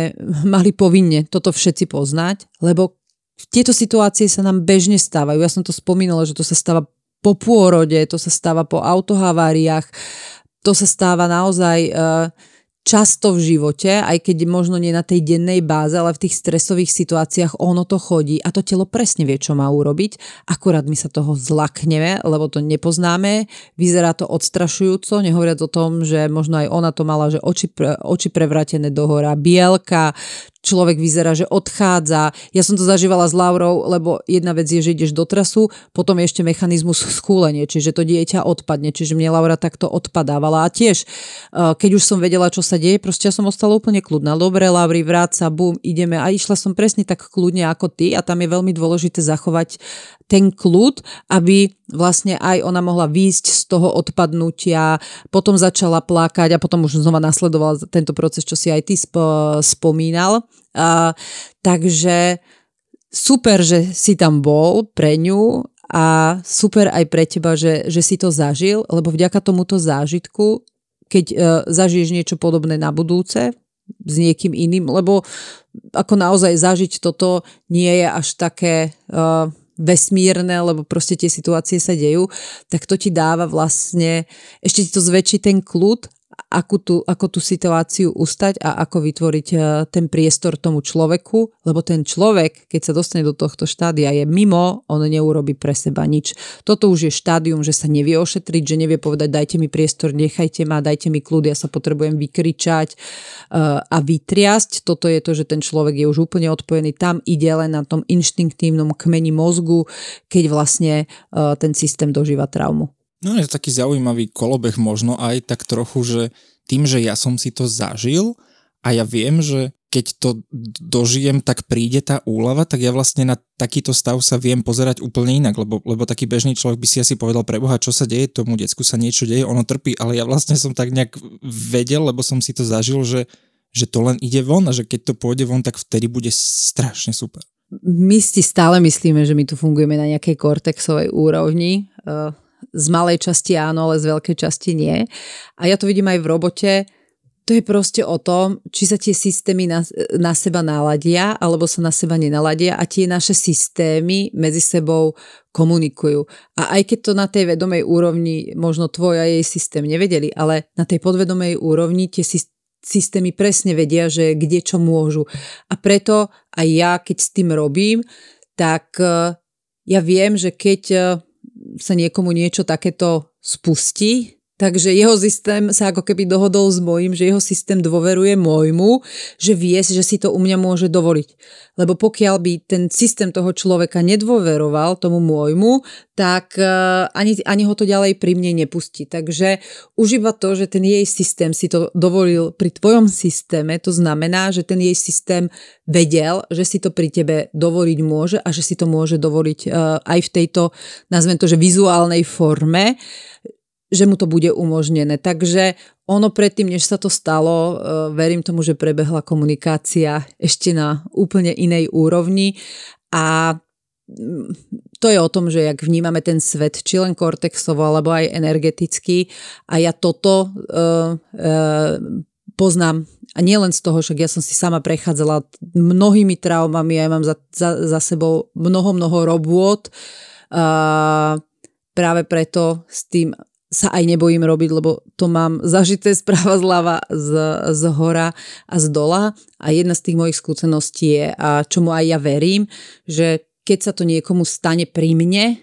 mali povinne toto všetci poznať, lebo tieto situácie sa nám bežne stávajú. Ja som to spomínala, že to sa stáva po pôrode, to sa stáva po autohaváriách, to sa stáva naozaj uh, často v živote, aj keď možno nie na tej dennej báze, ale v tých stresových situáciách ono to chodí a to telo presne vie, čo má urobiť. Akurát my sa toho zlakneme, lebo to nepoznáme. Vyzerá to odstrašujúco, nehovoriac o tom, že možno aj ona to mala, že oči, oči prevratené dohora, bielka, človek vyzerá, že odchádza. Ja som to zažívala s Laurou, lebo jedna vec je, že ideš do trasu, potom je ešte mechanizmus schúlenie, čiže to dieťa odpadne, čiže mne Laura takto odpadávala. A tiež, eh, keď už som vedela, čo sa deje, proste ja som ostala úplne kľudná. Dobre, Lauri, vráca, bum, ideme. A išla som presne tak kľudne ako ty a tam je veľmi dôležité zachovať ten kľud, aby vlastne aj ona mohla výjsť z toho odpadnutia, potom začala plakať a potom už znova nasledovala tento proces, čo si aj ty sp- spomínal. A, takže super, že si tam bol pre ňu a super aj pre teba, že, že si to zažil, lebo vďaka tomuto zážitku, keď uh, zažiješ niečo podobné na budúce, s niekým iným, lebo ako naozaj zažiť toto nie je až také uh, vesmírne, lebo proste tie situácie sa dejú, tak to ti dáva vlastne, ešte ti to zväčší ten kľud ako tú, ako tú situáciu ustať a ako vytvoriť e, ten priestor tomu človeku, lebo ten človek, keď sa dostane do tohto štádia, je mimo, on neurobi pre seba nič. Toto už je štádium, že sa nevie ošetriť, že nevie povedať, dajte mi priestor, nechajte ma, dajte mi kľud, ja sa potrebujem vykričať uh, a vytriasť. Toto je to, že ten človek je už úplne odpojený, tam ide len na tom inštinktívnom kmeni mozgu, keď vlastne uh, ten systém dožíva traumu. No je to taký zaujímavý kolobeh možno aj tak trochu, že tým, že ja som si to zažil a ja viem, že keď to dožijem, tak príde tá úlava, tak ja vlastne na takýto stav sa viem pozerať úplne inak, lebo, lebo taký bežný človek by si asi povedal pre Boha, čo sa deje, tomu decku sa niečo deje, ono trpí, ale ja vlastne som tak nejak vedel, lebo som si to zažil, že, že to len ide von a že keď to pôjde von, tak vtedy bude strašne super. My si stále myslíme, že my tu fungujeme na nejakej kortexovej úrovni. Eh, z malej časti áno, ale z veľkej časti nie. A ja to vidím aj v robote to je proste o tom, či sa tie systémy na, na seba naladia, alebo sa na seba nenaladia a tie naše systémy medzi sebou komunikujú. A aj keď to na tej vedomej úrovni možno tvoj a jej systém nevedeli, ale na tej podvedomej úrovni tie systémy presne vedia, že kde čo môžu. A preto aj ja, keď s tým robím, tak e, ja viem, že keď e, sa niekomu niečo takéto spustí, Takže jeho systém sa ako keby dohodol s mojím, že jeho systém dôveruje môjmu, že vie, že si to u mňa môže dovoliť. Lebo pokiaľ by ten systém toho človeka nedôveroval tomu môjmu, tak e, ani, ani ho to ďalej pri mne nepustí. Takže už iba to, že ten jej systém si to dovolil pri tvojom systéme, to znamená, že ten jej systém vedel, že si to pri tebe dovoliť môže a že si to môže dovoliť e, aj v tejto, nazvem to, že vizuálnej forme, že mu to bude umožnené. Takže ono predtým, než sa to stalo, e, verím tomu, že prebehla komunikácia ešte na úplne inej úrovni a mm, to je o tom, že jak vnímame ten svet, či len kortexovo, alebo aj energeticky. A ja toto uh, uh, poznám a nie len z toho, že ja som si sama prechádzala mnohými traumami, ja mám za, za, za sebou mnoho, mnoho robôt. Uh, práve preto s tým sa aj nebojím robiť, lebo to mám zažité správa zľava, z, z hora a z dola. A jedna z tých mojich skúseností je, a čomu aj ja verím, že keď sa to niekomu stane pri mne,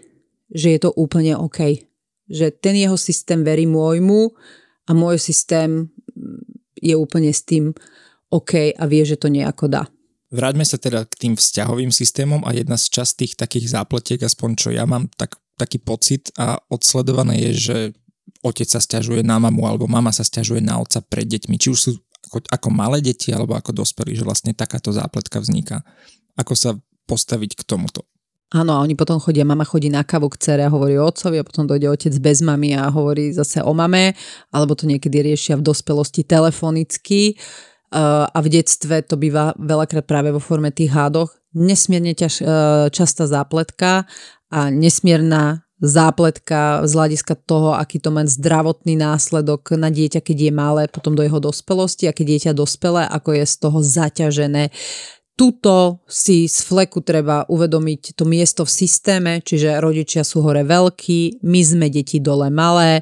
že je to úplne OK. Že ten jeho systém verí môjmu a môj systém je úplne s tým OK a vie, že to nejako dá. Vráťme sa teda k tým vzťahovým systémom a jedna z častých takých zápletiek, aspoň čo ja mám tak taký pocit a odsledované je, že otec sa stiažuje na mamu alebo mama sa stiažuje na otca pred deťmi. Či už sú ako, ako malé deti alebo ako dospelí, že vlastne takáto zápletka vzniká. Ako sa postaviť k tomuto? Áno, a oni potom chodia, mama chodí na kavu k cere a hovorí o otcovi a potom dojde otec bez mamy a hovorí zase o mame, alebo to niekedy riešia v dospelosti telefonicky a v detstve to býva veľakrát práve vo forme tých hádoch. Nesmierne ťaž, e, častá zápletka a nesmierna zápletka z hľadiska toho, aký to má zdravotný následok na dieťa, keď je malé, potom do jeho dospelosti a keď dieťa dospelé, ako je z toho zaťažené. Tuto si z fleku treba uvedomiť to miesto v systéme, čiže rodičia sú hore veľkí, my sme deti dole malé,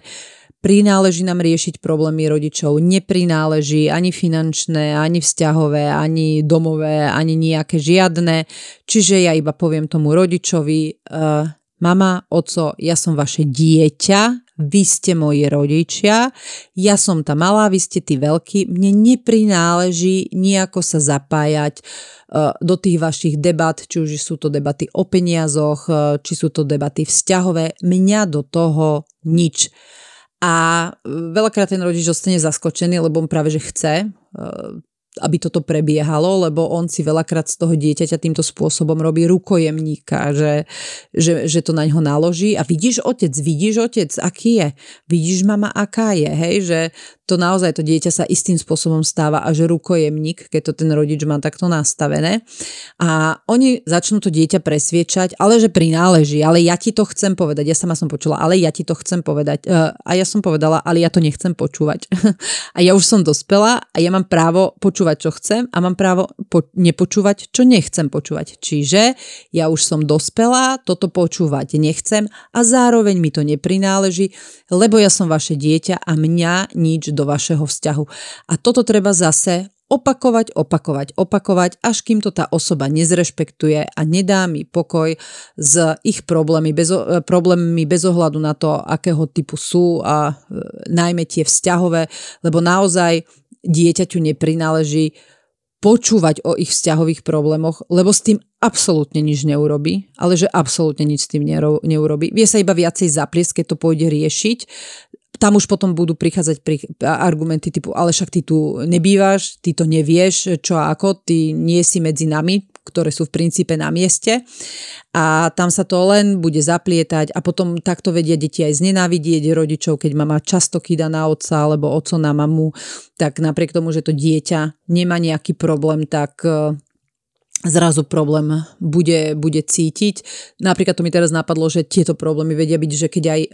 prináleží nám riešiť problémy rodičov, neprináleží ani finančné, ani vzťahové, ani domové, ani nejaké žiadne. Čiže ja iba poviem tomu rodičovi, uh, mama, oco, ja som vaše dieťa, vy ste moji rodičia, ja som tá malá, vy ste tí veľkí, mne neprináleží nejako sa zapájať uh, do tých vašich debat, či už sú to debaty o peniazoch, uh, či sú to debaty vzťahové, mňa do toho nič. A veľakrát ten rodič zostane zaskočený, lebo on práve že chce aby toto prebiehalo, lebo on si veľakrát z toho dieťaťa týmto spôsobom robí rukojemníka, že, že, že to na ňo naloží a vidíš otec, vidíš otec, aký je, vidíš mama, aká je, hej, že to naozaj to dieťa sa istým spôsobom stáva až rukojemník, keď to ten rodič má takto nastavené. A oni začnú to dieťa presviečať, ale že prináleží, ale ja ti to chcem povedať. Ja sama som počula, ale ja ti to chcem povedať. E, a ja som povedala, ale ja to nechcem počúvať. a ja už som dospela a ja mám právo počúvať, čo chcem a mám právo po- nepočúvať, čo nechcem počúvať. Čiže ja už som dospela, toto počúvať nechcem a zároveň mi to neprináleží, lebo ja som vaše dieťa a mňa nič do vašeho vzťahu. A toto treba zase opakovať, opakovať, opakovať, až kým to tá osoba nezrešpektuje a nedá mi pokoj s ich problémy bez, problémy bez ohľadu na to, akého typu sú a e, najmä tie vzťahové, lebo naozaj dieťaťu neprináleží počúvať o ich vzťahových problémoch, lebo s tým absolútne nič neurobi, ale že absolútne nič s tým neurobí. Vie sa iba viacej zapliesť, keď to pôjde riešiť, tam už potom budú prichádzať pri, argumenty typu, ale však ty tu nebývaš, ty to nevieš, čo a ako, ty nie si medzi nami, ktoré sú v princípe na mieste a tam sa to len bude zaplietať a potom takto vedia deti aj znenávidieť rodičov, keď mama často kýda na otca alebo oco na mamu, tak napriek tomu, že to dieťa nemá nejaký problém, tak e, zrazu problém bude, bude cítiť. Napríklad to mi teraz napadlo, že tieto problémy vedia byť, že keď aj e,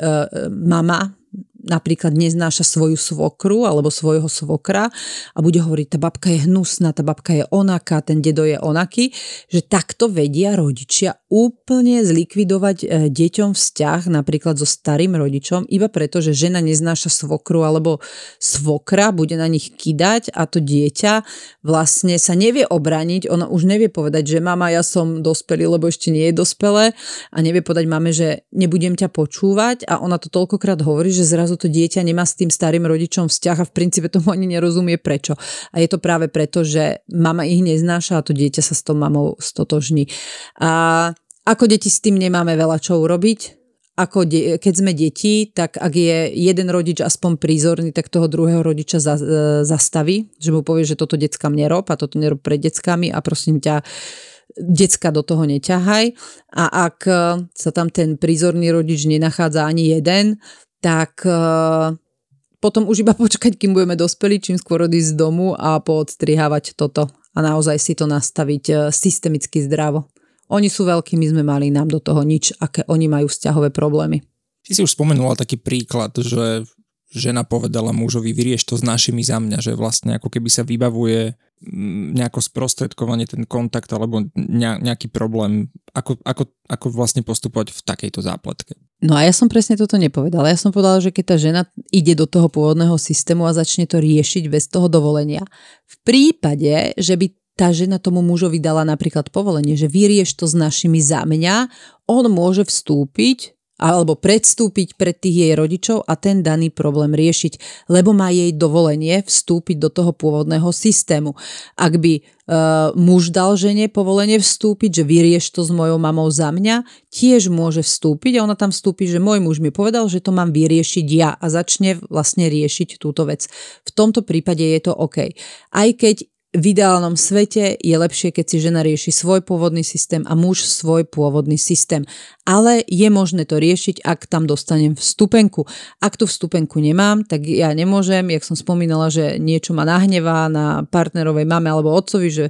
mama napríklad neznáša svoju svokru alebo svojho svokra a bude hovoriť, tá babka je hnusná, tá babka je onaká, ten dedo je onaký, že takto vedia rodičia úplne zlikvidovať e, deťom vzťah napríklad so starým rodičom, iba preto, že žena neznáša svokru alebo svokra bude na nich kidať a to dieťa vlastne sa nevie obraniť, ona už nevie povedať, že mama, ja som dospelý, lebo ešte nie je dospelé a nevie povedať mame, že nebudem ťa počúvať a ona to toľkokrát hovorí, že zrazu zrazu to dieťa nemá s tým starým rodičom vzťah a v princípe tomu ani nerozumie prečo. A je to práve preto, že mama ich neznáša a to dieťa sa s tou mamou stotožní. A ako deti s tým nemáme veľa čo urobiť, ako de- keď sme deti, tak ak je jeden rodič aspoň prízorný, tak toho druhého rodiča za- e, zastaví, že mu povie, že toto deckám nerob a toto nerob pred deckami a prosím ťa, decka do toho neťahaj. A ak sa tam ten prízorný rodič nenachádza ani jeden, tak uh, potom už iba počkať, kým budeme dospeli, čím skôr odísť z domu a poodstrihávať toto a naozaj si to nastaviť uh, systemicky zdravo. Oni sú veľkí, my sme mali nám do toho nič, aké oni majú vzťahové problémy. Ty si už spomenula taký príklad, že žena povedala mužovi, vyrieš to s našimi za mňa, že vlastne ako keby sa vybavuje nejako sprostredkovanie ten kontakt alebo nejaký problém, ako, ako, ako vlastne postupovať v takejto zápletke. No a ja som presne toto nepovedala. Ja som povedala, že keď tá žena ide do toho pôvodného systému a začne to riešiť bez toho dovolenia, v prípade, že by tá žena tomu mužovi dala napríklad povolenie, že vyrieš to s našimi za mňa, on môže vstúpiť alebo predstúpiť pred tých jej rodičov a ten daný problém riešiť, lebo má jej dovolenie vstúpiť do toho pôvodného systému. Ak by e, muž dal žene povolenie vstúpiť, že vyrieš to s mojou mamou za mňa, tiež môže vstúpiť a ona tam vstúpi, že môj muž mi povedal, že to mám vyriešiť ja a začne vlastne riešiť túto vec. V tomto prípade je to OK. Aj keď v ideálnom svete je lepšie, keď si žena rieši svoj pôvodný systém a muž svoj pôvodný systém. Ale je možné to riešiť, ak tam dostanem vstupenku. Ak tu vstupenku nemám, tak ja nemôžem, jak som spomínala, že niečo ma nahnevá na partnerovej mame alebo otcovi, že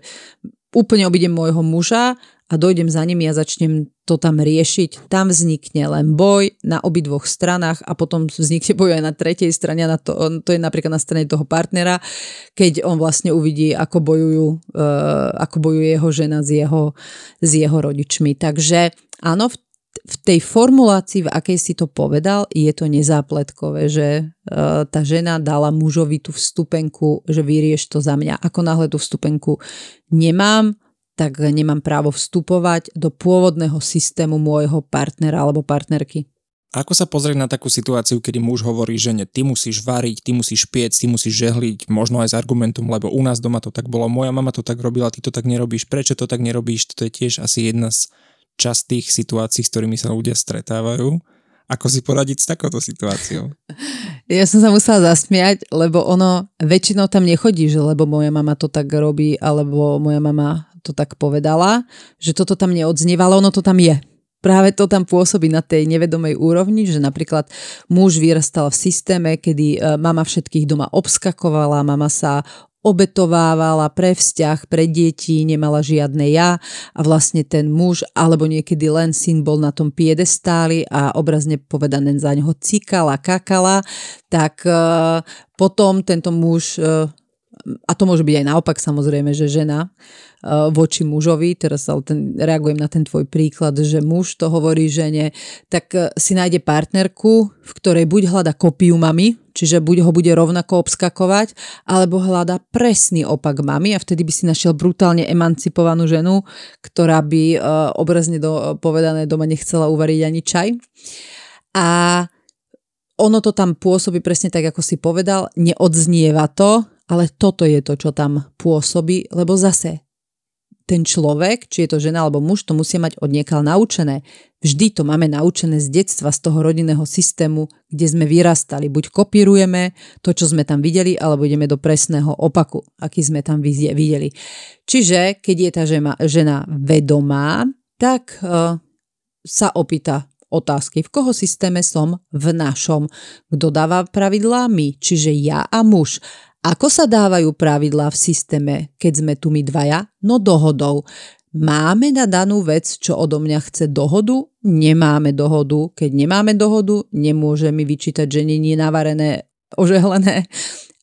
úplne obidem môjho muža a dojdem za nimi a začnem to tam riešiť. Tam vznikne len boj na obidvoch stranách a potom vznikne boj aj na tretej strane, na to, to je napríklad na strane toho partnera, keď on vlastne uvidí, ako bojujú, uh, ako bojuje jeho žena s jeho, s jeho rodičmi. Takže áno, v v tej formulácii, v akej si to povedal, je to nezápletkové, že uh, tá žena dala mužovi tú vstupenku, že vyrieš to za mňa. Ako náhle tú vstupenku nemám, tak nemám právo vstupovať do pôvodného systému môjho partnera alebo partnerky. Ako sa pozrieť na takú situáciu, kedy muž hovorí žene, ty musíš variť, ty musíš piec, ty musíš žehliť, možno aj s argumentom, lebo u nás doma to tak bolo, moja mama to tak robila, ty to tak nerobíš, prečo to tak nerobíš, to je tiež asi jedna z častých situácií, s ktorými sa ľudia stretávajú. Ako si poradiť s takouto situáciou? Ja som sa musela zasmiať, lebo ono väčšinou tam nechodí, že lebo moja mama to tak robí, alebo moja mama to tak povedala, že toto tam neodznievalo, ono to tam je. Práve to tam pôsobí na tej nevedomej úrovni, že napríklad muž vyrastal v systéme, kedy e, mama všetkých doma obskakovala, mama sa obetovávala pre vzťah, pre deti, nemala žiadne ja a vlastne ten muž alebo niekedy len syn bol na tom piedestáli a obrazne povedané za ňoho cikala, kakala, tak uh, potom tento muž uh, a to môže byť aj naopak samozrejme, že žena uh, voči mužovi, teraz ale ten, reagujem na ten tvoj príklad, že muž to hovorí žene, tak uh, si nájde partnerku, v ktorej buď hľada kopiu mami, čiže buď ho bude rovnako obskakovať, alebo hľada presný opak mami a vtedy by si našiel brutálne emancipovanú ženu, ktorá by uh, obrazne do, povedané doma nechcela uvariť ani čaj. A ono to tam pôsobí presne tak, ako si povedal, neodznieva to, ale toto je to, čo tam pôsobí, lebo zase ten človek, či je to žena alebo muž, to musia mať odniekal naučené. Vždy to máme naučené z detstva, z toho rodinného systému, kde sme vyrastali. Buď kopírujeme to, čo sme tam videli, alebo ideme do presného opaku, aký sme tam videli. Čiže, keď je tá žena, žena vedomá, tak uh, sa opýta otázky, v koho systéme som v našom. Kto dáva pravidlá? My, čiže ja a muž. Ako sa dávajú pravidlá v systéme, keď sme tu my dvaja? No dohodou. Máme na danú vec, čo odo mňa chce dohodu? Nemáme dohodu. Keď nemáme dohodu, nemôže mi vyčítať, že nie je navarené, ožehlené.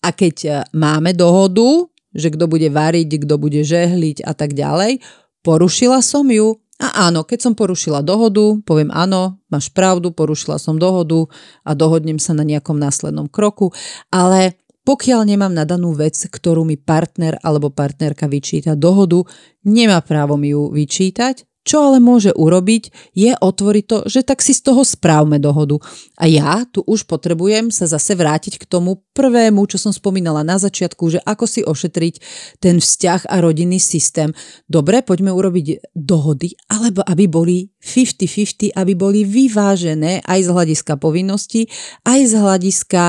A keď e, máme dohodu, že kto bude variť, kto bude žehliť a tak ďalej, porušila som ju. A áno, keď som porušila dohodu, poviem áno, máš pravdu, porušila som dohodu a dohodnem sa na nejakom následnom kroku, ale pokiaľ nemám na danú vec, ktorú mi partner alebo partnerka vyčíta dohodu, nemá právo mi ju vyčítať, čo ale môže urobiť, je otvoriť to, že tak si z toho správme dohodu. A ja tu už potrebujem sa zase vrátiť k tomu prvému, čo som spomínala na začiatku, že ako si ošetriť ten vzťah a rodinný systém. Dobre, poďme urobiť dohody, alebo aby boli 50-50, aby boli vyvážené aj z hľadiska povinností, aj z hľadiska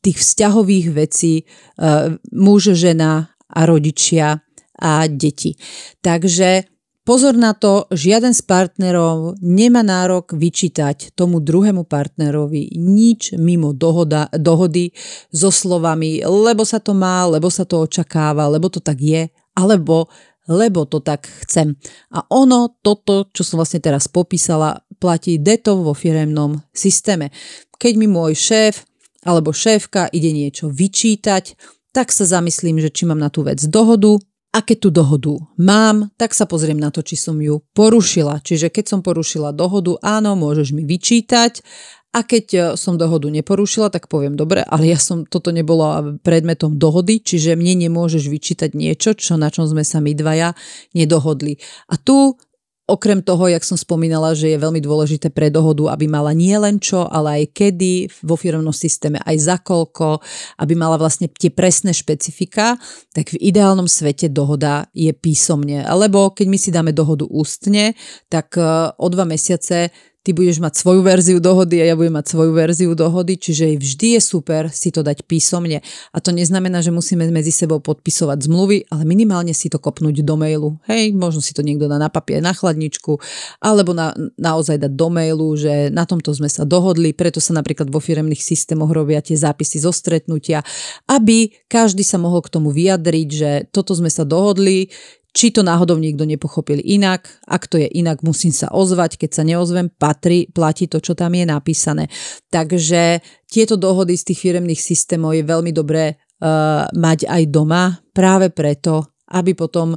tých vzťahových vecí uh, muž, žena a rodičia a deti. Takže pozor na to, žiaden z partnerov nemá nárok vyčítať tomu druhému partnerovi nič mimo dohoda, dohody so slovami, lebo sa to má, lebo sa to očakáva, lebo to tak je, alebo lebo to tak chcem. A ono, toto, čo som vlastne teraz popísala, platí deto vo firemnom systéme. Keď mi môj šéf alebo šéfka ide niečo vyčítať, tak sa zamyslím, že či mám na tú vec dohodu a keď tú dohodu mám, tak sa pozriem na to, či som ju porušila. Čiže keď som porušila dohodu, áno, môžeš mi vyčítať a keď e, som dohodu neporušila, tak poviem, dobre, ale ja som, toto nebolo predmetom dohody, čiže mne nemôžeš vyčítať niečo, čo, na čom sme sa my dvaja nedohodli. A tu Okrem toho, jak som spomínala, že je veľmi dôležité pre dohodu, aby mala nie len čo, ale aj kedy vo firmnom systéme, aj za koľko, aby mala vlastne tie presné špecifika, tak v ideálnom svete dohoda je písomne. Alebo keď my si dáme dohodu ústne, tak e, o dva mesiace ty budeš mať svoju verziu dohody a ja budem mať svoju verziu dohody, čiže vždy je super si to dať písomne. A to neznamená, že musíme medzi sebou podpisovať zmluvy, ale minimálne si to kopnúť do mailu. Hej, možno si to niekto dá na papier, na chladničku, alebo na, naozaj dať do mailu, že na tomto sme sa dohodli, preto sa napríklad vo firemných systémoch robia tie zápisy zo stretnutia, aby každý sa mohol k tomu vyjadriť, že toto sme sa dohodli, či to náhodou niekto nepochopil inak, ak to je inak, musím sa ozvať, keď sa neozvem, patrí, platí to, čo tam je napísané. Takže tieto dohody z tých firemných systémov je veľmi dobré uh, mať aj doma, práve preto, aby potom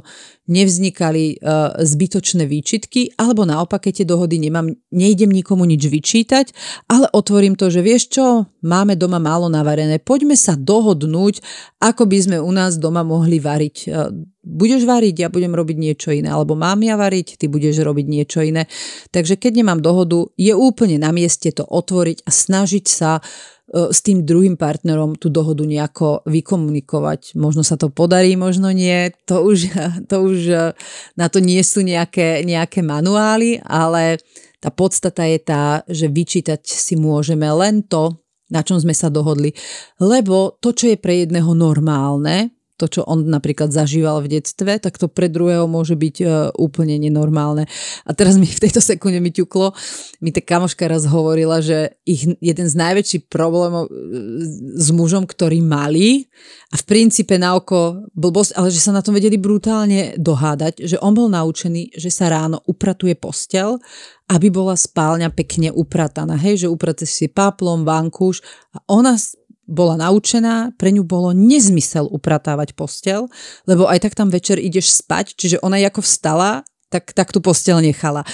nevznikali uh, zbytočné výčitky, alebo naopak, keď tie dohody nemám, nejdem nikomu nič vyčítať, ale otvorím to, že vieš čo, máme doma málo navarené, poďme sa dohodnúť, ako by sme u nás doma mohli variť. Uh, budeš variť, ja budem robiť niečo iné, alebo mám ja variť, ty budeš robiť niečo iné. Takže keď nemám dohodu, je úplne na mieste to otvoriť a snažiť sa E, s tým druhým partnerom tú dohodu nejako vykomunikovať. Možno sa to podarí, možno nie. To už, to už e, na to nie sú nejaké, nejaké manuály, ale tá podstata je tá, že vyčítať si môžeme len to, na čom sme sa dohodli. Lebo to, čo je pre jedného normálne, to, čo on napríklad zažíval v detstve, tak to pre druhého môže byť uh, úplne nenormálne. A teraz mi v tejto sekunde mi ťuklo, mi tá kamoška raz hovorila, že ich jeden z najväčších problémov uh, s mužom, ktorý mali a v princípe na oko blbosť, ale že sa na tom vedeli brutálne dohádať, že on bol naučený, že sa ráno upratuje postel aby bola spálňa pekne uprataná. Hej, že uprate si páplom, vankúš a ona bola naučená, pre ňu bolo nezmysel upratávať postel, lebo aj tak tam večer ideš spať, čiže ona ako vstala, tak, tak tú postel nechala.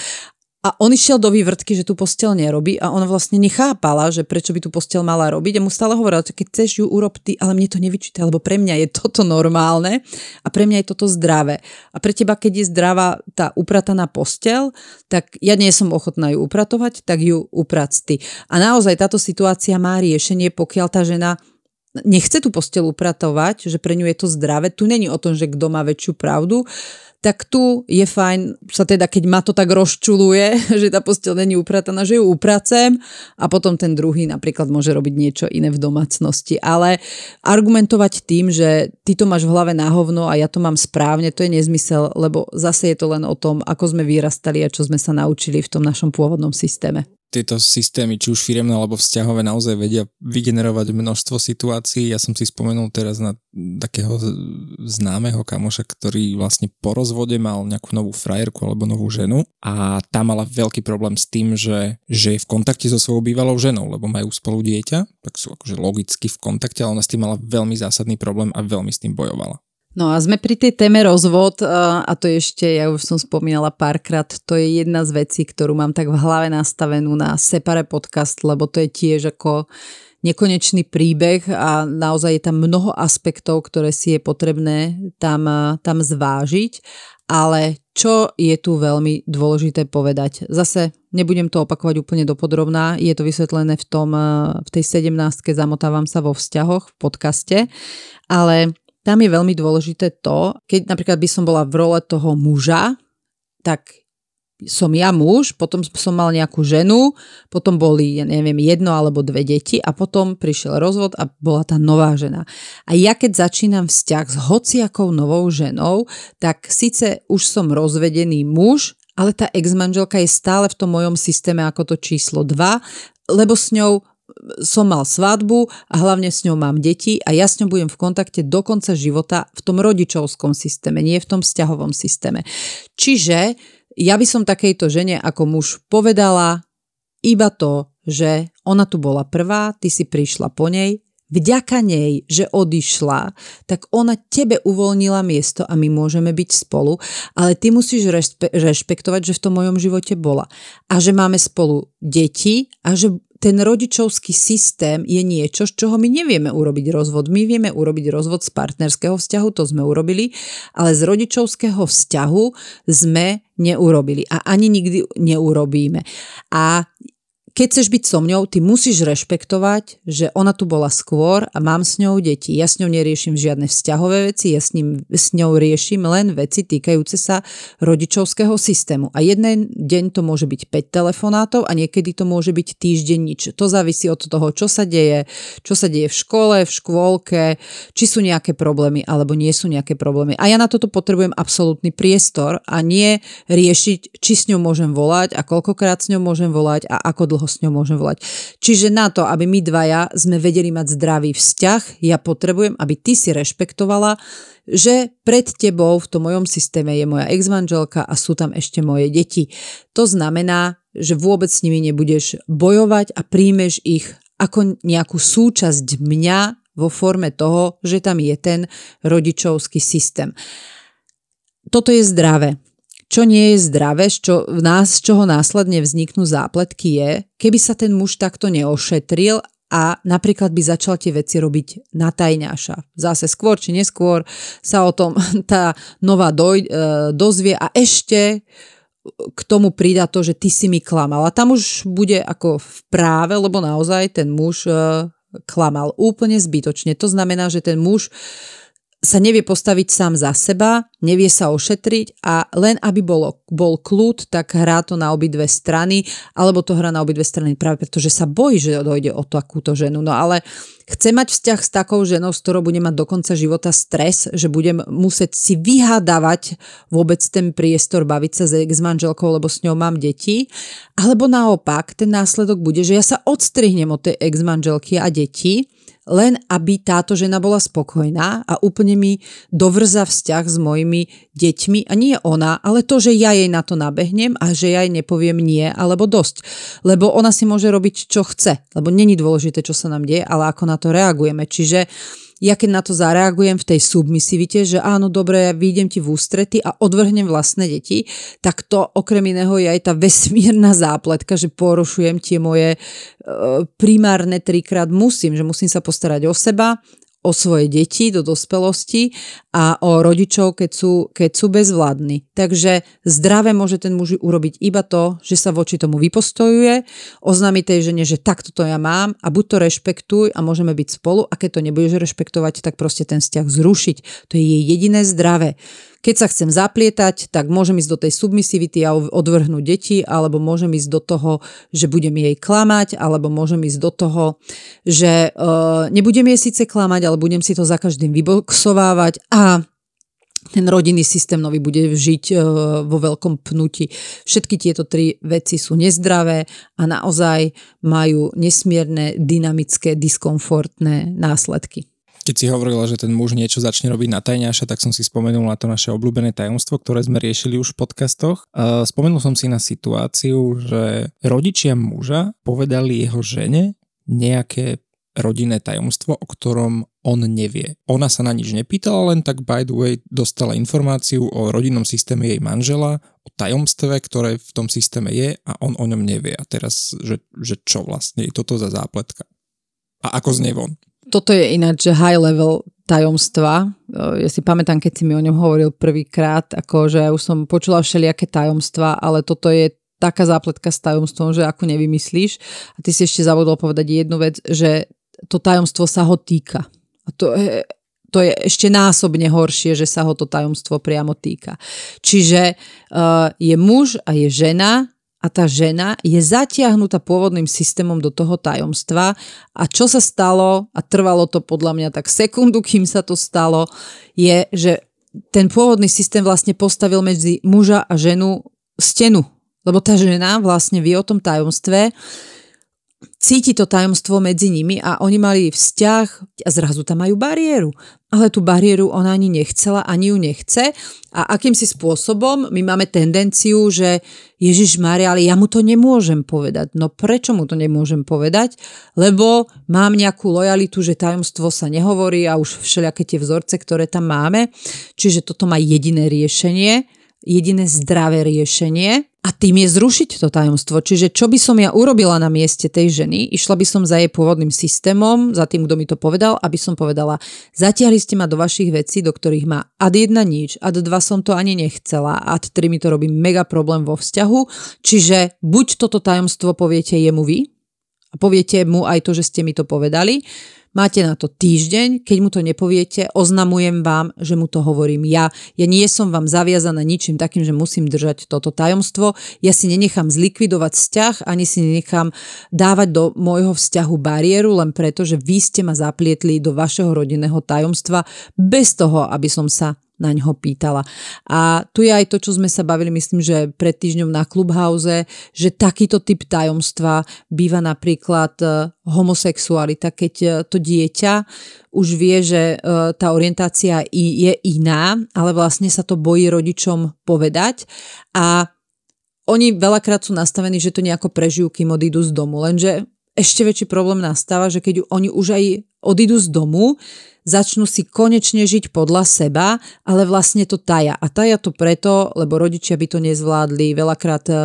A on išiel do vývrtky, že tú postel nerobí a ona vlastne nechápala, že prečo by tú postel mala robiť a mu stále hovorila, že keď chceš ju urob ale mne to nevyčítaj, lebo pre mňa je toto normálne a pre mňa je toto zdravé. A pre teba, keď je zdravá tá uprataná postel, tak ja nie som ochotná ju upratovať, tak ju uprac ty. A naozaj táto situácia má riešenie, pokiaľ tá žena nechce tú postel upratovať, že pre ňu je to zdravé. Tu není o tom, že kto má väčšiu pravdu, tak tu je fajn sa teda, keď ma to tak rozčuluje, že tá postel není uprataná, že ju upracem a potom ten druhý napríklad môže robiť niečo iné v domácnosti. Ale argumentovať tým, že ty to máš v hlave na hovno a ja to mám správne, to je nezmysel, lebo zase je to len o tom, ako sme vyrastali a čo sme sa naučili v tom našom pôvodnom systéme tieto systémy, či už firemné alebo vzťahové, naozaj vedia vygenerovať množstvo situácií. Ja som si spomenul teraz na takého známeho kamoša, ktorý vlastne po rozvode mal nejakú novú frajerku alebo novú ženu a tá mala veľký problém s tým, že, že je v kontakte so svojou bývalou ženou, lebo majú spolu dieťa, tak sú akože logicky v kontakte, ale ona s tým mala veľmi zásadný problém a veľmi s tým bojovala. No a sme pri tej téme rozvod a to ešte, ja už som spomínala párkrát, to je jedna z vecí, ktorú mám tak v hlave nastavenú na Separe podcast, lebo to je tiež ako nekonečný príbeh a naozaj je tam mnoho aspektov, ktoré si je potrebné tam, tam zvážiť, ale čo je tu veľmi dôležité povedať. Zase nebudem to opakovať úplne dopodrobná, je to vysvetlené v, tom, v tej 17. zamotávam sa vo vzťahoch v podcaste, ale tam je veľmi dôležité to, keď napríklad by som bola v role toho muža, tak som ja muž, potom som mal nejakú ženu, potom boli, ja neviem, jedno alebo dve deti a potom prišiel rozvod a bola tá nová žena. A ja keď začínam vzťah s hociakou novou ženou, tak síce už som rozvedený muž, ale tá ex-manželka je stále v tom mojom systéme ako to číslo 2, lebo s ňou som mal svadbu a hlavne s ňou mám deti a ja s ňou budem v kontakte do konca života v tom rodičovskom systéme, nie v tom vzťahovom systéme. Čiže ja by som takejto žene ako muž povedala iba to, že ona tu bola prvá, ty si prišla po nej, vďaka nej, že odišla, tak ona tebe uvoľnila miesto a my môžeme byť spolu, ale ty musíš rešpe- rešpektovať, že v tom mojom živote bola. A že máme spolu deti a že ten rodičovský systém je niečo, z čoho my nevieme urobiť rozvod. My vieme urobiť rozvod z partnerského vzťahu, to sme urobili, ale z rodičovského vzťahu sme neurobili a ani nikdy neurobíme. A keď chceš byť so mňou, ty musíš rešpektovať, že ona tu bola skôr a mám s ňou deti. Ja s ňou neriešim žiadne vzťahové veci, ja s, ním, s ňou riešim len veci týkajúce sa rodičovského systému. A jeden deň to môže byť 5 telefonátov a niekedy to môže byť týždeň nič. To závisí od toho, čo sa deje, čo sa deje v škole, v škôlke, či sú nejaké problémy alebo nie sú nejaké problémy. A ja na toto potrebujem absolútny priestor a nie riešiť, či s ňou môžem volať a koľkokrát s ňou môžem volať a ako dlho s ňou môžem volať. Čiže na to, aby my dvaja sme vedeli mať zdravý vzťah, ja potrebujem, aby ty si rešpektovala, že pred tebou v tom mojom systéme je moja ex-manželka a sú tam ešte moje deti. To znamená, že vôbec s nimi nebudeš bojovať a príjmeš ich ako nejakú súčasť mňa vo forme toho, že tam je ten rodičovský systém. Toto je zdravé čo nie je zdravé, čo v nás, z čoho následne vzniknú zápletky je, keby sa ten muž takto neošetril a napríklad by začal tie veci robiť na tajňaša. Zase skôr či neskôr sa o tom tá nová doj, e, dozvie a ešte k tomu pridá to, že ty si mi klamal. A tam už bude ako v práve, lebo naozaj ten muž e, klamal úplne zbytočne. To znamená, že ten muž sa nevie postaviť sám za seba, nevie sa ošetriť a len aby bolo, bol kľud, tak hrá to na obidve strany, alebo to hrá na obidve strany práve preto, že sa bojí, že dojde o takúto ženu. No ale chce mať vzťah s takou ženou, s ktorou bude mať do konca života stres, že budem musieť si vyhádavať vôbec ten priestor, baviť sa s ex-manželkou, lebo s ňou mám deti. Alebo naopak, ten následok bude, že ja sa odstrihnem od tej ex-manželky a detí len aby táto žena bola spokojná a úplne mi dovrza vzťah s mojimi deťmi a nie ona, ale to, že ja jej na to nabehnem a že ja jej nepoviem nie alebo dosť. Lebo ona si môže robiť, čo chce, lebo není dôležité, čo sa nám deje, ale ako na to reagujeme. Čiže ja keď na to zareagujem v tej submisivite, že áno, dobre, ja vyjdem ti v ústrety a odvrhnem vlastné deti, tak to okrem iného je aj tá vesmírna zápletka, že porušujem tie moje e, primárne trikrát musím, že musím sa postarať o seba, o svoje deti do dospelosti a o rodičov, keď sú, keď sú bezvládni. Takže zdravé môže ten muž urobiť iba to, že sa voči tomu vypostojuje, oznámi tej žene, že takto to ja mám a buď to rešpektuj a môžeme byť spolu a keď to nebudeš rešpektovať, tak proste ten vzťah zrušiť. To je jej jediné zdravé. Keď sa chcem zaplietať, tak môžem ísť do tej submisivity a odvrhnúť deti, alebo môžem ísť do toho, že budem jej klamať, alebo môžem ísť do toho, že uh, nebudem jej síce klamať, ale budem si to za každým vyboxovávať a ten rodinný systém nový bude žiť uh, vo veľkom pnutí. Všetky tieto tri veci sú nezdravé a naozaj majú nesmierne dynamické, diskomfortné následky. Keď si hovorila, že ten muž niečo začne robiť na tajňaša, tak som si spomenul na to naše obľúbené tajomstvo, ktoré sme riešili už v podcastoch. Spomenul som si na situáciu, že rodičia muža povedali jeho žene nejaké rodinné tajomstvo, o ktorom on nevie. Ona sa na nič nepýtala, len tak by the way dostala informáciu o rodinnom systéme jej manžela, o tajomstve, ktoré v tom systéme je a on o ňom nevie. A teraz, že, že čo vlastne je toto za zápletka? A ako znie von? Toto je ináč high level tajomstva. Ja si pamätám, keď si mi o ňom hovoril prvýkrát, ako že už som počula všelijaké tajomstva, ale toto je taká zápletka s tajomstvom, že ako nevymyslíš. A ty si ešte zavodol povedať jednu vec, že to tajomstvo sa ho týka. A to je, to je ešte násobne horšie, že sa ho to tajomstvo priamo týka. Čiže uh, je muž a je žena a tá žena je zatiahnutá pôvodným systémom do toho tajomstva a čo sa stalo, a trvalo to podľa mňa tak sekundu, kým sa to stalo, je, že ten pôvodný systém vlastne postavil medzi muža a ženu stenu. Lebo tá žena vlastne vie o tom tajomstve, cíti to tajomstvo medzi nimi a oni mali vzťah a zrazu tam majú bariéru. Ale tú bariéru ona ani nechcela, ani ju nechce a akýmsi spôsobom my máme tendenciu, že Ježiš Maria, ale ja mu to nemôžem povedať. No prečo mu to nemôžem povedať? Lebo mám nejakú lojalitu, že tajomstvo sa nehovorí a už všelijaké tie vzorce, ktoré tam máme. Čiže toto má jediné riešenie, jediné zdravé riešenie a tým je zrušiť to tajomstvo. Čiže čo by som ja urobila na mieste tej ženy? Išla by som za jej pôvodným systémom, za tým, kto mi to povedal, aby som povedala, zatiahli ste ma do vašich vecí, do ktorých má ad jedna nič, ad dva som to ani nechcela, ad tri mi to robí mega problém vo vzťahu. Čiže buď toto tajomstvo poviete jemu vy, a poviete mu aj to, že ste mi to povedali, Máte na to týždeň, keď mu to nepoviete, oznamujem vám, že mu to hovorím ja. Ja nie som vám zaviazaná ničím takým, že musím držať toto tajomstvo. Ja si nenechám zlikvidovať vzťah, ani si nenechám dávať do môjho vzťahu bariéru, len preto, že vy ste ma zaplietli do vašeho rodinného tajomstva bez toho, aby som sa na ňo pýtala. A tu je aj to, čo sme sa bavili, myslím, že pred týždňom na Clubhouse, že takýto typ tajomstva býva napríklad e, homosexualita, keď e, to dieťa už vie, že e, tá orientácia je iná, ale vlastne sa to bojí rodičom povedať a oni veľakrát sú nastavení, že to nejako prežijú, kým odídu z domu, lenže ešte väčší problém nastáva, že keď oni už aj odídu z domu, začnú si konečne žiť podľa seba, ale vlastne to taja. A taja to preto, lebo rodičia by to nezvládli, veľakrát e,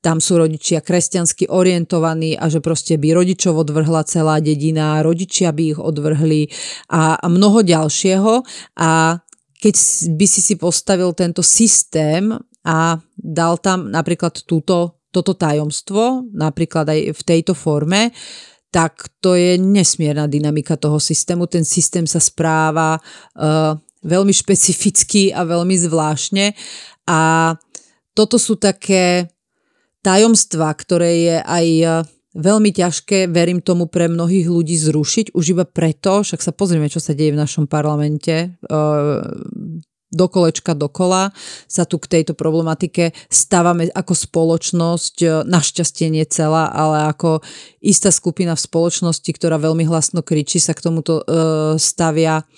tam sú rodičia kresťansky orientovaní a že proste by rodičov odvrhla celá dedina, rodičia by ich odvrhli a, a mnoho ďalšieho. A keď by si si postavil tento systém a dal tam napríklad túto toto tajomstvo, napríklad aj v tejto forme, tak to je nesmierna dynamika toho systému. Ten systém sa správa uh, veľmi špecificky a veľmi zvláštne a toto sú také tajomstva, ktoré je aj uh, veľmi ťažké, verím tomu, pre mnohých ľudí zrušiť, už iba preto, však sa pozrieme, čo sa deje v našom parlamente, uh, do kolečka dokola sa tu k tejto problematike stávame ako spoločnosť, e, našťastie nie celá, ale ako istá skupina v spoločnosti, ktorá veľmi hlasno kričí, sa k tomuto e, stavia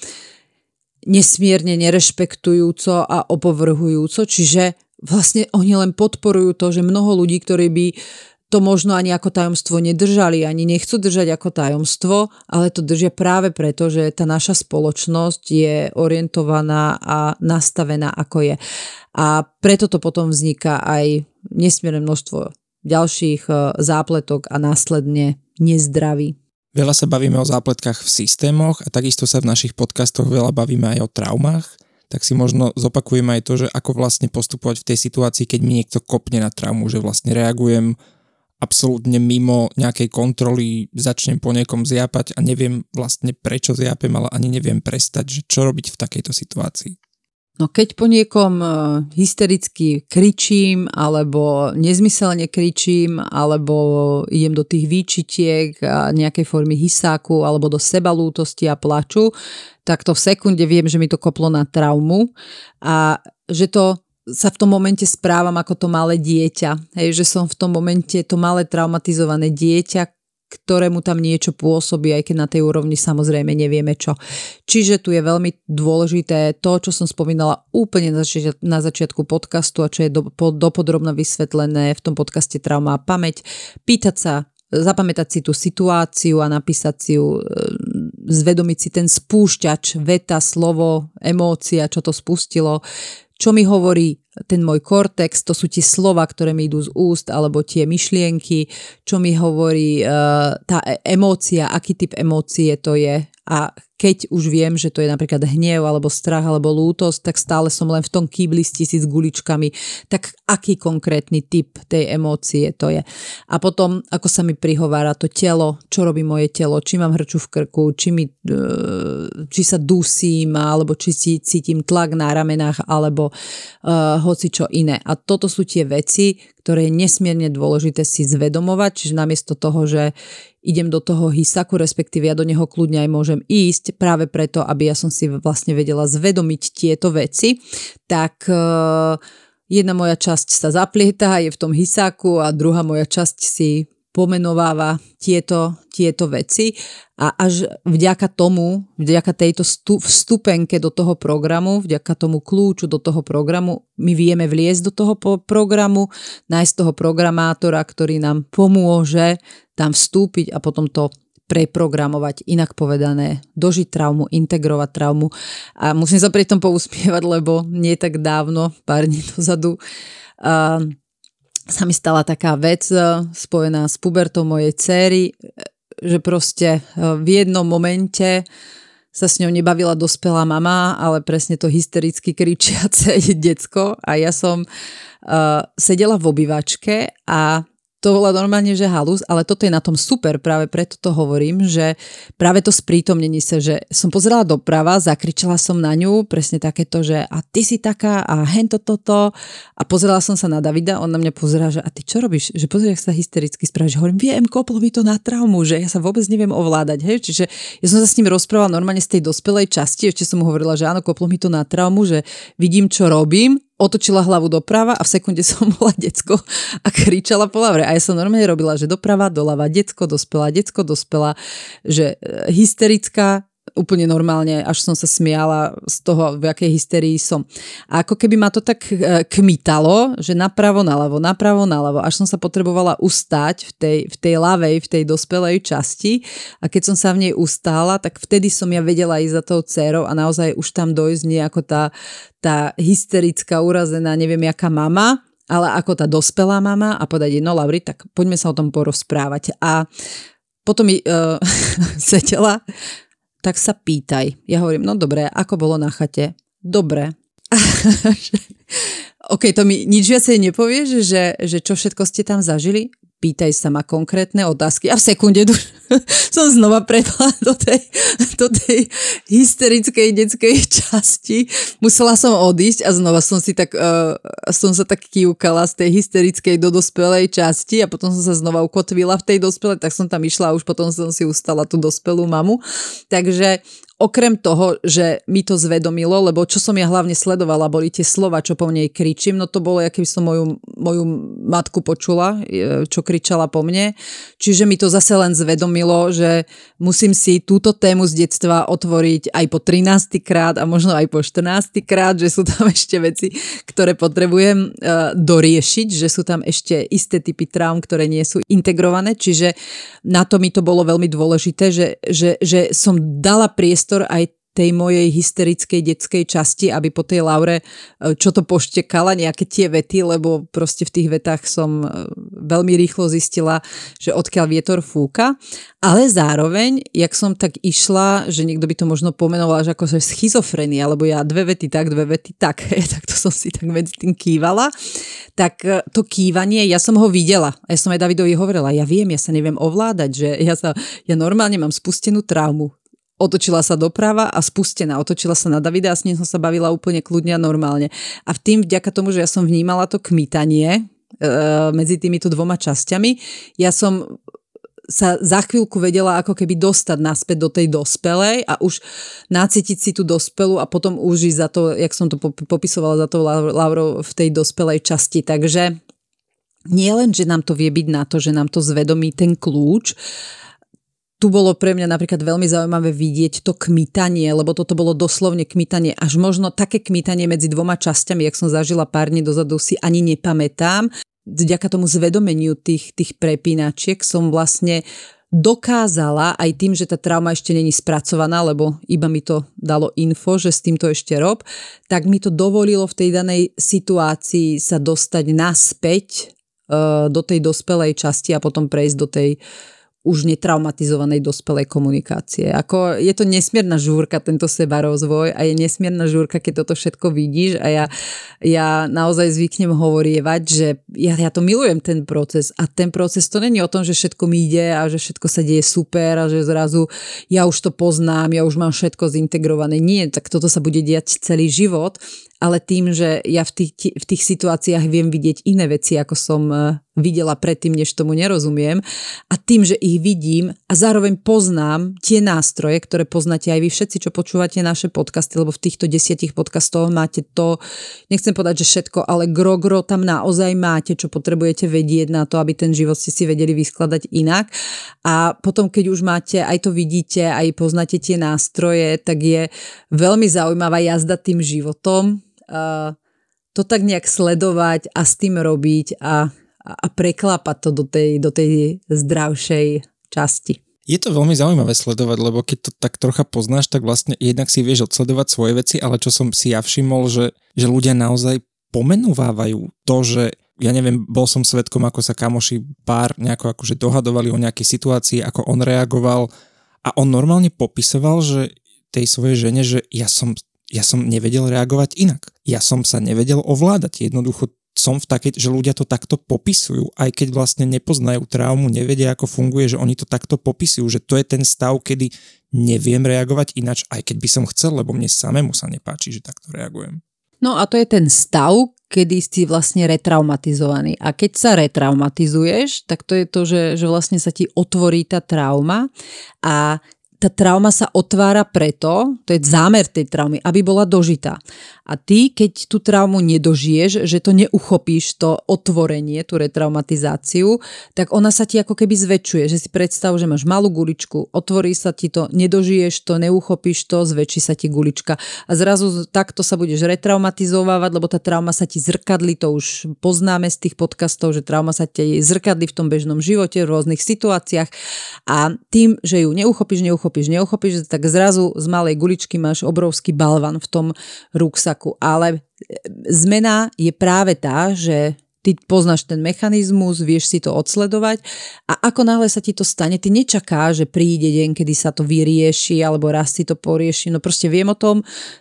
nesmierne nerešpektujúco a opovrhujúco, čiže vlastne oni len podporujú to, že mnoho ľudí, ktorí by to možno ani ako tajomstvo nedržali, ani nechcú držať ako tajomstvo, ale to držia práve preto, že tá naša spoločnosť je orientovaná a nastavená ako je. A preto to potom vzniká aj nesmierne množstvo ďalších e, zápletok a následne nezdraví. Veľa sa bavíme o zápletkách v systémoch a takisto sa v našich podcastoch veľa bavíme aj o traumách, tak si možno zopakujeme aj to, že ako vlastne postupovať v tej situácii, keď mi niekto kopne na traumu, že vlastne reagujem absolútne mimo nejakej kontroly, začnem po niekom zjapať a neviem vlastne prečo zjapem, ale ani neviem prestať, že čo robiť v takejto situácii. No keď po niekom e, hystericky kričím, alebo nezmyselne kričím, alebo idem do tých výčitiek a nejakej formy hysáku, alebo do sebalútosti a plaču, tak to v sekunde viem, že mi to koplo na traumu a že to sa v tom momente správam ako to malé dieťa. Hej, že som v tom momente to malé traumatizované dieťa, ktorému tam niečo pôsobí, aj keď na tej úrovni samozrejme nevieme čo. Čiže tu je veľmi dôležité to, čo som spomínala úplne na, začiat- na začiatku podcastu a čo je do, po, dopodrobne vysvetlené v tom podcaste Trauma a pamäť, pýtať sa, zapamätať si tú situáciu a napísať si ju, e, zvedomiť si ten spúšťač, veta, slovo, emócia, čo to spustilo, čo mi hovorí ten môj kortex, to sú tie slova, ktoré mi idú z úst, alebo tie myšlienky, čo mi hovorí uh, tá e- emócia, aký typ emócie to je. A keď už viem, že to je napríklad hnev alebo strach alebo lútosť, tak stále som len v tom kýbli s tisíc guličkami. Tak aký konkrétny typ tej emócie to je. A potom, ako sa mi prihovára to telo, čo robí moje telo, či mám hrču v krku, či, mi, e, či sa dusím, alebo či cítim tlak na ramenách, alebo uh, hoci čo iné. A toto sú tie veci, ktoré je nesmierne dôležité si zvedomovať, čiže namiesto toho, že idem do toho hysaku, respektíve ja do neho kľudne aj môžem ísť, práve preto, aby ja som si vlastne vedela zvedomiť tieto veci, tak uh, jedna moja časť sa zaplieta, je v tom hysaku a druhá moja časť si pomenováva tieto, tieto veci a až vďaka tomu, vďaka tejto vstupenke do toho programu, vďaka tomu kľúču do toho programu, my vieme vliesť do toho programu, nájsť toho programátora, ktorý nám pomôže tam vstúpiť a potom to preprogramovať, inak povedané, dožiť traumu, integrovať traumu. A musím sa pri tom pousmievať, lebo nie tak dávno, pár dní dozadu, uh, sa mi stala taká vec uh, spojená s pubertou mojej céry, že proste uh, v jednom momente sa s ňou nebavila dospelá mama, ale presne to hystericky kričiace decko a ja som uh, sedela v obývačke a to bola normálne, že halus, ale toto je na tom super, práve preto to hovorím, že práve to sprítomnení sa, že som pozerala doprava, zakričala som na ňu, presne takéto, že a ty si taká a hento toto a pozerala som sa na Davida, on na mňa pozerá, že a ty čo robíš? Že pozri, sa hystericky spravíš. Hovorím, viem, koplo mi to na traumu, že ja sa vôbec neviem ovládať, hej, čiže ja som sa s ním rozprávala normálne z tej dospelej časti, ešte som mu hovorila, že áno, koplo mi to na traumu, že vidím, čo robím otočila hlavu doprava a v sekunde som bola decko a kričala po lavre. A ja som normálne robila, že doprava, doľava, decko, dospela, decko, dospela, že e, hysterická, úplne normálne, až som sa smiala z toho, v akej hysterii som. A ako keby ma to tak e, kmitalo, že napravo, naľavo, napravo, naľavo, až som sa potrebovala ustáť v tej, v tej ľavej, v tej dospelej časti a keď som sa v nej ustála, tak vtedy som ja vedela ísť za tou dcerou a naozaj už tam dojsť nejako tá, tá hysterická, urazená, neviem jaká mama, ale ako tá dospelá mama a povedať, no Lauri, tak poďme sa o tom porozprávať. A potom mi uh, sedela tak sa pýtaj. Ja hovorím, no dobre, ako bolo na chate? Dobre. OK, to mi nič viacej nepovieš, že, že čo všetko ste tam zažili? Pýtaj sa ma konkrétne otázky a v sekunde som znova prepla do tej, do tej hysterickej detskej časti. Musela som odísť a znova som si tak, uh, som sa tak kývkala z tej hysterickej do dospelej časti a potom som sa znova ukotvila v tej dospelej, tak som tam išla a už potom som si ustala tú dospelú mamu. Takže okrem toho, že mi to zvedomilo, lebo čo som ja hlavne sledovala, boli tie slova, čo po nej kričím, no to bolo, keby som moju, moju matku počula, čo kričala po mne. Čiže mi to zase len zvedomilo, že musím si túto tému z detstva otvoriť aj po 13. krát a možno aj po 14. krát, že sú tam ešte veci, ktoré potrebujem uh, doriešiť, že sú tam ešte isté typy traum, ktoré nie sú integrované, čiže na to mi to bolo veľmi dôležité, že, že, že som dala priestor priestor aj tej mojej hysterickej detskej časti, aby po tej Laure e, čo to poštekala, nejaké tie vety, lebo proste v tých vetách som e, veľmi rýchlo zistila, že odkiaľ vietor fúka. Ale zároveň, jak som tak išla, že niekto by to možno pomenoval, že akože schizofrenia, lebo ja dve vety tak, dve vety tak, tak to som si tak medzi tým kývala, tak e, to kývanie, ja som ho videla. Ja som aj Davidovi hovorila, ja viem, ja sa neviem ovládať, že ja, sa, ja normálne mám spustenú traumu otočila sa doprava a spustená. Otočila sa na Davida a s ním som sa bavila úplne kľudne a normálne. A v tým, vďaka tomu, že ja som vnímala to kmitanie e, medzi týmito dvoma časťami, ja som sa za chvíľku vedela ako keby dostať naspäť do tej dospelej a už nacítiť si tú dospelu a potom už za to, jak som to popisovala za to Lauro v tej dospelej časti. Takže nie len, že nám to vie byť na to, že nám to zvedomí ten kľúč, tu bolo pre mňa napríklad veľmi zaujímavé vidieť to kmitanie, lebo toto bolo doslovne kmitanie, až možno také kmitanie medzi dvoma časťami, jak som zažila pár dní dozadu, si ani nepamätám. Vďaka tomu zvedomeniu tých, tých prepínačiek som vlastne dokázala aj tým, že tá trauma ešte není spracovaná, lebo iba mi to dalo info, že s týmto ešte rob, tak mi to dovolilo v tej danej situácii sa dostať naspäť uh, do tej dospelej časti a potom prejsť do tej uh, už netraumatizovanej dospelej komunikácie. Ako je to nesmierna žúrka tento seba rozvoj a je nesmierna žúrka, keď toto všetko vidíš a ja, ja naozaj zvyknem hovorievať, že ja, ja to milujem ten proces a ten proces to není o tom, že všetko mi ide a že všetko sa deje super a že zrazu ja už to poznám, ja už mám všetko zintegrované. Nie, tak toto sa bude diať celý život ale tým, že ja v tých, v tých situáciách viem vidieť iné veci, ako som e, videla predtým, než tomu nerozumiem. A tým, že ich vidím a zároveň poznám tie nástroje, ktoré poznáte aj vy všetci, čo počúvate naše podcasty, lebo v týchto desiatich podcastoch máte to, nechcem povedať, že všetko, ale gro-gro tam naozaj máte, čo potrebujete vedieť na to, aby ten život ste si vedeli vyskladať inak. A potom, keď už máte, aj to vidíte, aj poznáte tie nástroje, tak je veľmi zaujímavá jazda tým životom, to tak nejak sledovať a s tým robiť a, a preklapať to do tej, do tej zdravšej časti. Je to veľmi zaujímavé sledovať, lebo keď to tak trocha poznáš, tak vlastne jednak si vieš odsledovať svoje veci, ale čo som si ja všimol, že, že ľudia naozaj pomenúvávajú to, že ja neviem, bol som svetkom, ako sa kamoši pár nejako akože dohadovali o nejakej situácii, ako on reagoval a on normálne popisoval, že tej svojej žene, že ja som ja som nevedel reagovať inak. Ja som sa nevedel ovládať. Jednoducho som v takej, že ľudia to takto popisujú, aj keď vlastne nepoznajú traumu, nevedia, ako funguje, že oni to takto popisujú, že to je ten stav, kedy neviem reagovať inač, aj keď by som chcel, lebo mne samému sa nepáči, že takto reagujem. No a to je ten stav, kedy si vlastne retraumatizovaný. A keď sa retraumatizuješ, tak to je to, že, že vlastne sa ti otvorí tá trauma a tá trauma sa otvára preto, to je zámer tej traumy, aby bola dožitá. A ty, keď tú traumu nedožiješ, že to neuchopíš, to otvorenie, tú retraumatizáciu, tak ona sa ti ako keby zväčšuje. Že si predstav, že máš malú guličku, otvorí sa ti to, nedožiješ to, neuchopíš to, zväčší sa ti gulička. A zrazu takto sa budeš retraumatizovávať, lebo tá trauma sa ti zrkadli, to už poznáme z tých podcastov, že trauma sa ti zrkadli v tom bežnom živote, v rôznych situáciách. A tým, že ju neuchopíš, neuchopíš, neuchopíš, tak zrazu z malej guličky máš obrovský balvan v tom ruksaku. Ale e, zmena je práve tá, že ty poznáš ten mechanizmus, vieš si to odsledovať a ako náhle sa ti to stane, ty nečaká, že príde deň, kedy sa to vyrieši alebo raz si to porieši, no proste viem o tom,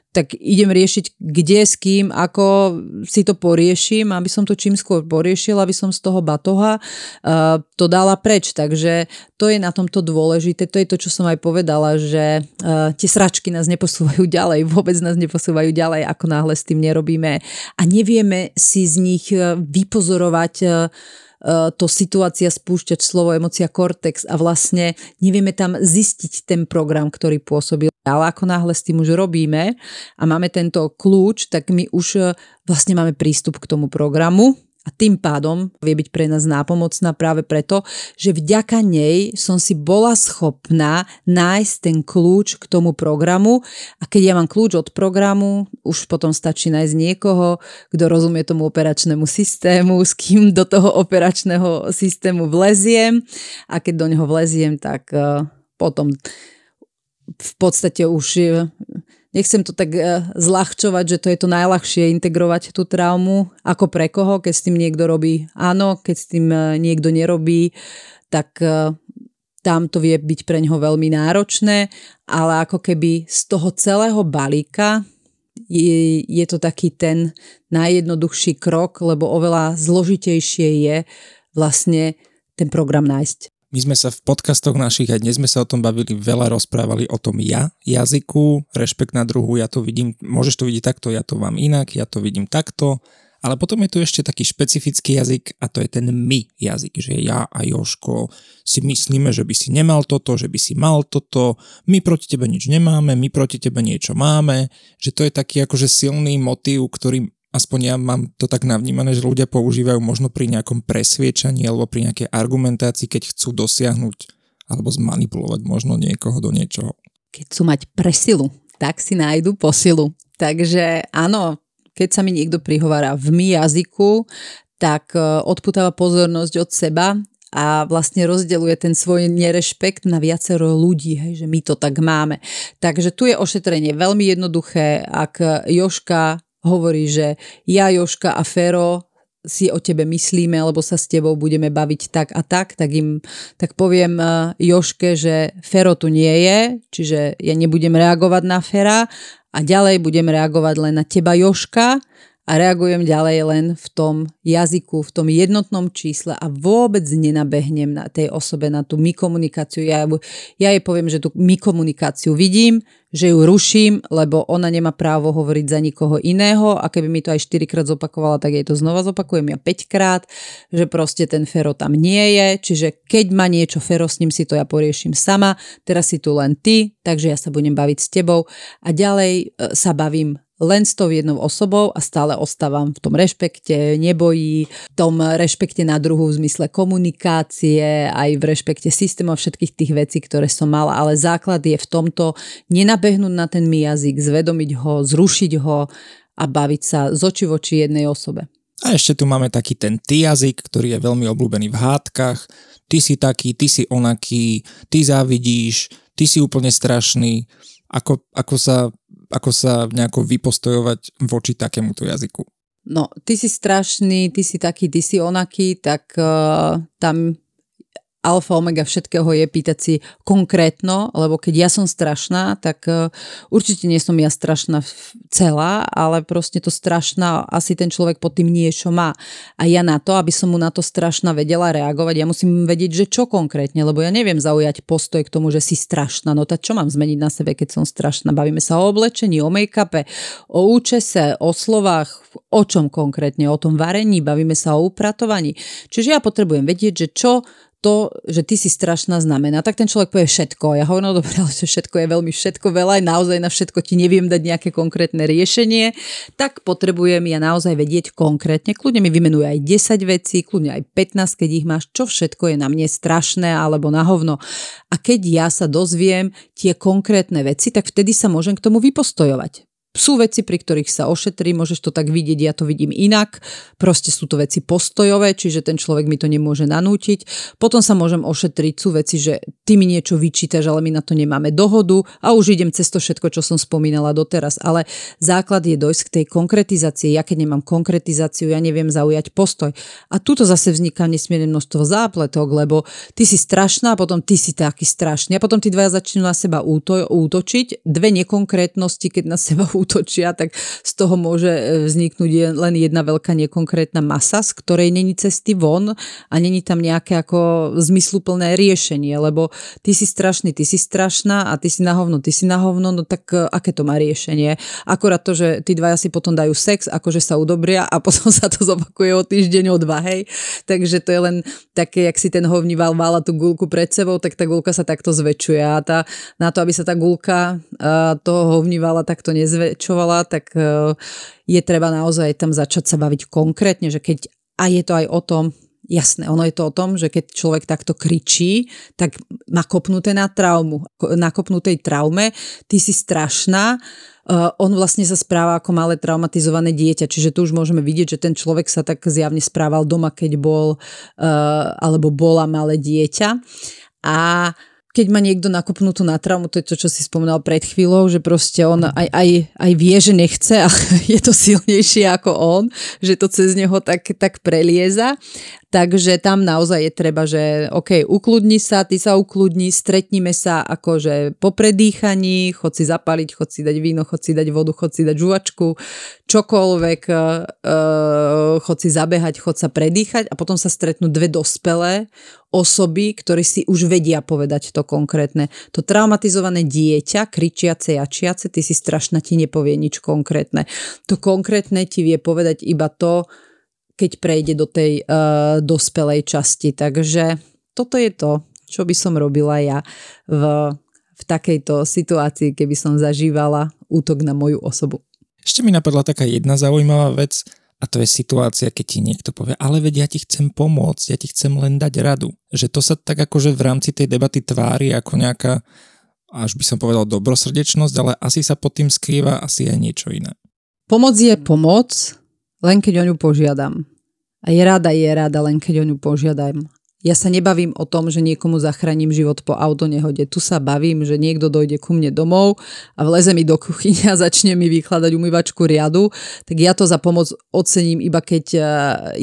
tak idem riešiť, kde, s kým, ako si to poriešim, aby som to čím skôr poriešil, aby som z toho batoha uh, to dala preč. Takže to je na tomto dôležité. To je to, čo som aj povedala, že uh, tie sračky nás neposúvajú ďalej, vôbec nás neposúvajú ďalej, ako náhle s tým nerobíme. A nevieme si z nich uh, vypozorovať uh, to situácia spúšťať slovo, emocia, kortex a vlastne nevieme tam zistiť ten program, ktorý pôsobil. Ale ako náhle s tým už robíme a máme tento kľúč, tak my už vlastne máme prístup k tomu programu a tým pádom vie byť pre nás nápomocná práve preto, že vďaka nej som si bola schopná nájsť ten kľúč k tomu programu. A keď ja mám kľúč od programu, už potom stačí nájsť niekoho, kto rozumie tomu operačnému systému, s kým do toho operačného systému vleziem. A keď do neho vleziem, tak uh, potom v podstate už nechcem to tak e, zľahčovať, že to je to najľahšie integrovať tú traumu, ako pre koho, keď s tým niekto robí áno, keď s tým e, niekto nerobí, tak e, tam to vie byť pre ňoho veľmi náročné, ale ako keby z toho celého balíka je, je to taký ten najjednoduchší krok, lebo oveľa zložitejšie je vlastne ten program nájsť. My sme sa v podcastoch našich, aj dnes sme sa o tom bavili, veľa rozprávali o tom ja, jazyku, rešpekt na druhu, ja to vidím, môžeš to vidieť takto, ja to mám inak, ja to vidím takto, ale potom je tu ešte taký špecifický jazyk a to je ten my jazyk, že ja a Joško si myslíme, že by si nemal toto, že by si mal toto, my proti tebe nič nemáme, my proti tebe niečo máme, že to je taký akože silný motív, ktorý aspoň ja mám to tak navnímané, že ľudia používajú možno pri nejakom presviečaní alebo pri nejakej argumentácii, keď chcú dosiahnuť alebo zmanipulovať možno niekoho do niečoho. Keď chcú mať presilu, tak si nájdu posilu. Takže áno, keď sa mi niekto prihovára v my jazyku, tak e, odputáva pozornosť od seba a vlastne rozdeluje ten svoj nerešpekt na viacero ľudí, hej, že my to tak máme. Takže tu je ošetrenie veľmi jednoduché. Ak Joška hovorí, že ja, Joška a Fero si o tebe myslíme, alebo sa s tebou budeme baviť tak a tak, tak im tak poviem uh, Joške, že Fero tu nie je, čiže ja nebudem reagovať na Fera a ďalej budem reagovať len na teba Joška a reagujem ďalej len v tom jazyku, v tom jednotnom čísle a vôbec nenabehnem na tej osobe, na tú my komunikáciu. Ja, ja jej poviem, že tú my komunikáciu vidím, že ju ruším, lebo ona nemá právo hovoriť za nikoho iného a keby mi to aj 4 krát zopakovala, tak jej to znova zopakujem ja 5 krát, že proste ten Fero tam nie je, čiže keď má niečo Fero, s ním si to ja poriešim sama, teraz si tu len ty, takže ja sa budem baviť s tebou. A ďalej e, sa bavím len s tou jednou osobou a stále ostávam v tom rešpekte, nebojí, v tom rešpekte na druhú v zmysle komunikácie, aj v rešpekte systémov všetkých tých vecí, ktoré som mala, ale základ je v tomto nenabehnúť na ten mi jazyk, zvedomiť ho, zrušiť ho a baviť sa z oči voči jednej osobe. A ešte tu máme taký ten ty jazyk, ktorý je veľmi obľúbený v hádkach. Ty si taký, ty si onaký, ty závidíš, ty si úplne strašný. Ako, ako sa ako sa nejako vypostojovať voči takémuto jazyku? No, ty si strašný, ty si taký, ty si onaký, tak uh, tam alfa omega všetkého je pýtať si konkrétno, lebo keď ja som strašná, tak e, určite nie som ja strašná celá, ale proste to strašná asi ten človek pod tým niečo má. A ja na to, aby som mu na to strašná vedela reagovať, ja musím vedieť, že čo konkrétne, lebo ja neviem zaujať postoj k tomu, že si strašná. No tak čo mám zmeniť na sebe, keď som strašná? Bavíme sa o oblečení, o make-upe, o účese, o slovách, o čom konkrétne, o tom varení, bavíme sa o upratovaní. Čiže ja potrebujem vedieť, že čo to, že ty si strašná znamená, tak ten človek povie všetko. Ja hovorím, no dobre, ale všetko je veľmi všetko veľa, aj naozaj na všetko ti neviem dať nejaké konkrétne riešenie, tak potrebujem ja naozaj vedieť konkrétne. Kľudne mi vymenuje aj 10 vecí, kľudne aj 15, keď ich máš, čo všetko je na mne strašné alebo na hovno. A keď ja sa dozviem tie konkrétne veci, tak vtedy sa môžem k tomu vypostojovať sú veci, pri ktorých sa ošetrí, môžeš to tak vidieť, ja to vidím inak, proste sú to veci postojové, čiže ten človek mi to nemôže nanútiť. Potom sa môžem ošetriť, sú veci, že ty mi niečo vyčítaš, ale my na to nemáme dohodu a už idem cez to všetko, čo som spomínala doteraz. Ale základ je dojsť k tej konkretizácii. Ja keď nemám konkretizáciu, ja neviem zaujať postoj. A tuto zase vzniká nesmierne množstvo zápletok, lebo ty si strašná, a potom ty si taký strašný. A potom tí dvaja začnú na seba úto- útočiť. Dve nekonkrétnosti, keď na seba útočia, tak z toho môže e, vzniknúť len jedna veľká nekonkrétna masa, z ktorej není cesty von a není tam nejaké ako zmysluplné riešenie, lebo ty si strašný, ty si strašná a ty si na hovno, ty si na hovno, no tak e, aké to má riešenie? Akorát to, že tí dvaja si potom dajú sex, akože sa udobria a potom sa to zopakuje o týždeň, o dva, hej. Takže to je len také, jak si ten hovníval vála tú gulku pred sebou, tak tá gulka sa takto zväčšuje a tá, na to, aby sa tá gulka uh, toho hovnívala takto nezve, zväčšovala, tak e, je treba naozaj tam začať sa baviť konkrétne, že keď a je to aj o tom, jasné, ono je to o tom, že keď človek takto kričí, tak má kopnuté na traumu, na kopnutej traume, ty si strašná, uh, on vlastne sa správa ako malé traumatizované dieťa, čiže tu už môžeme vidieť, že ten človek sa tak zjavne správal doma, keď bol uh, alebo bola malé dieťa. A keď má niekto nakopnutú na traumu, to je to, čo si spomínal pred chvíľou, že proste on aj, aj, aj vie, že nechce a je to silnejšie ako on, že to cez neho tak, tak prelieza. Takže tam naozaj je treba, že OK, ukludni sa, ty sa ukludni, stretnime sa akože po predýchaní, chod si zapaliť, chod si dať víno, chod si dať vodu, chod si dať žuvačku, čokoľvek, uh, chod si zabehať, chod sa predýchať a potom sa stretnú dve dospelé osoby, ktorí si už vedia povedať to konkrétne. To traumatizované dieťa, kričiace, jačiace, ty si strašná, ti nepovie nič konkrétne. To konkrétne ti vie povedať iba to, keď prejde do tej uh, dospelej časti. Takže toto je to, čo by som robila ja v, v takejto situácii, keby som zažívala útok na moju osobu. Ešte mi napadla taká jedna zaujímavá vec a to je situácia, keď ti niekto povie, ale veď ja ti chcem pomôcť, ja ti chcem len dať radu. Že to sa tak akože v rámci tej debaty tvári ako nejaká, až by som povedal, dobrosrdečnosť, ale asi sa pod tým skrýva asi aj niečo iné. Pomoc je pomoc, len keď o ňu požiadam. A je rada, je rada, len keď o ňu požiadam. Ja sa nebavím o tom, že niekomu zachránim život po autonehode. Tu sa bavím, že niekto dojde ku mne domov a vleze mi do kuchyne a začne mi vykladať umývačku riadu, tak ja to za pomoc ocením iba keď e,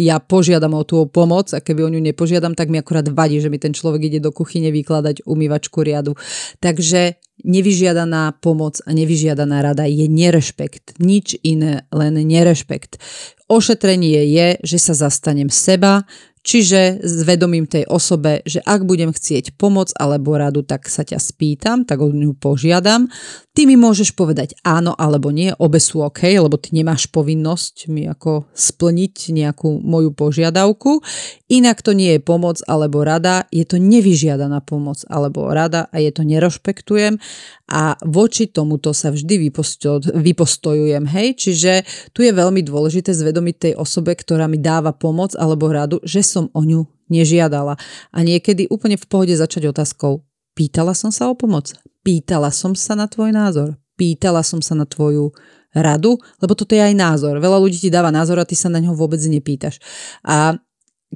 ja požiadam o tú pomoc a keby o ňu nepožiadam, tak mi akurát vadí, že mi ten človek ide do kuchyne vykladať umývačku riadu. Takže nevyžiadaná pomoc a nevyžiadaná rada je nerešpekt. Nič iné, len nerešpekt. Ošetrenie je, že sa zastanem seba, Čiže zvedomím tej osobe, že ak budem chcieť pomoc alebo radu, tak sa ťa spýtam, tak o ňu požiadam. Ty mi môžeš povedať áno alebo nie, obe sú OK, lebo ty nemáš povinnosť mi ako splniť nejakú moju požiadavku. Inak to nie je pomoc alebo rada, je to nevyžiadaná pomoc alebo rada a je to nerešpektujem a voči tomuto sa vždy vyposto- vypostojujem, hej, čiže tu je veľmi dôležité zvedomiť tej osobe, ktorá mi dáva pomoc alebo radu, že som o ňu nežiadala. A niekedy úplne v pohode začať otázkou, pýtala som sa o pomoc, pýtala som sa na tvoj názor, pýtala som sa na tvoju radu, lebo toto je aj názor. Veľa ľudí ti dáva názor a ty sa na ňo vôbec nepýtaš. A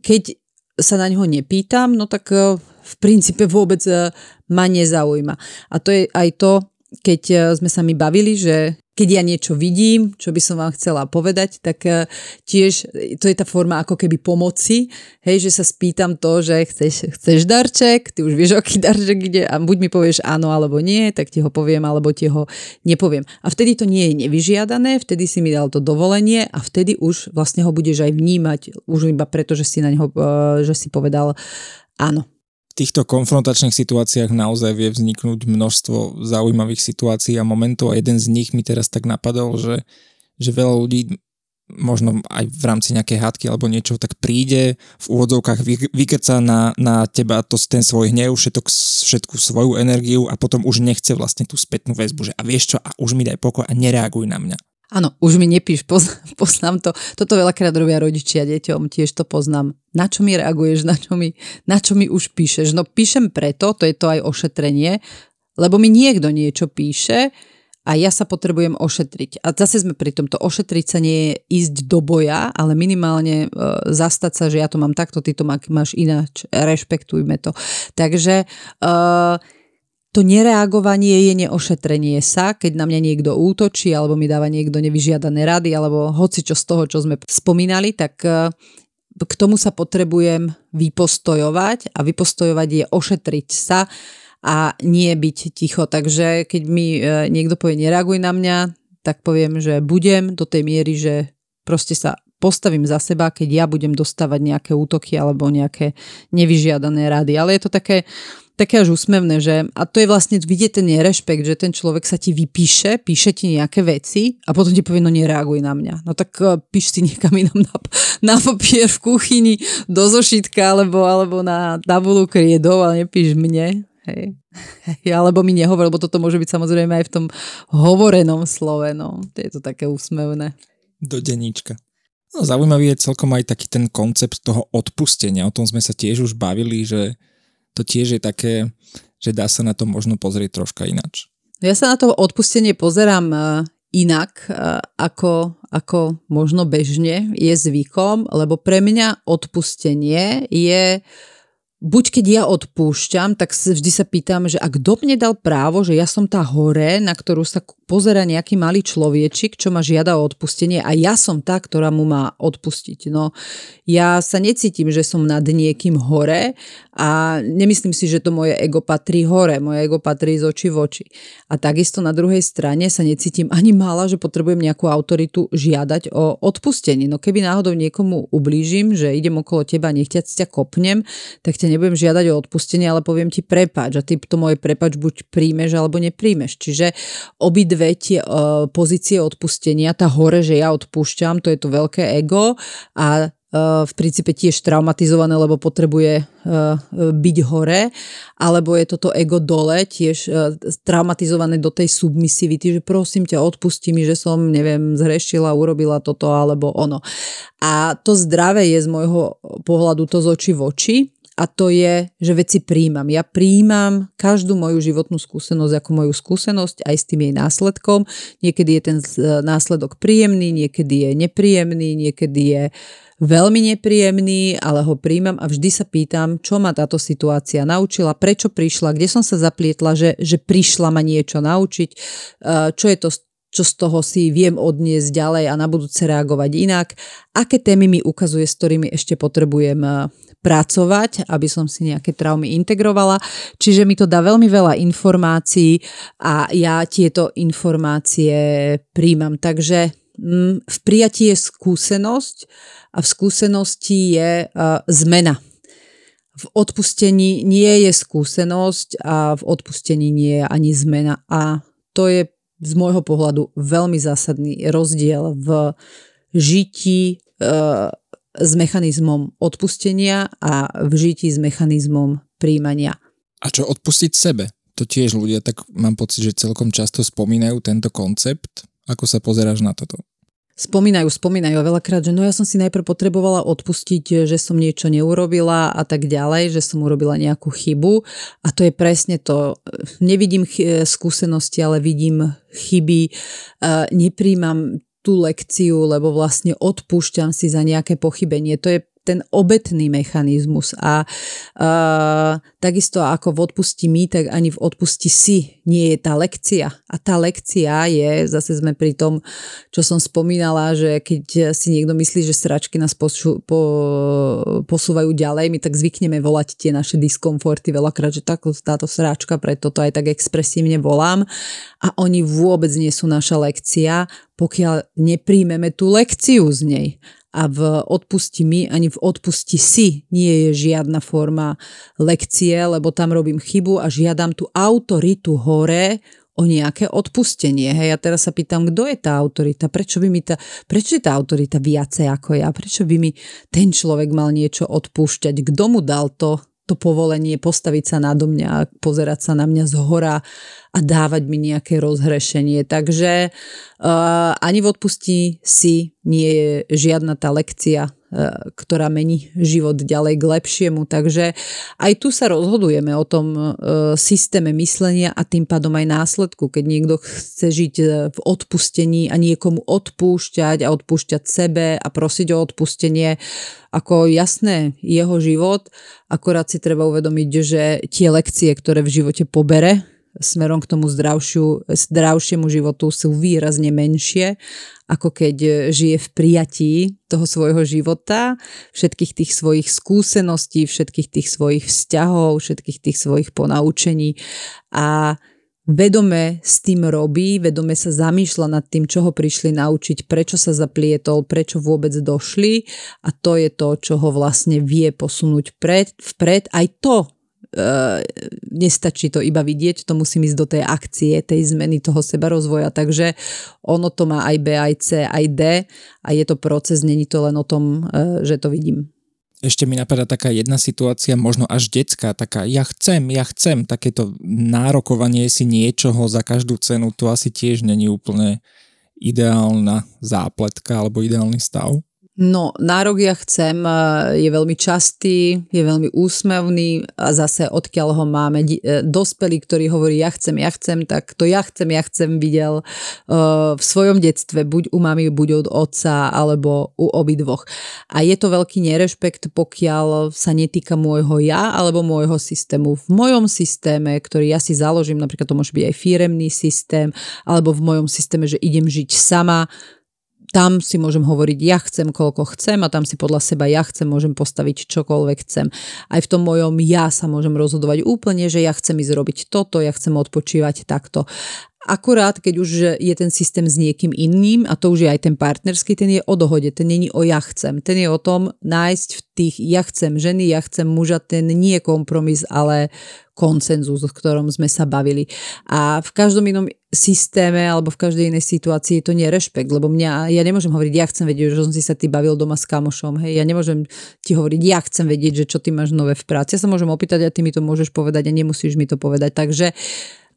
keď sa na ňo nepýtam, no tak e, v princípe vôbec e, ma nezaujíma. A to je aj to, keď e, sme sa mi bavili, že keď ja niečo vidím, čo by som vám chcela povedať, tak eh, tiež to je tá forma ako keby pomoci, hej, že sa spýtam to, že chceš, chceš darček, ty už vieš, aký darček ide a buď mi povieš áno alebo nie, tak ti ho poviem alebo ti ho nepoviem. A vtedy to nie je nevyžiadané, vtedy si mi dal to dovolenie a vtedy už vlastne ho budeš aj vnímať, už iba preto, že si na neho, eh, že si povedal áno týchto konfrontačných situáciách naozaj vie vzniknúť množstvo zaujímavých situácií a momentov a jeden z nich mi teraz tak napadol, že, že veľa ľudí možno aj v rámci nejakej hádky alebo niečo, tak príde v úvodzovkách, vykrca na, na teba to, ten svoj hnev, všetok, všetku svoju energiu a potom už nechce vlastne tú spätnú väzbu, že a vieš čo, a už mi daj pokoj a nereaguj na mňa. Áno, už mi nepíš, poznám to. Toto veľakrát robia rodičia deťom, tiež to poznám. Na čo mi reaguješ, na čo mi, na čo mi už píšeš? No píšem preto, to je to aj ošetrenie, lebo mi niekto niečo píše a ja sa potrebujem ošetriť. A zase sme pri tomto. Ošetriť sa nie je ísť do boja, ale minimálne e, zastať sa, že ja to mám takto, ty to máš ináč. Rešpektujme to. Takže... E, to nereagovanie je neošetrenie sa, keď na mňa niekto útočí alebo mi dáva niekto nevyžiadané rady alebo hoci čo z toho, čo sme spomínali, tak e, k tomu sa potrebujem vypostojovať a vypostojovať je ošetriť sa a nie byť ticho. Takže keď mi e, niekto povie nereaguj na mňa, tak poviem, že budem do tej miery, že proste sa postavím za seba, keď ja budem dostávať nejaké útoky alebo nejaké nevyžiadané rady. Ale je to také také až úsmevné, že a to je vlastne, vidieť ten nerešpekt, že ten človek sa ti vypíše, píše ti nejaké veci a potom ti povie, no nereaguj na mňa. No tak uh, píš si niekam inam na, na papier v kuchyni, do zošitka alebo, alebo na tabulu kriedov, ale nepíš mne. Hej. Alebo mi nehovor, lebo toto môže byť samozrejme aj v tom hovorenom slove. No. To je to také úsmevné. Do deníčka. No, zaujímavý je celkom aj taký ten koncept toho odpustenia. O tom sme sa tiež už bavili, že to tiež je také, že dá sa na to možno pozrieť troška ináč. Ja sa na to odpustenie pozerám e, inak, e, ako, ako možno bežne je zvykom, lebo pre mňa odpustenie je buď keď ja odpúšťam, tak vždy sa pýtam, že a kto mne dal právo, že ja som tá hore, na ktorú sa pozera nejaký malý človečik, čo ma žiada o odpustenie a ja som tá, ktorá mu má odpustiť. No, ja sa necítim, že som nad niekým hore a nemyslím si, že to moje ego patrí hore, moje ego patrí z očí v oči. A takisto na druhej strane sa necítim ani mála, že potrebujem nejakú autoritu žiadať o odpustenie. No keby náhodou niekomu ublížim, že idem okolo teba, nechťať ťa kopnem, tak ťa nebudem žiadať o odpustenie, ale poviem ti prepač a ty to moje prepač buď príjmeš alebo nepríjmeš. Čiže obidve dve tie uh, pozície odpustenia, tá hore, že ja odpúšťam, to je to veľké ego a v princípe tiež traumatizované, lebo potrebuje uh, byť hore, alebo je toto ego dole, tiež uh, traumatizované do tej submisivity, že prosím ťa, odpusti mi, že som, neviem, zhrešila, urobila toto, alebo ono. A to zdravé je z môjho pohľadu to z oči v oči, a to je, že veci príjmam. Ja príjmam každú moju životnú skúsenosť ako moju skúsenosť aj s tým jej následkom. Niekedy je ten e, následok príjemný, niekedy je nepríjemný, niekedy je veľmi nepríjemný, ale ho príjmam a vždy sa pýtam, čo ma táto situácia naučila, prečo prišla, kde som sa zaplietla, že, že prišla ma niečo naučiť, e, čo je to čo z toho si viem odniesť ďalej a na budúce reagovať inak, aké témy mi ukazuje, s ktorými ešte potrebujem e, pracovať, aby som si nejaké traumy integrovala. Čiže mi to dá veľmi veľa informácií a ja tieto informácie príjmam. Takže mm, v prijatí je skúsenosť a v skúsenosti je uh, zmena. V odpustení nie je skúsenosť a v odpustení nie je ani zmena. A to je z môjho pohľadu veľmi zásadný rozdiel v žití uh, s mechanizmom odpustenia a v žití s mechanizmom príjmania. A čo odpustiť sebe? To tiež ľudia tak mám pocit, že celkom často spomínajú tento koncept. Ako sa pozeráš na toto? Spomínajú, spomínajú veľakrát, že no ja som si najprv potrebovala odpustiť, že som niečo neurobila a tak ďalej, že som urobila nejakú chybu a to je presne to. Nevidím skúsenosti, ale vidím chyby, nepríjmam tú lekciu, lebo vlastne odpúšťam si za nejaké pochybenie. To je ten obetný mechanizmus a uh, takisto ako v odpusti mi, tak ani v odpusti si nie je tá lekcia. A tá lekcia je, zase sme pri tom, čo som spomínala, že keď si niekto myslí, že sračky nás posu, po, posúvajú ďalej, my tak zvykneme volať tie naše diskomforty veľakrát, že tak, táto sračka, preto to aj tak expresívne volám. A oni vôbec nie sú naša lekcia, pokiaľ nepríjmeme tú lekciu z nej a v odpusti mi ani v odpusti si nie je žiadna forma lekcie, lebo tam robím chybu a žiadam tú autoritu hore o nejaké odpustenie. Hej, a teraz sa pýtam, kto je tá autorita? Prečo, by mi tá, prečo je tá autorita viacej ako ja? Prečo by mi ten človek mal niečo odpúšťať? Kto mu dal to, to povolenie postaviť sa nado mňa pozerať sa na mňa z hora a dávať mi nejaké rozhrešenie. Takže uh, ani v odpustí si nie je žiadna tá lekcia, ktorá mení život ďalej k lepšiemu. Takže aj tu sa rozhodujeme o tom uh, systéme myslenia a tým pádom aj následku. Keď niekto chce žiť v odpustení a niekomu odpúšťať a odpúšťať sebe a prosiť o odpustenie, ako jasné, jeho život, akorát si treba uvedomiť, že tie lekcie, ktoré v živote pobere, smerom k tomu zdravšiu, zdravšiemu životu sú výrazne menšie, ako keď žije v prijatí toho svojho života, všetkých tých svojich skúseností, všetkých tých svojich vzťahov, všetkých tých svojich ponaučení a vedome s tým robí, vedome sa zamýšľa nad tým, čo ho prišli naučiť, prečo sa zaplietol, prečo vôbec došli a to je to, čo ho vlastne vie posunúť pred, vpred. Aj to Uh, nestačí to iba vidieť, to musím ísť do tej akcie, tej zmeny toho seba rozvoja, takže ono to má aj B, aj C, aj D a je to proces, není to len o tom, uh, že to vidím. Ešte mi napadá taká jedna situácia, možno až detská, taká ja chcem, ja chcem, takéto nárokovanie si niečoho za každú cenu, to asi tiež není úplne ideálna zápletka alebo ideálny stav. No, nárok ja chcem je veľmi častý, je veľmi úsmevný a zase odkiaľ ho máme e, dospelí, ktorí hovorí ja chcem, ja chcem, tak to ja chcem, ja chcem videl uh, v svojom detstve, buď u mami, buď od otca, alebo u obidvoch. A je to veľký nerešpekt, pokiaľ sa netýka môjho ja alebo môjho systému. V mojom systéme, ktorý ja si založím, napríklad to môže byť aj firemný systém, alebo v mojom systéme, že idem žiť sama, tam si môžem hovoriť, ja chcem, koľko chcem a tam si podľa seba ja chcem, môžem postaviť čokoľvek chcem. Aj v tom mojom ja sa môžem rozhodovať úplne, že ja chcem ísť robiť toto, ja chcem odpočívať takto. Akurát, keď už je ten systém s niekým iným, a to už je aj ten partnerský, ten je o dohode, ten není o ja chcem. Ten je o tom nájsť v tých ja chcem ženy, ja chcem muža, ten nie je kompromis, ale koncenzus, o ktorom sme sa bavili. A v každom inom systéme alebo v každej inej situácii to nerešpekt, lebo mňa, ja nemôžem hovoriť, ja chcem vedieť, že som si sa ty bavil doma s kamošom, hej, ja nemôžem ti hovoriť, ja chcem vedieť, že čo ty máš nové v práci. Ja sa môžem opýtať a ty mi to môžeš povedať a nemusíš mi to povedať. Takže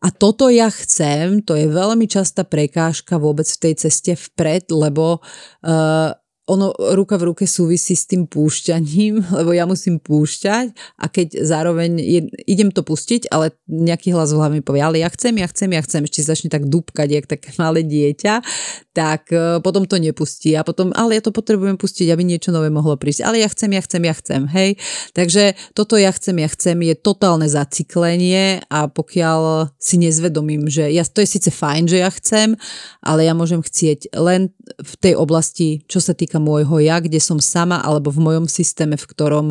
a toto ja chcem, to je veľmi častá prekážka vôbec v tej ceste vpred, lebo uh, ono ruka v ruke súvisí s tým púšťaním, lebo ja musím púšťať a keď zároveň je, idem to pustiť, ale nejaký hlas v hlave mi povie, ale ja chcem, ja chcem, ja chcem, ešte začne tak dúbkať, jak také malé dieťa, tak uh, potom to nepustí a potom, ale ja to potrebujem pustiť, aby niečo nové mohlo prísť, ale ja chcem, ja chcem, ja chcem, hej. Takže toto ja chcem, ja chcem je totálne zaciklenie a pokiaľ si nezvedomím, že ja, to je síce fajn, že ja chcem, ale ja môžem chcieť len v tej oblasti, čo sa týka môjho ja, kde som sama, alebo v mojom systéme, v ktorom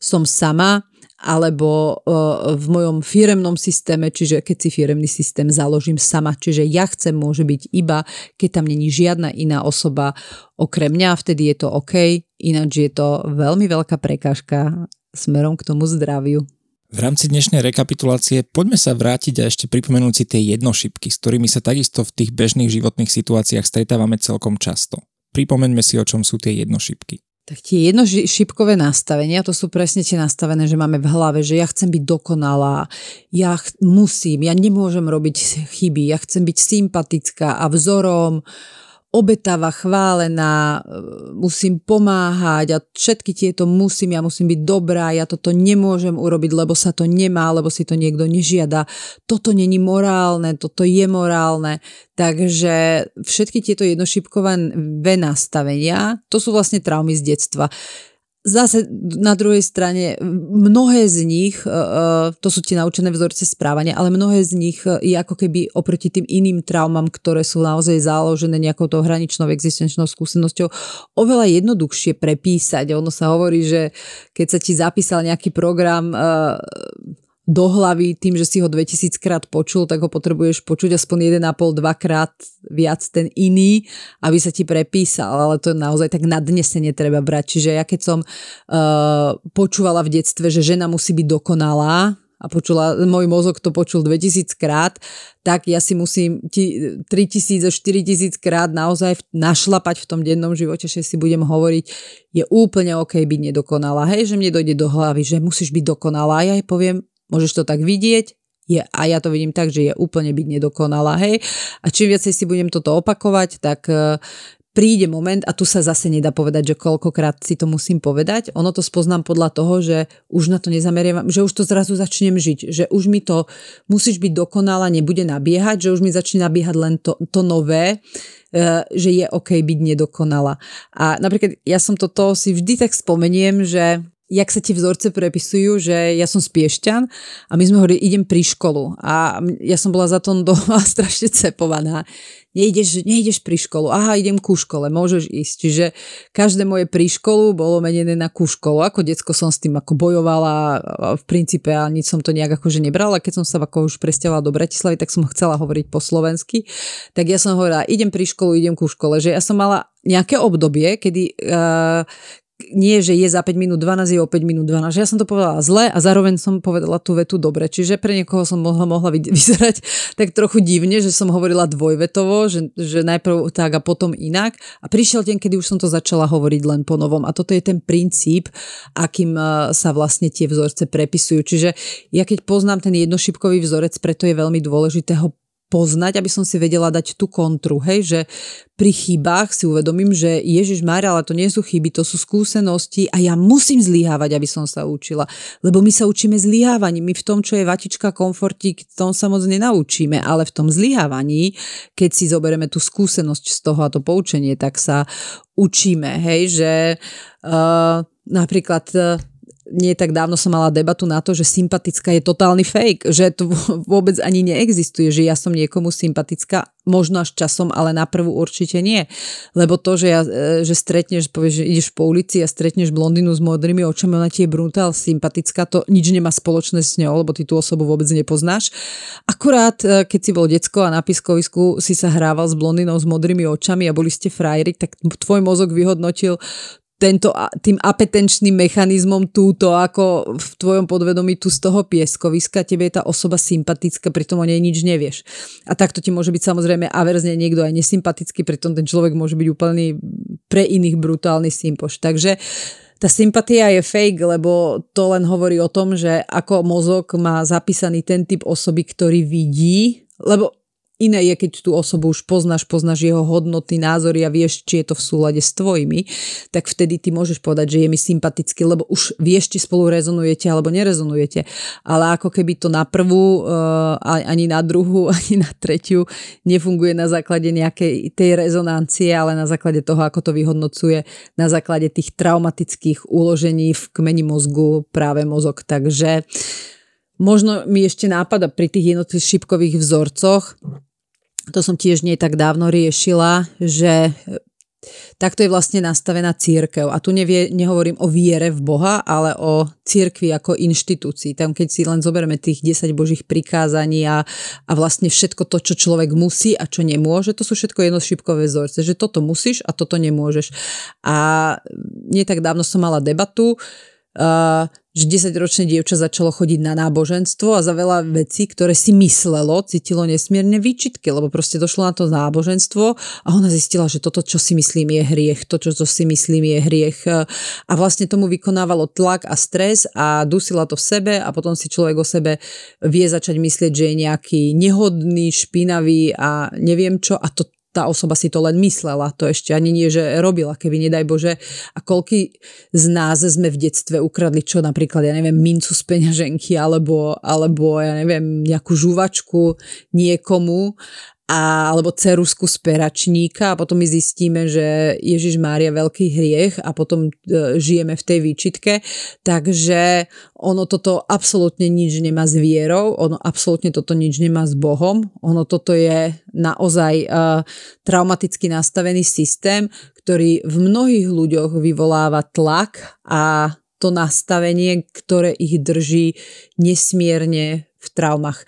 som sama, alebo uh, v mojom firemnom systéme, čiže keď si firemný systém založím sama, čiže ja chcem môže byť iba, keď tam není žiadna iná osoba okrem mňa, vtedy je to OK, ináč je to veľmi veľká prekážka smerom k tomu zdraviu. V rámci dnešnej rekapitulácie poďme sa vrátiť a ešte pripomenúť si tie jednošipky, s ktorými sa takisto v tých bežných životných situáciách stretávame celkom často. Pripomeňme si, o čom sú tie jednošipky. Tak tie jednošipkové nastavenia, to sú presne tie nastavené, že máme v hlave, že ja chcem byť dokonalá, ja ch- musím, ja nemôžem robiť chyby, ja chcem byť sympatická a vzorom, obetava, chválená, e, musím pomáhať a všetky tieto musím, ja musím byť dobrá, ja toto nemôžem urobiť, lebo sa to nemá, lebo si to niekto nežiada. Toto není morálne, toto je morálne. Takže všetky tieto jednošipkové nastavenia, to sú vlastne traumy z detstva zase na druhej strane mnohé z nich, e, e, to sú tie naučené vzorce správania, ale mnohé z nich e, je ako keby oproti tým iným traumám, ktoré sú naozaj založené nejakou tou hraničnou existenčnou skúsenosťou, oveľa jednoduchšie prepísať. Ono sa hovorí, že keď sa ti zapísal nejaký program do hlavy tým, že si ho 2000 krát počul, tak ho potrebuješ počuť aspoň 1,5-2 krát viac ten iný, aby sa ti prepísal, ale to naozaj tak nadnesenie treba brať. Čiže ja keď som uh, počúvala v detstve, že žena musí byť dokonalá, a počula, môj mozog to počul 2000 krát, tak ja si musím 3000 a 4000 krát naozaj našlapať v tom dennom živote, že si budem hovoriť, je úplne OK byť nedokonalá. Hej, že mne dojde do hlavy, že musíš byť dokonalá. Ja jej poviem, Môžeš to tak vidieť, je, a ja to vidím tak, že je úplne byť nedokonalá, hej. A čím viacej si budem toto opakovať, tak uh, príde moment, a tu sa zase nedá povedať, že koľkokrát si to musím povedať, ono to spoznám podľa toho, že už na to nezameriavam, že už to zrazu začnem žiť, že už mi to musíš byť dokonalá, nebude nabiehať, že už mi začne nabiehať len to, to nové, uh, že je OK byť nedokonala. A napríklad ja som toto si vždy tak spomeniem, že jak sa tie vzorce prepisujú, že ja som z Piešťan a my sme hovorili, idem pri školu a ja som bola za to doma strašne cepovaná. Nejdeš, nejdeš pri školu, aha, idem ku škole, môžeš ísť. Čiže každé moje pri školu bolo menené na ku školu. Ako decko som s tým ako bojovala v princípe a nič som to nejak akože nebrala. Keď som sa ako už presťahovala do Bratislavy, tak som chcela hovoriť po slovensky. Tak ja som hovorila, idem pri školu, idem ku škole. Že ja som mala nejaké obdobie, kedy, uh, nie, že je za 5 minút 12, je o 5 minút 12. Ja som to povedala zle a zároveň som povedala tú vetu dobre. Čiže pre niekoho som mohla, mohla vyzerať tak trochu divne, že som hovorila dvojvetovo, že, že najprv tak a potom inak. A prišiel deň, kedy už som to začala hovoriť len po novom. A toto je ten princíp, akým e, sa vlastne tie vzorce prepisujú. Čiže ja keď poznám ten jednošipkový vzorec, preto je veľmi dôležité ho poznať, aby som si vedela dať tú kontru, hej, že pri chybách si uvedomím, že Ježiš Mária, ale to nie sú chyby, to sú skúsenosti a ja musím zlyhávať, aby som sa učila. Lebo my sa učíme zlyhávaním, my v tom, čo je vatička, komfortík, tom sa moc nenaučíme, ale v tom zlyhávaní, keď si zoberieme tú skúsenosť z toho a to poučenie, tak sa učíme, hej, že uh, napríklad uh, nie tak dávno som mala debatu na to, že sympatická je totálny fake, že to vôbec ani neexistuje, že ja som niekomu sympatická, možno až časom, ale na prvú určite nie. Lebo to, že, ja, e, že stretneš, povieš, že ideš po ulici a stretneš blondinu s modrými očami, ona ti je brutál sympatická, to nič nemá spoločné s ňou, lebo ty tú osobu vôbec nepoznáš. Akurát, e, keď si bol decko a na piskovisku si sa hrával s blondinou s modrými očami a boli ste frajeri, tak tvoj mozog vyhodnotil tento, tým apetenčným mechanizmom túto, ako v tvojom podvedomí tu z toho pieskoviska, tebe je tá osoba sympatická, pritom o nej nič nevieš. A takto ti môže byť samozrejme averzne niekto aj nesympatický, pritom ten človek môže byť úplný pre iných brutálny sympoš. Takže tá sympatia je fake, lebo to len hovorí o tom, že ako mozog má zapísaný ten typ osoby, ktorý vidí, lebo Iné je, keď tú osobu už poznáš, poznáš jeho hodnoty, názory a vieš, či je to v súlade s tvojimi, tak vtedy ty môžeš povedať, že je mi sympatický, lebo už vieš, či spolu rezonujete alebo nerezonujete. Ale ako keby to na prvú, uh, ani na druhú, ani na tretiu nefunguje na základe nejakej tej rezonancie, ale na základe toho, ako to vyhodnocuje, na základe tých traumatických uložení v kmeni mozgu práve mozog. Takže Možno mi ešte nápada pri tých jednotlivých šipkových vzorcoch, to som tiež nie tak dávno riešila, že takto je vlastne nastavená církev. A tu nevie, nehovorím o viere v Boha, ale o církvi ako inštitúcii. Tam keď si len zoberieme tých 10 božích prikázaní a, a vlastne všetko to, čo človek musí a čo nemôže, to sú všetko jednošipkové vzorce, že toto musíš a toto nemôžeš. A nie tak dávno som mala debatu, uh, že 10-ročné dievča začalo chodiť na náboženstvo a za veľa vecí, ktoré si myslelo, cítilo nesmierne výčitky, lebo proste došlo na to náboženstvo a ona zistila, že toto, čo si myslím, je hriech, to, čo, si myslím, je hriech. A vlastne tomu vykonávalo tlak a stres a dusila to v sebe a potom si človek o sebe vie začať myslieť, že je nejaký nehodný, špinavý a neviem čo a to tá osoba si to len myslela, to ešte ani nie, že robila, keby nedaj Bože. A koľky z nás sme v detstve ukradli čo napríklad, ja neviem, mincu z peňaženky alebo, alebo ja neviem, nejakú žuvačku niekomu a, alebo cerusku z peračníka a potom my zistíme, že Ježiš Mária veľký hriech a potom e, žijeme v tej výčitke. Takže ono toto absolútne nič nemá s vierou, ono absolútne toto nič nemá s Bohom, ono toto je naozaj e, traumaticky nastavený systém, ktorý v mnohých ľuďoch vyvoláva tlak a to nastavenie, ktoré ich drží nesmierne v traumach.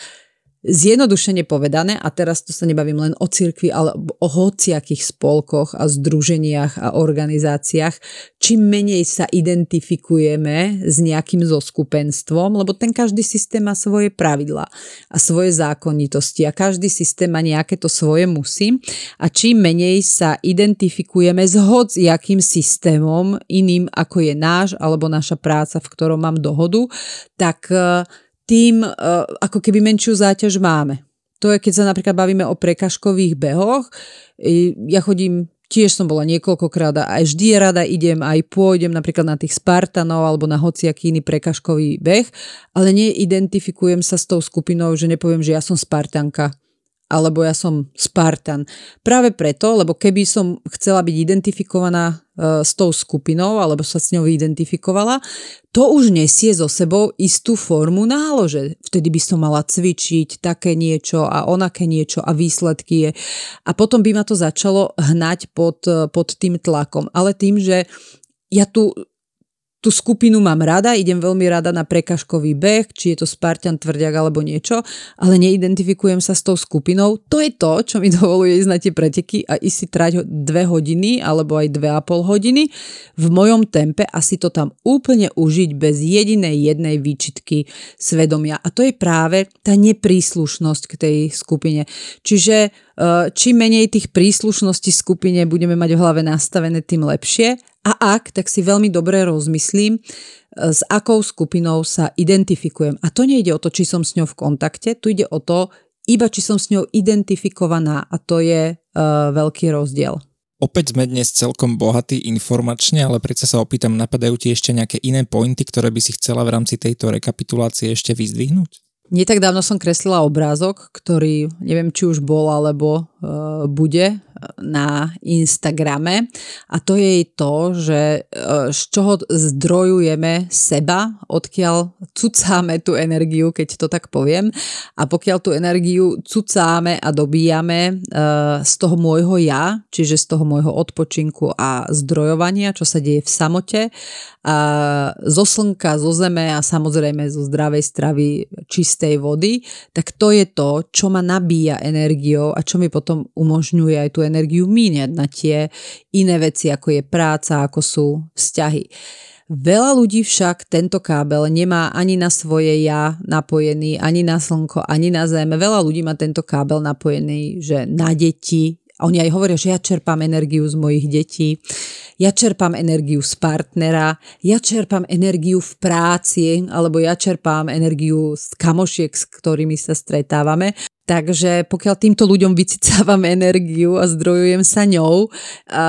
Zjednodušene povedané, a teraz to sa nebavím len o cirkvi, ale o hociakých spolkoch a združeniach a organizáciách, čím menej sa identifikujeme s nejakým zoskupenstvom, lebo ten každý systém má svoje pravidlá a svoje zákonitosti a každý systém má nejaké to svoje musí a čím menej sa identifikujeme s hociakým systémom iným ako je náš alebo naša práca, v ktorom mám dohodu, tak tým e, ako keby menšiu záťaž máme. To je, keď sa napríklad bavíme o prekažkových behoch. Ja chodím, tiež som bola niekoľkokrát a aj vždy rada idem, aj pôjdem napríklad na tých Spartanov alebo na hociaký iný prekažkový beh, ale neidentifikujem sa s tou skupinou, že nepoviem, že ja som Spartanka alebo ja som Spartan. Práve preto, lebo keby som chcela byť identifikovaná e, s tou skupinou alebo sa s ňou identifikovala, to už nesie so sebou istú formu nálože. Vtedy by som mala cvičiť také niečo a onaké niečo a výsledky je. A potom by ma to začalo hnať pod, e, pod tým tlakom. Ale tým, že ja tu tú skupinu mám rada, idem veľmi rada na prekažkový beh, či je to Spartan, tvrdiak alebo niečo, ale neidentifikujem sa s tou skupinou. To je to, čo mi dovoluje ísť na tie preteky a ísť si trať dve hodiny alebo aj dve a pol hodiny v mojom tempe a si to tam úplne užiť bez jedinej jednej výčitky svedomia. A to je práve tá nepríslušnosť k tej skupine. Čiže eh, čím menej tých príslušností skupine budeme mať v hlave nastavené, tým lepšie a ak, tak si veľmi dobre rozmyslím, e, s akou skupinou sa identifikujem. A to nejde o to, či som s ňou v kontakte, tu ide o to, iba či som s ňou identifikovaná a to je uh, veľký rozdiel. Opäť sme dnes celkom bohatí informačne, ale predsa sa opýtam, napadajú ti ešte nejaké iné pointy, ktoré by si chcela v rámci tejto rekapitulácie ešte vyzdvihnúť? Nie tak dávno som kreslila obrázok, ktorý neviem, či už bol alebo uh, bude na Instagrame. A to je to, že e, z čoho zdrojujeme seba, odkiaľ cucáme tú energiu, keď to tak poviem. A pokiaľ tú energiu cucáme a dobíjame e, z toho môjho ja, čiže z toho môjho odpočinku a zdrojovania, čo sa deje v samote, a zo slnka, zo zeme a samozrejme zo zdravej stravy, čistej vody, tak to je to, čo ma nabíja energiou a čo mi potom umožňuje aj tú energiu míňať na tie iné veci, ako je práca, ako sú vzťahy. Veľa ľudí však tento kábel nemá ani na svoje ja napojený, ani na slnko, ani na zem. Veľa ľudí má tento kábel napojený, že na deti. Oni aj hovoria, že ja čerpám energiu z mojich detí, ja čerpám energiu z partnera, ja čerpám energiu v práci, alebo ja čerpám energiu z kamošiek, s ktorými sa stretávame. Takže pokiaľ týmto ľuďom vycicávam energiu a zdrojujem sa ňou, a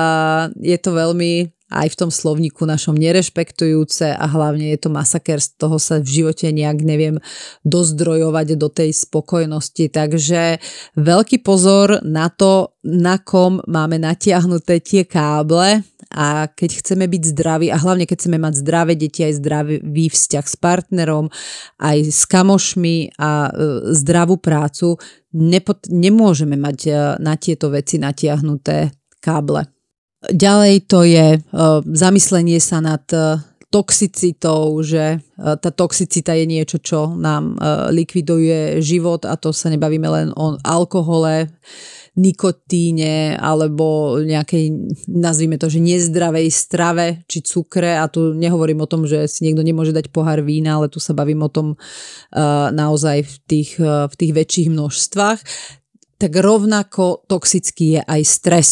je to veľmi aj v tom slovníku našom nerešpektujúce a hlavne je to masaker, z toho sa v živote nejak neviem dozdrojovať do tej spokojnosti. Takže veľký pozor na to, na kom máme natiahnuté tie káble a keď chceme byť zdraví a hlavne keď chceme mať zdravé deti aj zdravý vzťah s partnerom, aj s kamošmi a e, zdravú prácu, nepot- nemôžeme mať e, na tieto veci natiahnuté káble. Ďalej to je e, zamyslenie sa nad toxicitou, že tá toxicita je niečo, čo nám likviduje život a to sa nebavíme len o alkohole, nikotíne alebo nejakej, nazvime to, že nezdravej strave či cukre. A tu nehovorím o tom, že si niekto nemôže dať pohár vína, ale tu sa bavím o tom uh, naozaj v tých, v tých väčších množstvách, tak rovnako toxický je aj stres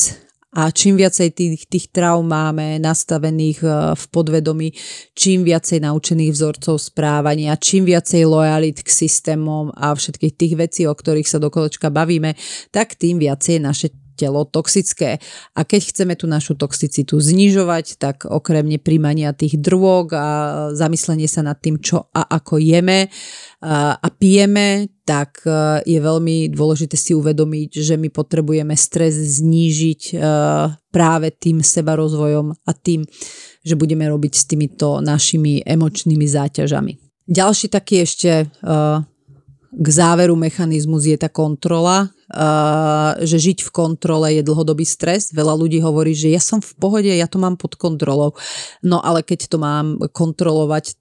a čím viacej tých, tých traum máme nastavených e, v podvedomí, čím viacej naučených vzorcov správania, čím viacej lojalit k systémom a všetkých tých vecí, o ktorých sa do kolečka bavíme, tak tým viacej naše telo toxické. A keď chceme tú našu toxicitu znižovať, tak okrem nepríjmania tých drôg a zamyslenie sa nad tým, čo a ako jeme a pijeme, tak e, je veľmi dôležité si uvedomiť, že my potrebujeme stres znížiť e, práve tým sebarozvojom a tým, že budeme robiť s týmito našimi emočnými záťažami. Ďalší taký ešte e, k záveru mechanizmus je tá kontrola, že žiť v kontrole je dlhodobý stres. Veľa ľudí hovorí, že ja som v pohode, ja to mám pod kontrolou. No ale keď to mám kontrolovať e,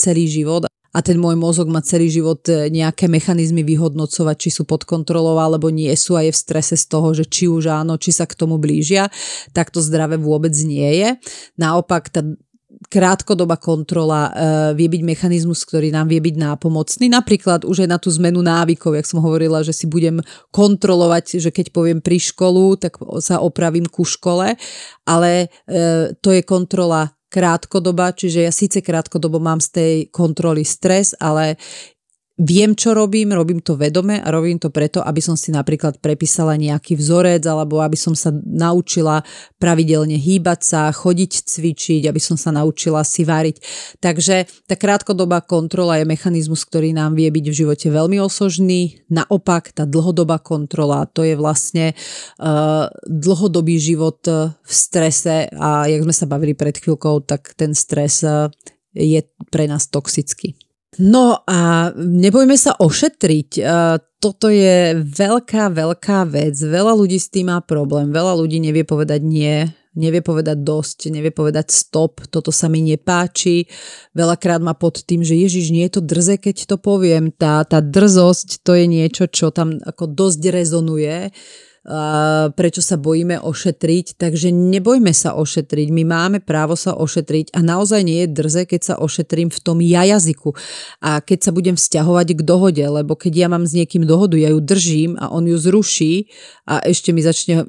celý život a ten môj mozog má celý život e, nejaké mechanizmy vyhodnocovať, či sú pod kontrolou alebo nie sú a je v strese z toho, že či už áno, či sa k tomu blížia, tak to zdravé vôbec nie je. Naopak tá krátkodobá kontrola uh, vie byť mechanizmus, ktorý nám vie byť nápomocný. Napríklad už aj na tú zmenu návykov, jak som hovorila, že si budem kontrolovať, že keď poviem pri školu, tak sa opravím ku škole, ale uh, to je kontrola krátkodoba, čiže ja síce krátkodobo mám z tej kontroly stres, ale viem, čo robím, robím to vedome a robím to preto, aby som si napríklad prepísala nejaký vzorec alebo aby som sa naučila pravidelne hýbať sa, chodiť cvičiť, aby som sa naučila si variť. Takže tá krátkodobá kontrola je mechanizmus, ktorý nám vie byť v živote veľmi osožný. Naopak, tá dlhodobá kontrola, to je vlastne uh, dlhodobý život v strese a jak sme sa bavili pred chvíľkou, tak ten stres uh, je pre nás toxický. No a nebojme sa ošetriť. E, toto je veľká, veľká vec. Veľa ľudí s tým má problém. Veľa ľudí nevie povedať nie, nevie povedať dosť, nevie povedať stop, toto sa mi nepáči. Veľakrát má pod tým, že Ježiš, nie je to drze, keď to poviem. Tá, tá drzosť, to je niečo, čo tam ako dosť rezonuje prečo sa bojíme ošetriť, takže nebojme sa ošetriť, my máme právo sa ošetriť a naozaj nie je drze, keď sa ošetrím v tom ja jazyku a keď sa budem vzťahovať k dohode, lebo keď ja mám s niekým dohodu, ja ju držím a on ju zruší a ešte mi začne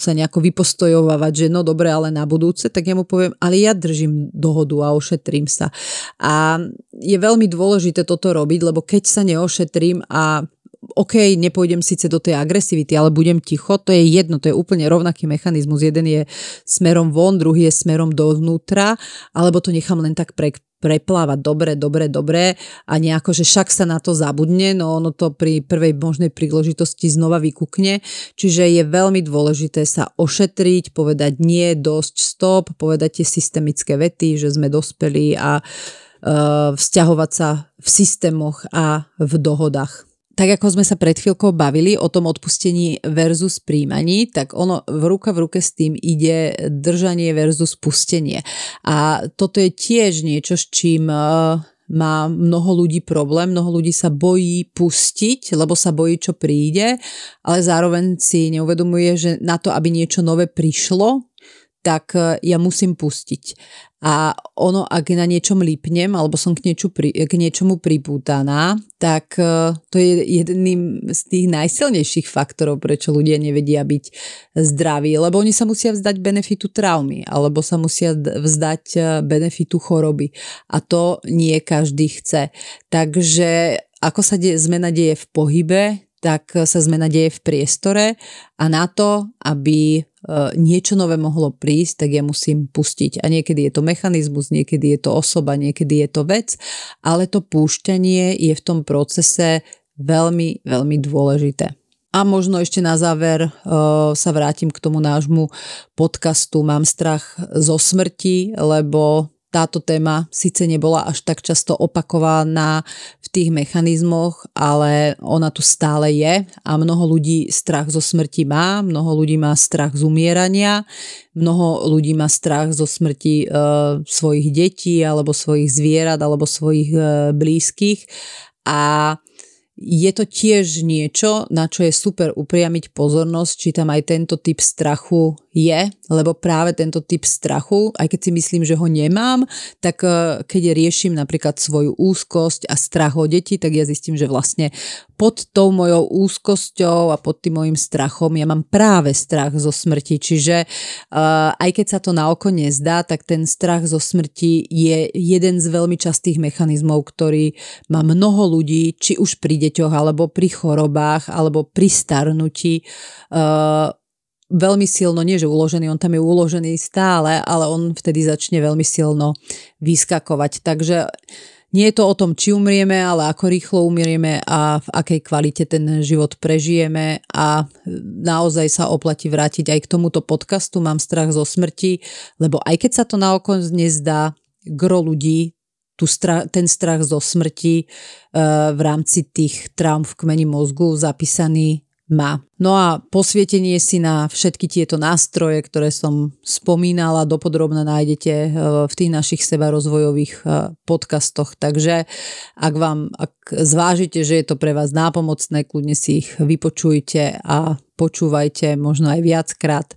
sa nejako vypostojovať, že no dobre, ale na budúce, tak ja mu poviem, ale ja držím dohodu a ošetrím sa. A je veľmi dôležité toto robiť, lebo keď sa neošetrím a OK, nepôjdem síce do tej agresivity, ale budem ticho, to je jedno, to je úplne rovnaký mechanizmus. Jeden je smerom von, druhý je smerom dovnútra, alebo to nechám len tak pre, preplávať. Dobre, dobre, dobre. A nejako, že však sa na to zabudne, no ono to pri prvej možnej príležitosti znova vykúkne, čiže je veľmi dôležité sa ošetriť, povedať nie, dosť, stop, povedať tie systemické vety, že sme dospeli a uh, vzťahovať sa v systémoch a v dohodách tak ako sme sa pred chvíľkou bavili o tom odpustení versus príjmaní, tak ono v ruka v ruke s tým ide držanie versus pustenie. A toto je tiež niečo, s čím e, má mnoho ľudí problém, mnoho ľudí sa bojí pustiť, lebo sa bojí, čo príde, ale zároveň si neuvedomuje, že na to, aby niečo nové prišlo, tak e, ja musím pustiť. A ono, ak na niečom lípnem, alebo som k, niečo pri, k niečomu pripútaná, tak e, to je jedným z tých najsilnejších faktorov, prečo ľudia nevedia byť zdraví. Lebo oni sa musia vzdať benefitu traumy, alebo sa musia vzdať e, benefitu choroby. A to nie každý chce. Takže ako sa de- zmena deje v pohybe, tak sa zmena deje v priestore a na to, aby e, niečo nové mohlo prísť, tak ja musím pustiť. A niekedy je to mechanizmus, niekedy je to osoba, niekedy je to vec, ale to púšťanie je v tom procese veľmi, veľmi dôležité. A možno ešte na záver uh, sa vrátim k tomu nášmu podcastu Mám strach zo smrti, lebo táto téma síce nebola až tak často opakovaná v tých mechanizmoch, ale ona tu stále je a mnoho ľudí strach zo smrti má, mnoho ľudí má strach z umierania, mnoho ľudí má strach zo smrti e, svojich detí alebo svojich zvierat alebo svojich e, blízkych. A je to tiež niečo, na čo je super upriamiť pozornosť, či tam aj tento typ strachu je, lebo práve tento typ strachu, aj keď si myslím, že ho nemám, tak e, keď riešim napríklad svoju úzkosť a strach o deti, tak ja zistím, že vlastne pod tou mojou úzkosťou a pod tým mojim strachom ja mám práve strach zo smrti. Čiže uh, aj keď sa to na oko nezdá, tak ten strach zo smrti je jeden z veľmi častých mechanizmov, ktorý má mnoho ľudí, či už pri deťoch, alebo pri chorobách, alebo pri starnutí. Uh, veľmi silno, nie že uložený, on tam je uložený stále, ale on vtedy začne veľmi silno vyskakovať. Takže nie je to o tom, či umrieme, ale ako rýchlo umrieme a v akej kvalite ten život prežijeme a naozaj sa oplatí vrátiť aj k tomuto podcastu Mám strach zo smrti, lebo aj keď sa to na oko nezdá, gro ľudí tu stra- ten strach zo smrti uh, v rámci tých traum v kmeni mozgu zapísaný má. No a posvietenie si na všetky tieto nástroje, ktoré som spomínala, dopodrobne nájdete e, v tých našich sebarozvojových e, podcastoch. Takže ak vám, ak zvážite, že je to pre vás nápomocné, kľudne si ich vypočujte a počúvajte možno aj viackrát.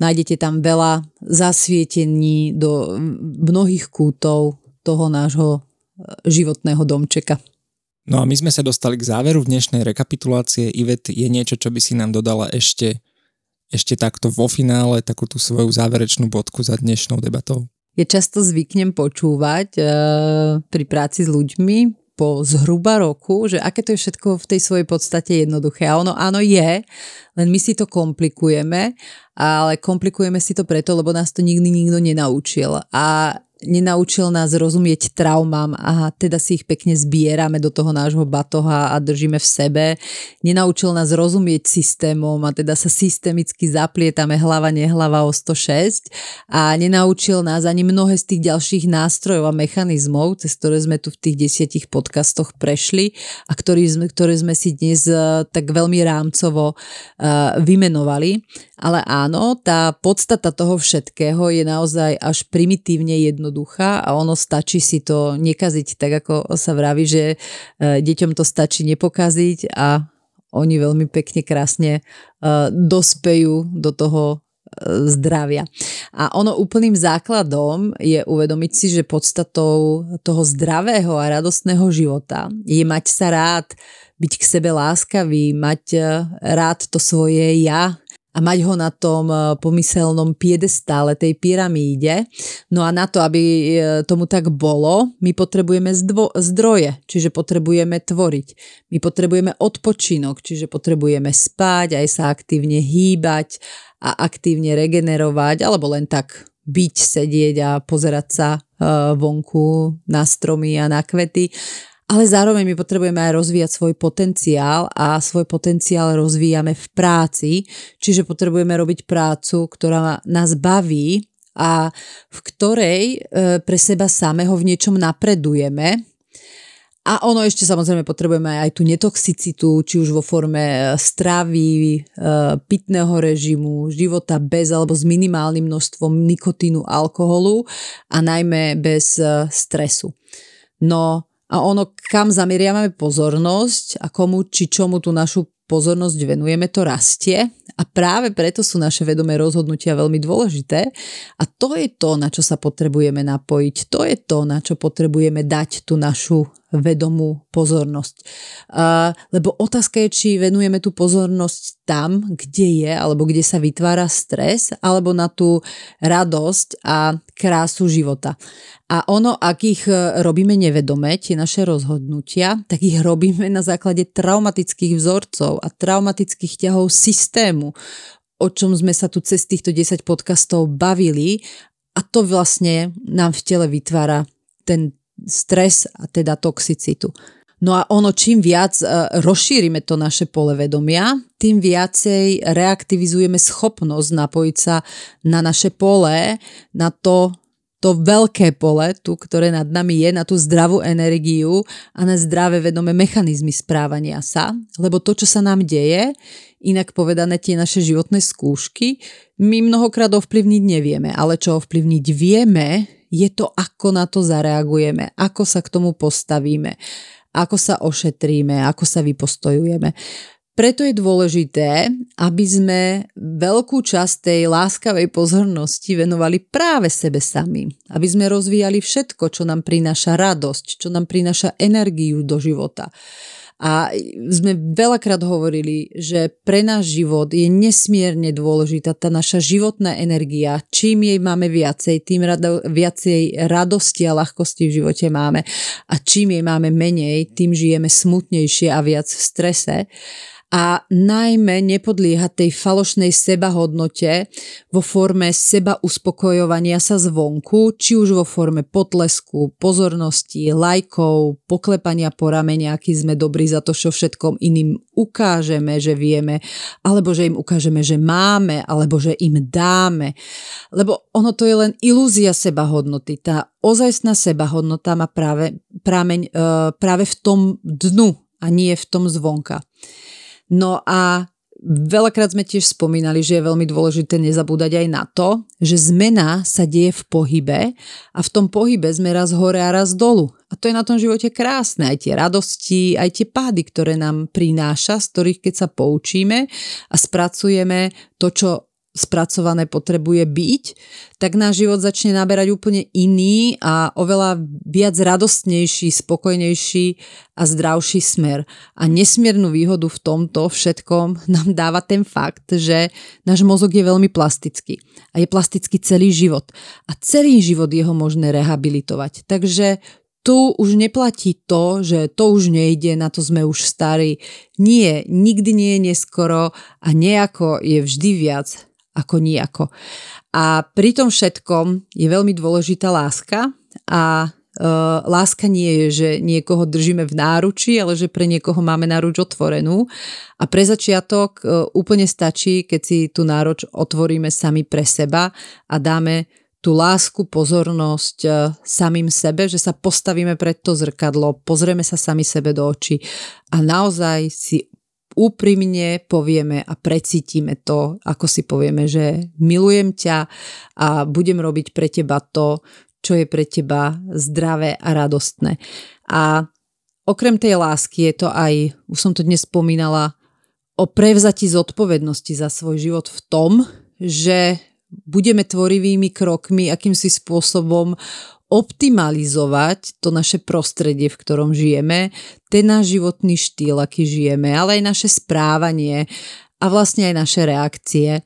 Nájdete tam veľa zasvietení do mnohých kútov toho nášho e, životného domčeka. No a my sme sa dostali k záveru dnešnej rekapitulácie. Ivet, je niečo, čo by si nám dodala ešte, ešte takto vo finále, takú tú svoju záverečnú bodku za dnešnou debatou? Ja často zvyknem počúvať e, pri práci s ľuďmi po zhruba roku, že aké to je všetko v tej svojej podstate jednoduché. A ono áno je, len my si to komplikujeme, ale komplikujeme si to preto, lebo nás to nikdy nikto nenaučil. A nenaučil nás rozumieť traumám a teda si ich pekne zbierame do toho nášho batoha a držíme v sebe. Nenaučil nás rozumieť systémom a teda sa systemicky zaplietame hlava nehlava o 106 a nenaučil nás ani mnohé z tých ďalších nástrojov a mechanizmov, cez ktoré sme tu v tých desiatich podcastoch prešli a ktorý sme, ktoré sme si dnes uh, tak veľmi rámcovo uh, vymenovali. Ale áno, tá podstata toho všetkého je naozaj až primitívne jednoduchá a ono stačí si to nekaziť, tak ako sa vraví, že e, deťom to stačí nepokaziť a oni veľmi pekne, krásne e, dospejú do toho e, zdravia. A ono úplným základom je uvedomiť si, že podstatou toho zdravého a radostného života je mať sa rád, byť k sebe láskavý, mať rád to svoje ja, a mať ho na tom e, pomyselnom piedestále tej pyramíde. No a na to, aby e, tomu tak bolo, my potrebujeme zdvo- zdroje, čiže potrebujeme tvoriť. My potrebujeme odpočinok, čiže potrebujeme spať, aj sa aktívne hýbať a aktívne regenerovať, alebo len tak byť, sedieť a pozerať sa e, vonku na stromy a na kvety ale zároveň my potrebujeme aj rozvíjať svoj potenciál a svoj potenciál rozvíjame v práci, čiže potrebujeme robiť prácu, ktorá nás baví a v ktorej e, pre seba samého v niečom napredujeme. A ono ešte samozrejme potrebujeme aj tú netoxicitu, či už vo forme e, stravy, e, pitného režimu, života bez alebo s minimálnym množstvom nikotínu, alkoholu a najmä bez stresu. No a ono, kam zameriavame pozornosť a komu či čomu tú našu pozornosť venujeme, to rastie. A práve preto sú naše vedomé rozhodnutia veľmi dôležité. A to je to, na čo sa potrebujeme napojiť, to je to, na čo potrebujeme dať tú našu vedomú pozornosť. Lebo otázka je, či venujeme tú pozornosť tam, kde je, alebo kde sa vytvára stres, alebo na tú radosť a krásu života. A ono, ak ich e, robíme nevedome, tie naše rozhodnutia, tak ich robíme na základe traumatických vzorcov a traumatických ťahov systému, o čom sme sa tu cez týchto 10 podcastov bavili a to vlastne nám v tele vytvára ten stres a teda toxicitu. No a ono, čím viac e, rozšírime to naše pole vedomia, tým viacej reaktivizujeme schopnosť napojiť sa na naše pole, na to, to veľké pole, tu, ktoré nad nami je, na tú zdravú energiu a na zdravé vedomé mechanizmy správania sa. Lebo to, čo sa nám deje, inak povedané tie naše životné skúšky, my mnohokrát ovplyvniť nevieme, ale čo ovplyvniť vieme, je to, ako na to zareagujeme, ako sa k tomu postavíme, ako sa ošetríme, ako sa vypostojujeme. Preto je dôležité, aby sme veľkú časť tej láskavej pozornosti venovali práve sebe sami. Aby sme rozvíjali všetko, čo nám prináša radosť, čo nám prináša energiu do života. A sme veľakrát hovorili, že pre náš život je nesmierne dôležitá tá naša životná energia. Čím jej máme viacej, tým rado, viacej radosti a ľahkosti v živote máme. A čím jej máme menej, tým žijeme smutnejšie a viac v strese a najmä nepodlieha tej falošnej sebahodnote vo forme seba uspokojovania sa zvonku, či už vo forme potlesku, pozornosti, lajkov, poklepania po ramene, aký sme dobrí za to, čo všetkom iným ukážeme, že vieme, alebo že im ukážeme, že máme, alebo že im dáme. Lebo ono to je len ilúzia sebahodnoty. Tá ozajstná sebahodnota má práve, prámeň, e, práve v tom dnu a nie v tom zvonka. No a veľakrát sme tiež spomínali, že je veľmi dôležité nezabúdať aj na to, že zmena sa deje v pohybe a v tom pohybe sme raz hore a raz dolu. A to je na tom živote krásne, aj tie radosti, aj tie pády, ktoré nám prináša, z ktorých keď sa poučíme a spracujeme to, čo spracované potrebuje byť, tak náš život začne naberať úplne iný a oveľa viac radostnejší, spokojnejší a zdravší smer. A nesmiernu výhodu v tomto všetkom nám dáva ten fakt, že náš mozog je veľmi plastický. A je plastický celý život. A celý život je možné rehabilitovať. Takže tu už neplatí to, že to už nejde, na to sme už starí. Nie, nikdy nie je neskoro a nejako je vždy viac ako nijako. A pri tom všetkom je veľmi dôležitá láska a Uh, láska nie je, že niekoho držíme v náruči, ale že pre niekoho máme náruč otvorenú. A pre začiatok uh, úplne stačí, keď si tú náruč otvoríme sami pre seba a dáme tú lásku, pozornosť uh, samým sebe, že sa postavíme pred to zrkadlo, pozrieme sa sami sebe do očí a naozaj si úprimne povieme a precítime to, ako si povieme, že milujem ťa a budem robiť pre teba to, čo je pre teba zdravé a radostné. A okrem tej lásky je to aj, už som to dnes spomínala, o prevzati zodpovednosti za svoj život v tom, že budeme tvorivými krokmi, akýmsi spôsobom optimalizovať to naše prostredie, v ktorom žijeme, ten náš životný štýl, aký žijeme, ale aj naše správanie a vlastne aj naše reakcie,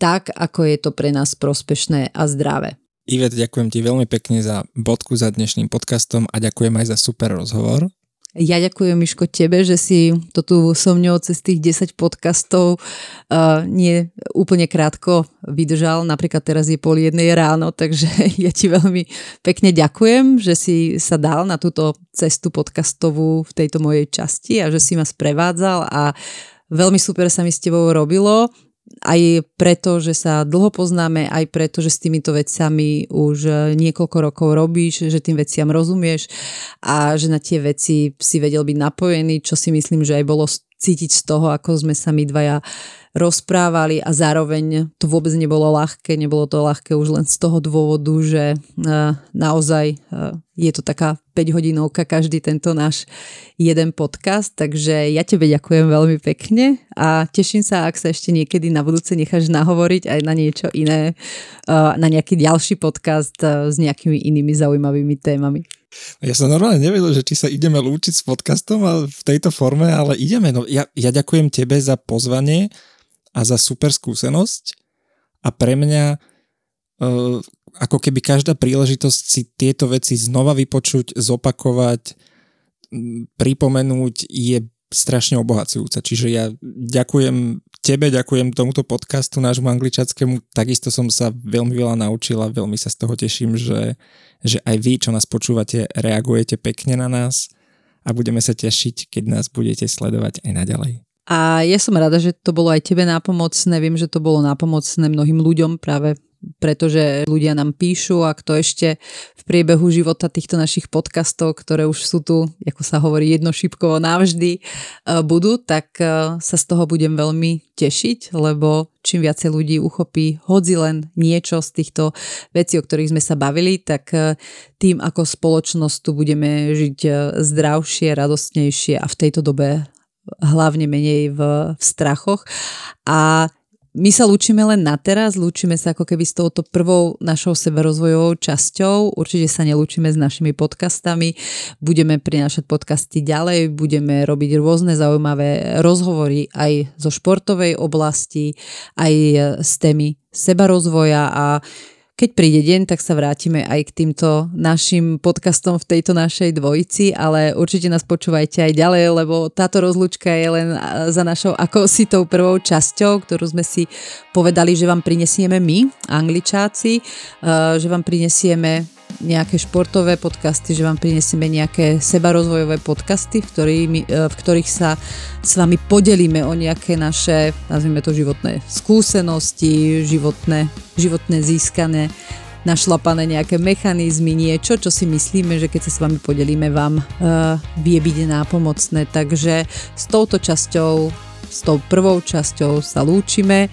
tak ako je to pre nás prospešné a zdravé. Ivet, ďakujem ti veľmi pekne za bodku za dnešným podcastom a ďakujem aj za super rozhovor. Ja ďakujem, Miško, tebe, že si to tu so mňou cez tých 10 podcastov uh, nie úplne krátko vydržal. Napríklad teraz je pol jednej ráno, takže ja ti veľmi pekne ďakujem, že si sa dal na túto cestu podcastovú v tejto mojej časti a že si ma sprevádzal a veľmi super sa mi s tebou robilo aj preto, že sa dlho poznáme, aj preto, že s týmito vecami už e, niekoľko rokov robíš, že tým veciam rozumieš a že na tie veci si vedel byť napojený, čo si myslím, že aj bolo cítiť z toho, ako sme sa my dvaja rozprávali a zároveň to vôbec nebolo ľahké, nebolo to ľahké už len z toho dôvodu, že uh, naozaj uh, je to taká 5 hodinovka každý tento náš jeden podcast, takže ja tebe ďakujem veľmi pekne a teším sa, ak sa ešte niekedy na budúce necháš nahovoriť aj na niečo iné, uh, na nejaký ďalší podcast s nejakými inými zaujímavými témami. Ja som normálne nevedel, že či sa ideme lúčiť s podcastom v tejto forme, ale ideme. No, ja, ja ďakujem tebe za pozvanie a za super skúsenosť a pre mňa uh, ako keby každá príležitosť si tieto veci znova vypočuť, zopakovať, pripomenúť je strašne obohacujúca. Čiže ja ďakujem tebe, ďakujem tomuto podcastu nášmu angličackému. Takisto som sa veľmi veľa naučila, veľmi sa z toho teším, že, že aj vy, čo nás počúvate, reagujete pekne na nás a budeme sa tešiť, keď nás budete sledovať aj naďalej. A ja som rada, že to bolo aj tebe nápomocné. Viem, že to bolo nápomocné mnohým ľuďom práve pretože ľudia nám píšu a kto ešte v priebehu života týchto našich podcastov, ktoré už sú tu, ako sa hovorí, jednošipkovo navždy e, budú, tak e, sa z toho budem veľmi tešiť, lebo čím viacej ľudí uchopí hodzi len niečo z týchto vecí, o ktorých sme sa bavili, tak e, tým ako spoločnosť tu budeme žiť zdravšie, radostnejšie a v tejto dobe hlavne menej v, v strachoch. A my sa lúčime len na teraz, lúčime sa ako keby s touto prvou našou seberozvojovou časťou. Určite sa nelúčime s našimi podcastami. Budeme prinášať podcasty ďalej, budeme robiť rôzne zaujímavé rozhovory aj zo športovej oblasti, aj z témy sebarozvoja a keď príde deň, tak sa vrátime aj k týmto našim podcastom v tejto našej dvojici, ale určite nás počúvajte aj ďalej, lebo táto rozlúčka je len za našou akousi tou prvou časťou, ktorú sme si povedali, že vám prinesieme my, angličáci, že vám prinesieme nejaké športové podcasty, že vám prinesieme nejaké sebarozvojové podcasty, v, ktorými, e, v ktorých sa s vami podelíme o nejaké naše, nazvime to životné skúsenosti, životné, životné získané našlapané nejaké mechanizmy, niečo, čo si myslíme, že keď sa s vami podelíme, vám uh, vie byť nápomocné. Takže s touto časťou, s tou prvou časťou sa lúčime.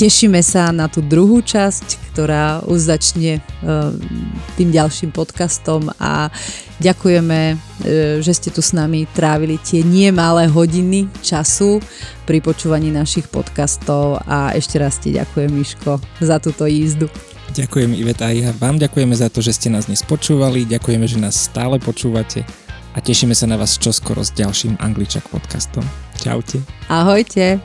Tešíme sa na tú druhú časť, ktorá už začne e, tým ďalším podcastom a ďakujeme, e, že ste tu s nami trávili tie nie malé hodiny času pri počúvaní našich podcastov a ešte raz ti ďakujem Miško za túto jízdu. Ďakujem Iveta a ja vám ďakujeme za to, že ste nás dnes počúvali, ďakujeme, že nás stále počúvate a tešíme sa na vás čoskoro s ďalším Angličak podcastom. Čaute. Ahojte.